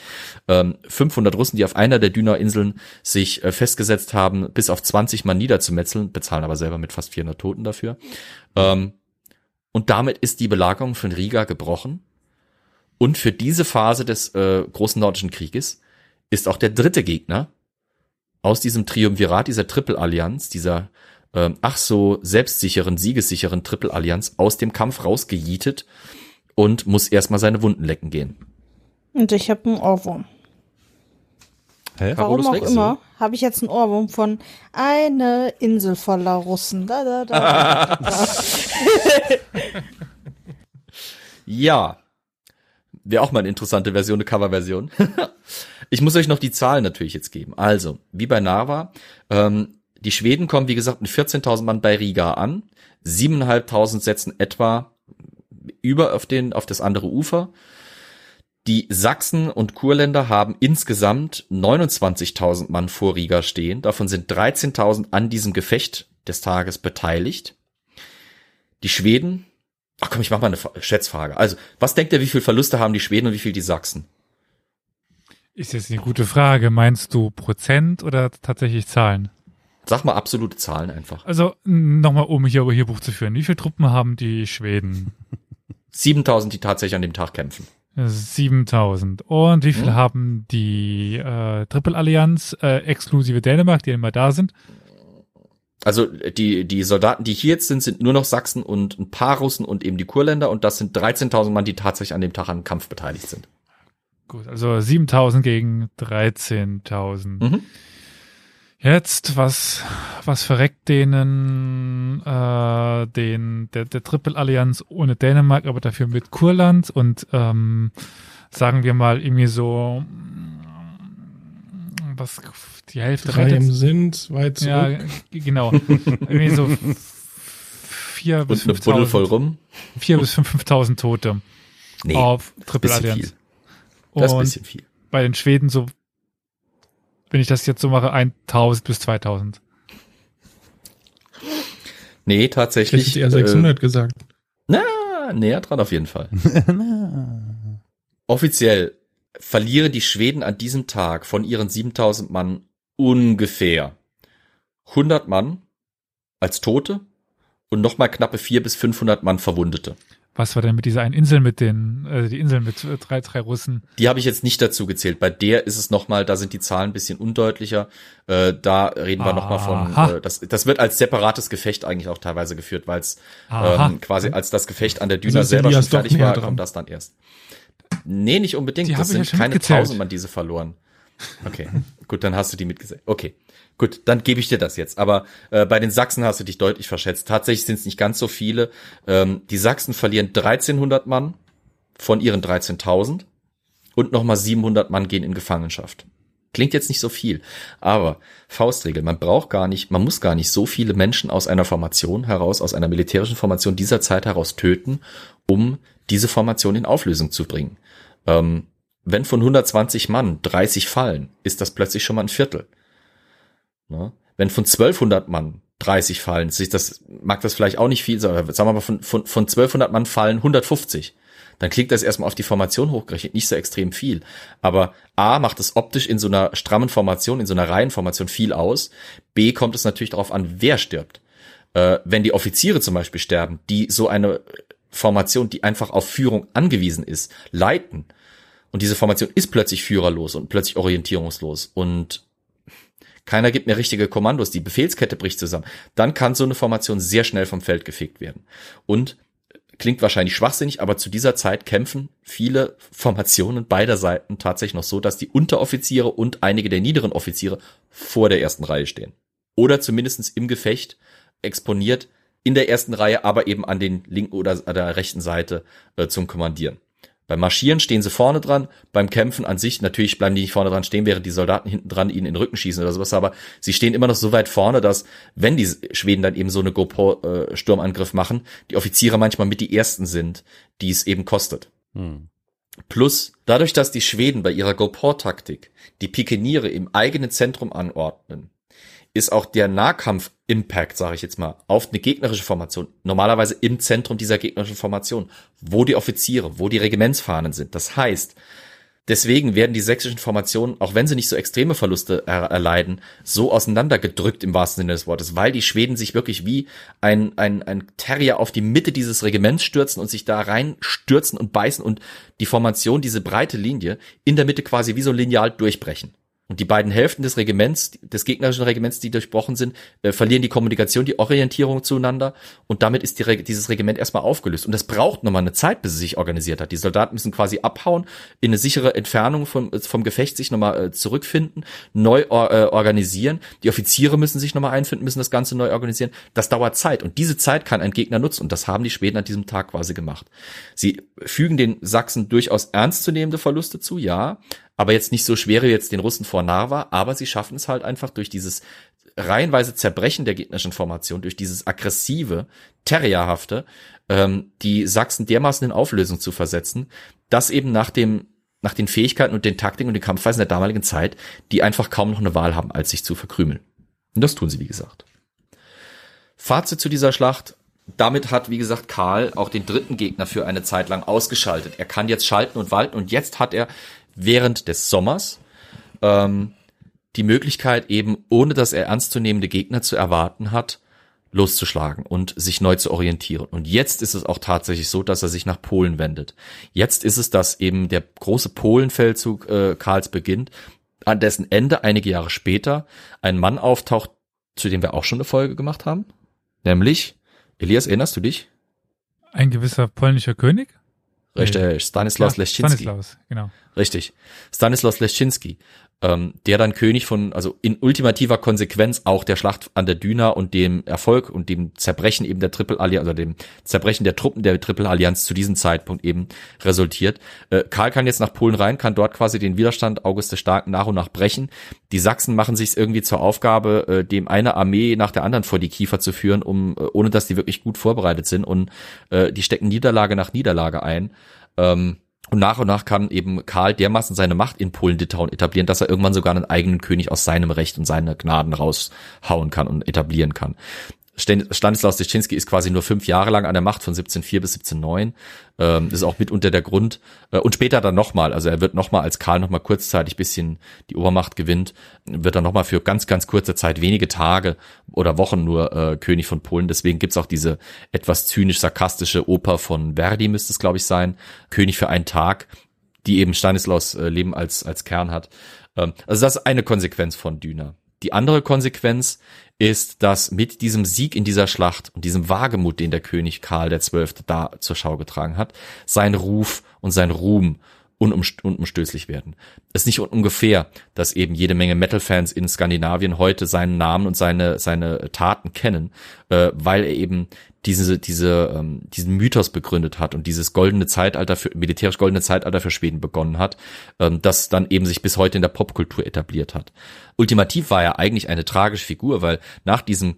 ähm, 500 Russen, die auf einer der Düner-Inseln sich äh, festgesetzt haben, bis auf 20 Mann niederzumetzeln, bezahlen aber selber mit fast 400 Toten dafür. Ähm, und damit ist die Belagerung von Riga gebrochen. Und für diese Phase des äh, großen nordischen Krieges ist auch der dritte Gegner aus diesem Triumvirat, dieser Triple-Allianz, dieser äh, ach so selbstsicheren, siegessicheren Triple-Allianz aus dem Kampf rausgejietet und muss erstmal seine Wunden lecken gehen. Und ich habe einen Ohrwurm. Hä? Warum auch immer, habe ich jetzt einen Ohrwurm von eine Insel voller Russen. Da, da, da, da. ja. Wäre auch mal eine interessante Version, eine Coverversion. ich muss euch noch die Zahlen natürlich jetzt geben. Also, wie bei Narva, ähm, die Schweden kommen, wie gesagt, mit 14.000 Mann bei Riga an. 7.500 setzen etwa über auf den, auf das andere Ufer. Die Sachsen und Kurländer haben insgesamt 29.000 Mann vor Riga stehen. Davon sind 13.000 an diesem Gefecht des Tages beteiligt. Die Schweden, ach komm, ich mach mal eine Schätzfrage. Also, was denkt ihr, wie viel Verluste haben die Schweden und wie viel die Sachsen? Ist jetzt eine gute Frage. Meinst du Prozent oder tatsächlich Zahlen? Sag mal absolute Zahlen einfach. Also, nochmal, um hier hier Buch zu führen. Wie viele Truppen haben die Schweden? 7000, die tatsächlich an dem Tag kämpfen. 7000. Und wie viel hm. haben die äh, Triple Allianz äh, exklusive Dänemark, die immer da sind? Also die, die Soldaten, die hier jetzt sind, sind nur noch Sachsen und ein paar Russen und eben die Kurländer und das sind 13.000 Mann, die tatsächlich an dem Tag am Kampf beteiligt sind. Gut, also 7000 gegen 13.000. Mhm. Jetzt, was, was verreckt denen äh, den der, der Triple-Allianz ohne Dänemark, aber dafür mit Kurland und ähm, sagen wir mal irgendwie so was die Hälfte Drei rettet. im Sinn, zwei zurück. Ja, genau. irgendwie so vier bis eine Buddel voll 5.000 rum? vier bis 5.000 Tote Nee, auf bisschen Triple-Allianz. viel. Das ist ein bisschen viel. bei den Schweden so, wenn ich das jetzt so mache, 1000 bis 2000. Nee, Ich tatsächlich. hätte eher 600 gesagt. Äh, na, näher dran auf jeden Fall. Offiziell verlieren die Schweden an diesem Tag von ihren 7000 Mann ungefähr 100 Mann als Tote und nochmal knappe 400 bis 500 Mann Verwundete. Was war denn mit dieser einen Insel mit den, äh, die Insel mit äh, drei, drei Russen? Die habe ich jetzt nicht dazu gezählt. Bei der ist es nochmal, da sind die Zahlen ein bisschen undeutlicher. Äh, da reden wir nochmal von, Aha. äh, das, das wird als separates Gefecht eigentlich auch teilweise geführt, weil es Aha. ähm, quasi als das Gefecht an der Düne Also selber schon fertig war, dran. kommt das dann erst. Nee, nicht unbedingt. Die das ja sind schon keine mitgezählt. tausend Mann diese verloren. Okay, gut, dann hast du die mitgesehen. Okay, gut, dann gebe ich dir das jetzt. Aber äh, bei den Sachsen hast du dich deutlich verschätzt. Tatsächlich sind es nicht ganz so viele. Ähm, die Sachsen verlieren 1300 Mann von ihren 13.000 und nochmal 700 Mann gehen in Gefangenschaft. Klingt jetzt nicht so viel, aber Faustregel, man braucht gar nicht, man muss gar nicht so viele Menschen aus einer Formation heraus, aus einer militärischen Formation dieser Zeit heraus töten, um diese Formation in Auflösung zu bringen. Ähm, wenn von 120 Mann 30 fallen, ist das plötzlich schon mal ein Viertel. Ne? Wenn von 1200 Mann 30 fallen, sich das, mag das vielleicht auch nicht viel sein, aber sagen wir mal, von, von, von 1200 Mann fallen 150. Dann klingt das erstmal auf die Formation hochgerechnet nicht so extrem viel. Aber A macht es optisch in so einer strammen Formation, in so einer Reihenformation viel aus. B kommt es natürlich darauf an, wer stirbt. Äh, wenn die Offiziere zum Beispiel sterben, die so eine Formation, die einfach auf Führung angewiesen ist, leiten, und diese Formation ist plötzlich führerlos und plötzlich orientierungslos und keiner gibt mir richtige Kommandos, die Befehlskette bricht zusammen, dann kann so eine Formation sehr schnell vom Feld gefegt werden. Und klingt wahrscheinlich schwachsinnig, aber zu dieser Zeit kämpfen viele Formationen beider Seiten tatsächlich noch so, dass die Unteroffiziere und einige der niederen Offiziere vor der ersten Reihe stehen. Oder zumindestens im Gefecht exponiert in der ersten Reihe, aber eben an den linken oder an der rechten Seite äh, zum Kommandieren. Beim Marschieren stehen sie vorne dran, beim Kämpfen an sich, natürlich bleiben die nicht vorne dran stehen, während die Soldaten hinten dran ihnen in den Rücken schießen oder sowas, aber sie stehen immer noch so weit vorne, dass, wenn die Schweden dann eben so eine GoPro-Sturmangriff machen, die Offiziere manchmal mit die ersten sind, die es eben kostet. Hm. Plus, dadurch, dass die Schweden bei ihrer GoPro-Taktik die Pikeniere im eigenen Zentrum anordnen, ist auch der Nahkampf-Impact, sage ich jetzt mal, auf eine gegnerische Formation normalerweise im Zentrum dieser gegnerischen Formation, wo die Offiziere, wo die Regimentsfahnen sind. Das heißt, deswegen werden die sächsischen Formationen, auch wenn sie nicht so extreme Verluste er erleiden, so auseinandergedrückt im wahrsten Sinne des Wortes, weil die Schweden sich wirklich wie ein, ein, ein Terrier auf die Mitte dieses Regiments stürzen und sich da reinstürzen und beißen und die Formation, diese breite Linie, in der Mitte quasi wie so lineal durchbrechen. Und die beiden Hälften des Regiments, des gegnerischen Regiments, die durchbrochen sind, äh, verlieren die Kommunikation, die Orientierung zueinander und damit ist die, Re- dieses Regiment erstmal aufgelöst. Und das braucht nochmal eine Zeit, bis es sich organisiert hat. Die Soldaten müssen quasi abhauen, in eine sichere Entfernung vom, vom Gefecht sich nochmal äh, zurückfinden, neu or, äh, organisieren. Die Offiziere müssen sich nochmal einfinden, müssen das Ganze neu organisieren. Das dauert Zeit und diese Zeit kann ein Gegner nutzen und das haben die Schweden an diesem Tag quasi gemacht. Sie fügen den Sachsen durchaus ernstzunehmende Verluste zu, ja, aber jetzt nicht so schwere jetzt den Russen vor Narva, aber sie schaffen es halt einfach durch dieses reihenweise Zerbrechen der gegnerischen Formation, durch dieses aggressive, terrierhafte, ähm, die Sachsen dermaßen in Auflösung zu versetzen, dass eben nach dem nach den Fähigkeiten und den Taktiken und den Kampfweisen der damaligen Zeit, die einfach kaum noch eine Wahl haben, als sich zu verkrümeln. Und das tun sie, wie gesagt. Fazit zu dieser Schlacht. Damit hat, wie gesagt, Karl auch den dritten Gegner für eine Zeit lang ausgeschaltet. Er kann jetzt schalten und walten und jetzt hat er während des Sommers ähm, die Möglichkeit eben, ohne dass er ernstzunehmende Gegner zu erwarten hat, loszuschlagen und sich neu zu orientieren. Und jetzt ist es auch tatsächlich so, dass er sich nach Polen wendet. Jetzt ist es, dass eben der große Polenfeldzug äh, Karls beginnt, an dessen Ende einige Jahre später ein Mann auftaucht, zu dem wir auch schon eine Folge gemacht haben, nämlich Elias, erinnerst du dich? Ein gewisser polnischer König? Richtig, Stanislaus Ja, Leszczynski. Stanislaus, genau. Richtig. Stanislaus Leszczynski, ähm, der dann König von, also in ultimativer Konsequenz auch der Schlacht an der Düna und dem Erfolg und dem Zerbrechen eben der Triple Allianz, also dem Zerbrechen der Truppen der Triple Allianz zu diesem Zeitpunkt eben resultiert. Äh, Karl kann jetzt nach Polen rein, kann dort quasi den Widerstand August des Starken nach und nach brechen. Die Sachsen machen sich irgendwie zur Aufgabe, äh, dem eine Armee nach der anderen vor die Kiefer zu führen, um, äh, ohne dass die wirklich gut vorbereitet sind und äh, die stecken Niederlage nach Niederlage ein. Ähm, und nach und nach kann eben Karl dermaßen seine Macht in Polen-Litauen etablieren, dass er irgendwann sogar einen eigenen König aus seinem Recht und seinen Gnaden raushauen kann und etablieren kann. Stanislaus Leszczynski ist quasi nur fünf Jahre lang an der Macht von 1704 bis 1709. Ähm, das ist auch mitunter der Grund. Äh, und später dann nochmal, also er wird nochmal als Karl nochmal kurzzeitig bisschen die Obermacht gewinnt, wird dann nochmal für ganz, ganz kurze Zeit, wenige Tage oder Wochen nur äh, König von Polen. Deswegen gibt's auch diese etwas zynisch-sarkastische Oper von Verdi, müsste es glaube ich sein, König für einen Tag, die eben Stanislaus äh, Leben als, als Kern hat. Ähm, also das ist eine Konsequenz von Düner. Die andere Konsequenz ist, dass mit diesem Sieg in dieser Schlacht und diesem Wagemut, den der König Karl XII. da zur Schau getragen hat, sein Ruf und sein Ruhm unumstößlich werden. Es ist nicht ungefähr, dass eben jede Menge Metal-Fans in Skandinavien heute seinen Namen und seine, seine Taten kennen, äh, weil er eben diese, diese, ähm, diesen Mythos begründet hat und dieses goldene Zeitalter für, militärisch goldene Zeitalter für Schweden begonnen hat, ähm, das dann eben sich bis heute in der Popkultur etabliert hat. Ultimativ war er eigentlich eine tragische Figur, weil nach diesem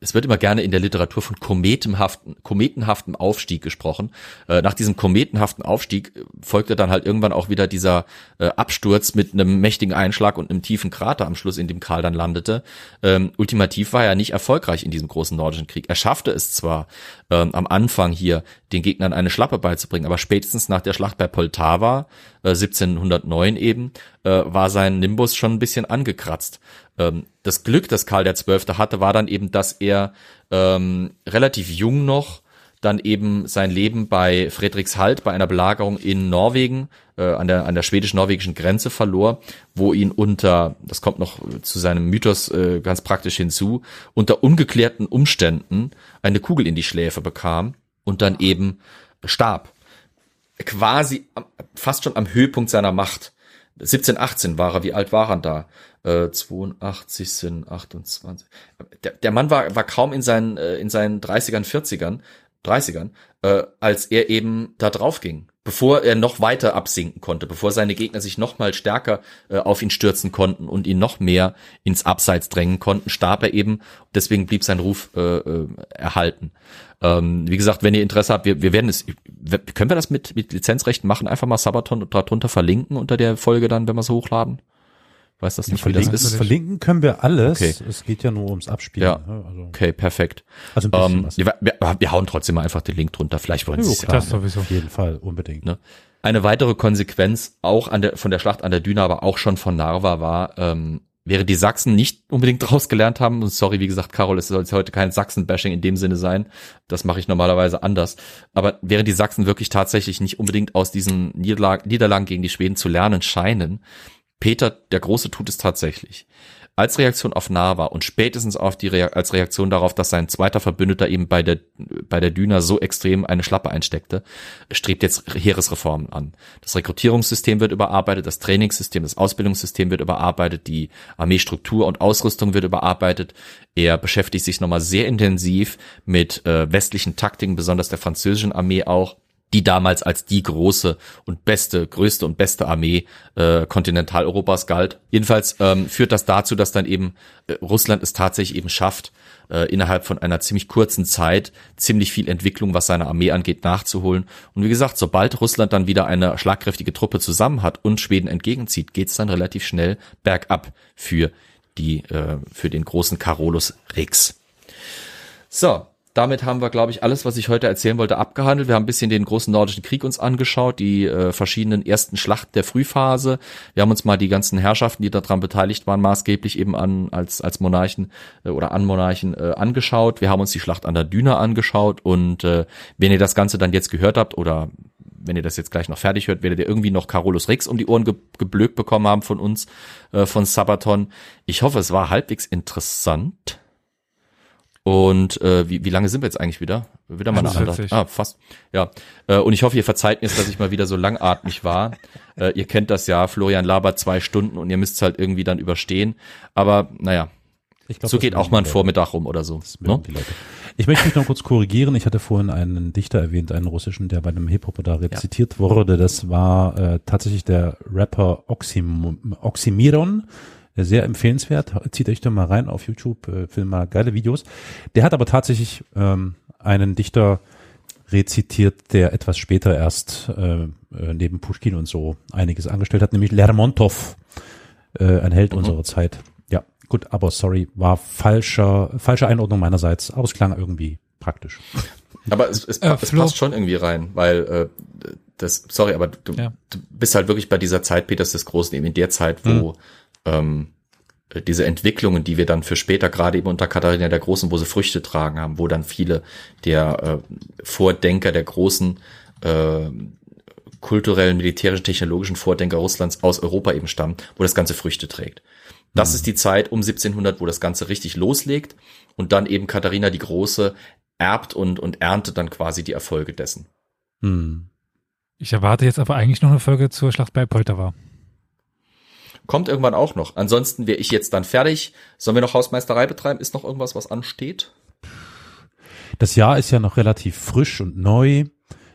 es wird immer gerne in der Literatur von kometenhaften, kometenhaftem Aufstieg gesprochen. Äh, nach diesem kometenhaften Aufstieg folgte dann halt irgendwann auch wieder dieser äh, Absturz mit einem mächtigen Einschlag und einem tiefen Krater am Schluss, in dem Karl dann landete. Ähm, ultimativ war er nicht erfolgreich in diesem großen nordischen Krieg. Er schaffte es zwar ähm, am Anfang hier, den Gegnern eine Schlappe beizubringen, aber spätestens nach der Schlacht bei Poltava, äh, 1709 eben, äh, war sein Nimbus schon ein bisschen angekratzt ähm, das Glück, das Karl der Zwölfte hatte, war dann eben, dass er ähm, relativ jung noch dann eben sein Leben bei Fredrikshald bei einer Belagerung in Norwegen äh, an der an der schwedisch-norwegischen Grenze verlor, wo ihn unter das kommt noch zu seinem Mythos äh, ganz praktisch hinzu unter ungeklärten Umständen eine Kugel in die Schläfe bekam und dann eben starb. Quasi fast schon am Höhepunkt seiner Macht. 17, 18 war er, wie alt war er da? Äh, 82 sind 28. Der, der Mann war, war kaum in seinen, äh, in seinen 30ern, 40ern, 30ern, äh, als er eben da drauf ging. Bevor er noch weiter absinken konnte, bevor seine Gegner sich noch mal stärker äh, auf ihn stürzen konnten und ihn noch mehr ins Abseits drängen konnten, starb er eben. Deswegen blieb sein Ruf äh, äh, erhalten. Ähm, wie gesagt, wenn ihr Interesse habt, wir, wir werden es, können wir das mit, mit Lizenzrechten machen? Einfach mal Sabaton darunter verlinken unter der Folge dann, wenn wir es hochladen? Weiß das nicht, wie das ist? Verlinken können wir alles. Okay. Es geht ja nur ums Abspielen. Ja. Ne? Also okay, perfekt. Also ein bisschen ähm, was. Wir, wir, wir, hauen trotzdem mal einfach den Link drunter. Vielleicht wollen Sie es ja. Das sowieso. Auf jeden Fall, unbedingt. Ne? Eine weitere Konsequenz auch an der, von der Schlacht an der Düne, aber auch schon von Narva war, ähm, wäre die Sachsen nicht unbedingt daraus gelernt haben, und sorry, wie gesagt, Carol, es soll jetzt heute kein Sachsen-Bashing in dem Sinne sein, das mache ich normalerweise anders, aber während die Sachsen wirklich tatsächlich nicht unbedingt aus diesen Niederlagen, Niederlagen gegen die Schweden zu lernen scheinen, Peter der Große tut es tatsächlich als Reaktion auf Narva und spätestens auf die Re als Reaktion darauf, dass sein zweiter Verbündeter eben bei der bei der Düna so extrem eine Schlappe einsteckte, strebt jetzt Heeresreformen an. Das Rekrutierungssystem wird überarbeitet, das Trainingssystem, das Ausbildungssystem wird überarbeitet, die Armeestruktur und Ausrüstung wird überarbeitet. Er beschäftigt sich nochmal sehr intensiv mit äh, westlichen Taktiken, besonders der französischen Armee auch die damals als die große und beste, größte und beste Armee äh, Kontinentaleuropas galt. Jedenfalls ähm, führt das dazu, dass dann eben äh, Russland es tatsächlich eben schafft, äh, innerhalb von einer ziemlich kurzen Zeit ziemlich viel Entwicklung, was seine Armee angeht, nachzuholen. Und wie gesagt, sobald Russland dann wieder eine schlagkräftige Truppe zusammen hat und Schweden entgegenzieht, geht's dann relativ schnell bergab für die äh, für den großen Carolus Rex. So, damit haben wir, glaube ich, alles, was ich heute erzählen wollte, abgehandelt. Wir haben ein bisschen den großen nordischen Krieg uns angeschaut, die äh, verschiedenen ersten Schlachten der Frühphase. Wir haben uns mal die ganzen Herrschaften, die daran beteiligt waren, maßgeblich eben an als als Monarchen äh, oder an Monarchen äh, angeschaut. Wir haben uns die Schlacht an der Düne angeschaut und äh, wenn ihr das Ganze dann jetzt gehört habt oder wenn ihr das jetzt gleich noch fertig hört, werdet ihr irgendwie noch Carolus Rex um die Ohren ge geblökt bekommen haben von uns, äh, von Sabaton. Ich hoffe, es war halbwegs interessant. Und äh, wie, wie lange sind wir jetzt eigentlich wieder? Wieder mal eine andere. Ah, fast. Ja. Äh, und ich hoffe, ihr verzeiht mir, dass ich mal wieder so langatmig war. Äh, ihr kennt das ja, Florian labert zwei Stunden und ihr müsst es halt irgendwie dann überstehen. Aber naja, Ich glaub, so geht auch mal ein. Vormittag rum oder so. Ne? Ich möchte mich noch kurz korrigieren. Ich hatte vorhin einen Dichter erwähnt, einen russischen, der bei einem Hip-Hop da rezitiert wurde. Das war äh, tatsächlich der Rapper Oxym Oxymiron. Der Sehr empfehlenswert. Zieht euch da mal rein auf YouTube, äh, film mal geile Videos. Der hat aber tatsächlich ähm, einen Dichter rezitiert, der etwas später erst äh, äh, neben Pushkin und so einiges angestellt hat, nämlich Lermontov, äh, ein Held unserer Zeit. Ja, gut, aber sorry, war falscher, falsche Einordnung meinerseits, aber es klang irgendwie praktisch. Aber es, es, Äh, es passt schon irgendwie rein, weil äh, das, sorry, aber du, Ja. du bist halt wirklich bei dieser Zeit Peters des Großen, eben in der Zeit, wo ähm, äh, diese Entwicklungen, die wir dann für später, gerade eben unter Katharina der Großen, wo sie Früchte tragen haben, wo dann viele der äh, Vordenker der großen äh, kulturellen, militärischen, technologischen Vordenker Russlands aus Europa eben stammen, wo das Ganze Früchte trägt. Das ist die Zeit um 1700, wo das Ganze richtig loslegt und dann eben Katharina die Große erbt und, und erntet dann quasi die Erfolge dessen. Hm. Ich erwarte jetzt aber eigentlich noch eine Folge zur Schlacht bei Poltava. Kommt irgendwann auch noch. Ansonsten wäre ich jetzt dann fertig. Sollen wir noch Hausmeisterei betreiben? Ist noch irgendwas, was ansteht? Das Jahr ist ja noch relativ frisch und neu.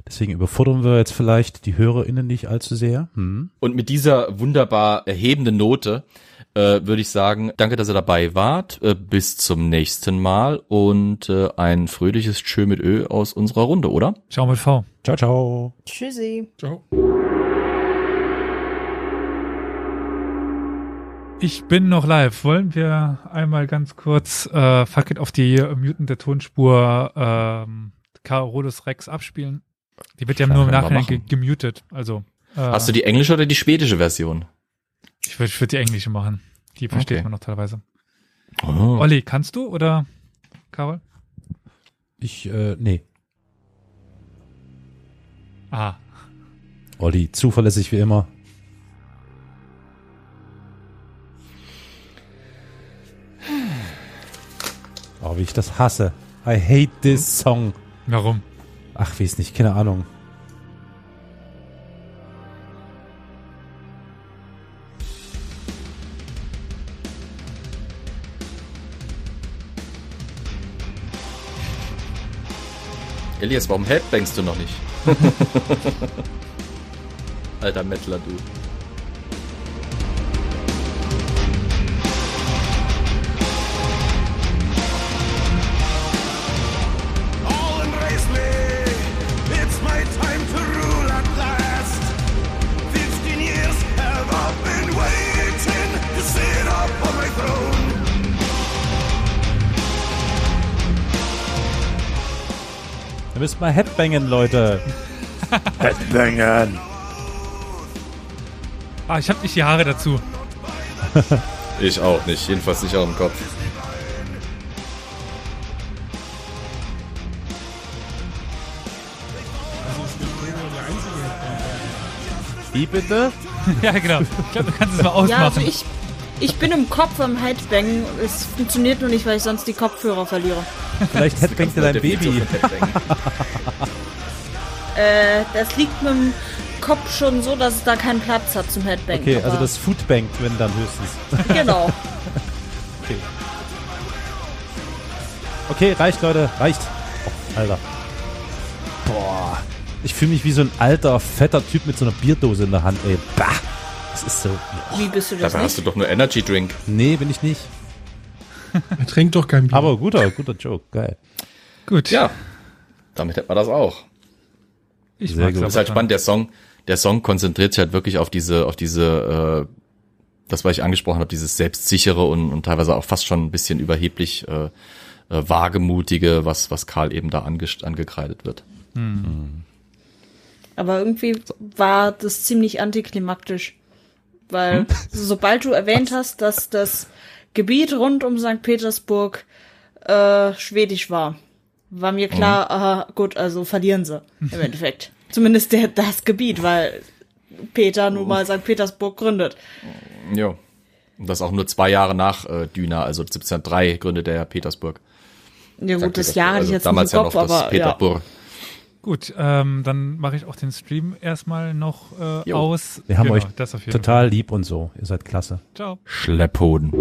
Deswegen überfordern wir jetzt vielleicht die HörerInnen nicht allzu sehr. Hm. Und mit dieser wunderbar erhebenden Note äh, würde ich sagen, danke, dass ihr dabei wart. Äh, bis zum nächsten Mal und äh, ein fröhliches Tschö mit Ö aus unserer Runde, oder? Ciao mit V. Ciao, ciao. Tschüssi. Ciao. Ich bin noch live. Wollen wir einmal ganz kurz äh, Fuck it auf die Mutant der Tonspur ähm, Carolus Rex abspielen? Die wird ja nur im Nachhinein ge gemutet. Also äh, Hast du die englische oder die schwedische Version? ich würde ich würd die englische machen. Die versteht Okay. man noch teilweise. Oh. Olli, kannst du oder Carol? Ich, äh, nee. Ah, Olli, zuverlässig wie immer. Oh, wie ich das hasse. I hate this song. warum? Ach, wie ist nicht, keine Ahnung. Elias, warum headbangst du noch nicht? Alter Mettler, du. Müssen mal Headbangen, Leute. Headbangen. Ah, ich habe nicht die Haare dazu. Ich auch nicht, jedenfalls nicht auch im Kopf. Wie bitte? ja, genau. Ich glaube, du kannst es mal Ja, also ausmachen. ich, ich bin im Kopf am Headbang. Es funktioniert nur nicht, weil ich sonst die Kopfhörer verliere. Vielleicht Headbangt dir dein Baby. Äh, das liegt mit dem Kopf schon so, dass es da keinen Platz hat zum Headbang. Okay, also das Foodbankt, wenn dann höchstens. Genau. Okay, reicht, Leute, reicht. Oh, Alter. Boah. Ich fühle mich wie so ein alter, fetter Typ mit so einer Bierdose in der Hand, ey. Bah. Das ist so. Wie bist du das Dabei hast du nicht? doch nur Energy Drink. Nee, bin ich nicht. Er trinkt doch kein Bier. Aber guter, guter Joke. Geil. Gut. Ja, damit hätten wir das auch. ich Sehr mag's gut. Das ist halt spannend, der Song, der Song konzentriert sich halt wirklich auf diese, auf diese, äh, das, was ich angesprochen habe, dieses selbstsichere und, und teilweise auch fast schon ein bisschen überheblich äh, äh, wagemutige, was, was Karl eben da ange, angekreidet wird. Aber irgendwie war das ziemlich antiklimaktisch. Weil, Hm? sobald du erwähnt hast, dass das Gebiet rund um St. Petersburg äh, schwedisch war, war mir Hm. klar, aha, gut, also verlieren sie im Endeffekt. Zumindest der, das Gebiet, weil Peter nun mal St. Petersburg gründet. Ja. Und das auch nur zwei Jahre nach äh, Düna, also 1703 gründet er ja Petersburg. Ja gut, das. Jahr hatte ich Also jetzt damals im ja Kopf, noch das aber ja. Gut, ähm, dann mache ich auch den Stream erstmal noch äh, aus. Wir haben Genau, euch das auf jeden total lieb und so. Ihr seid klasse. Ciao. Schlepphoden.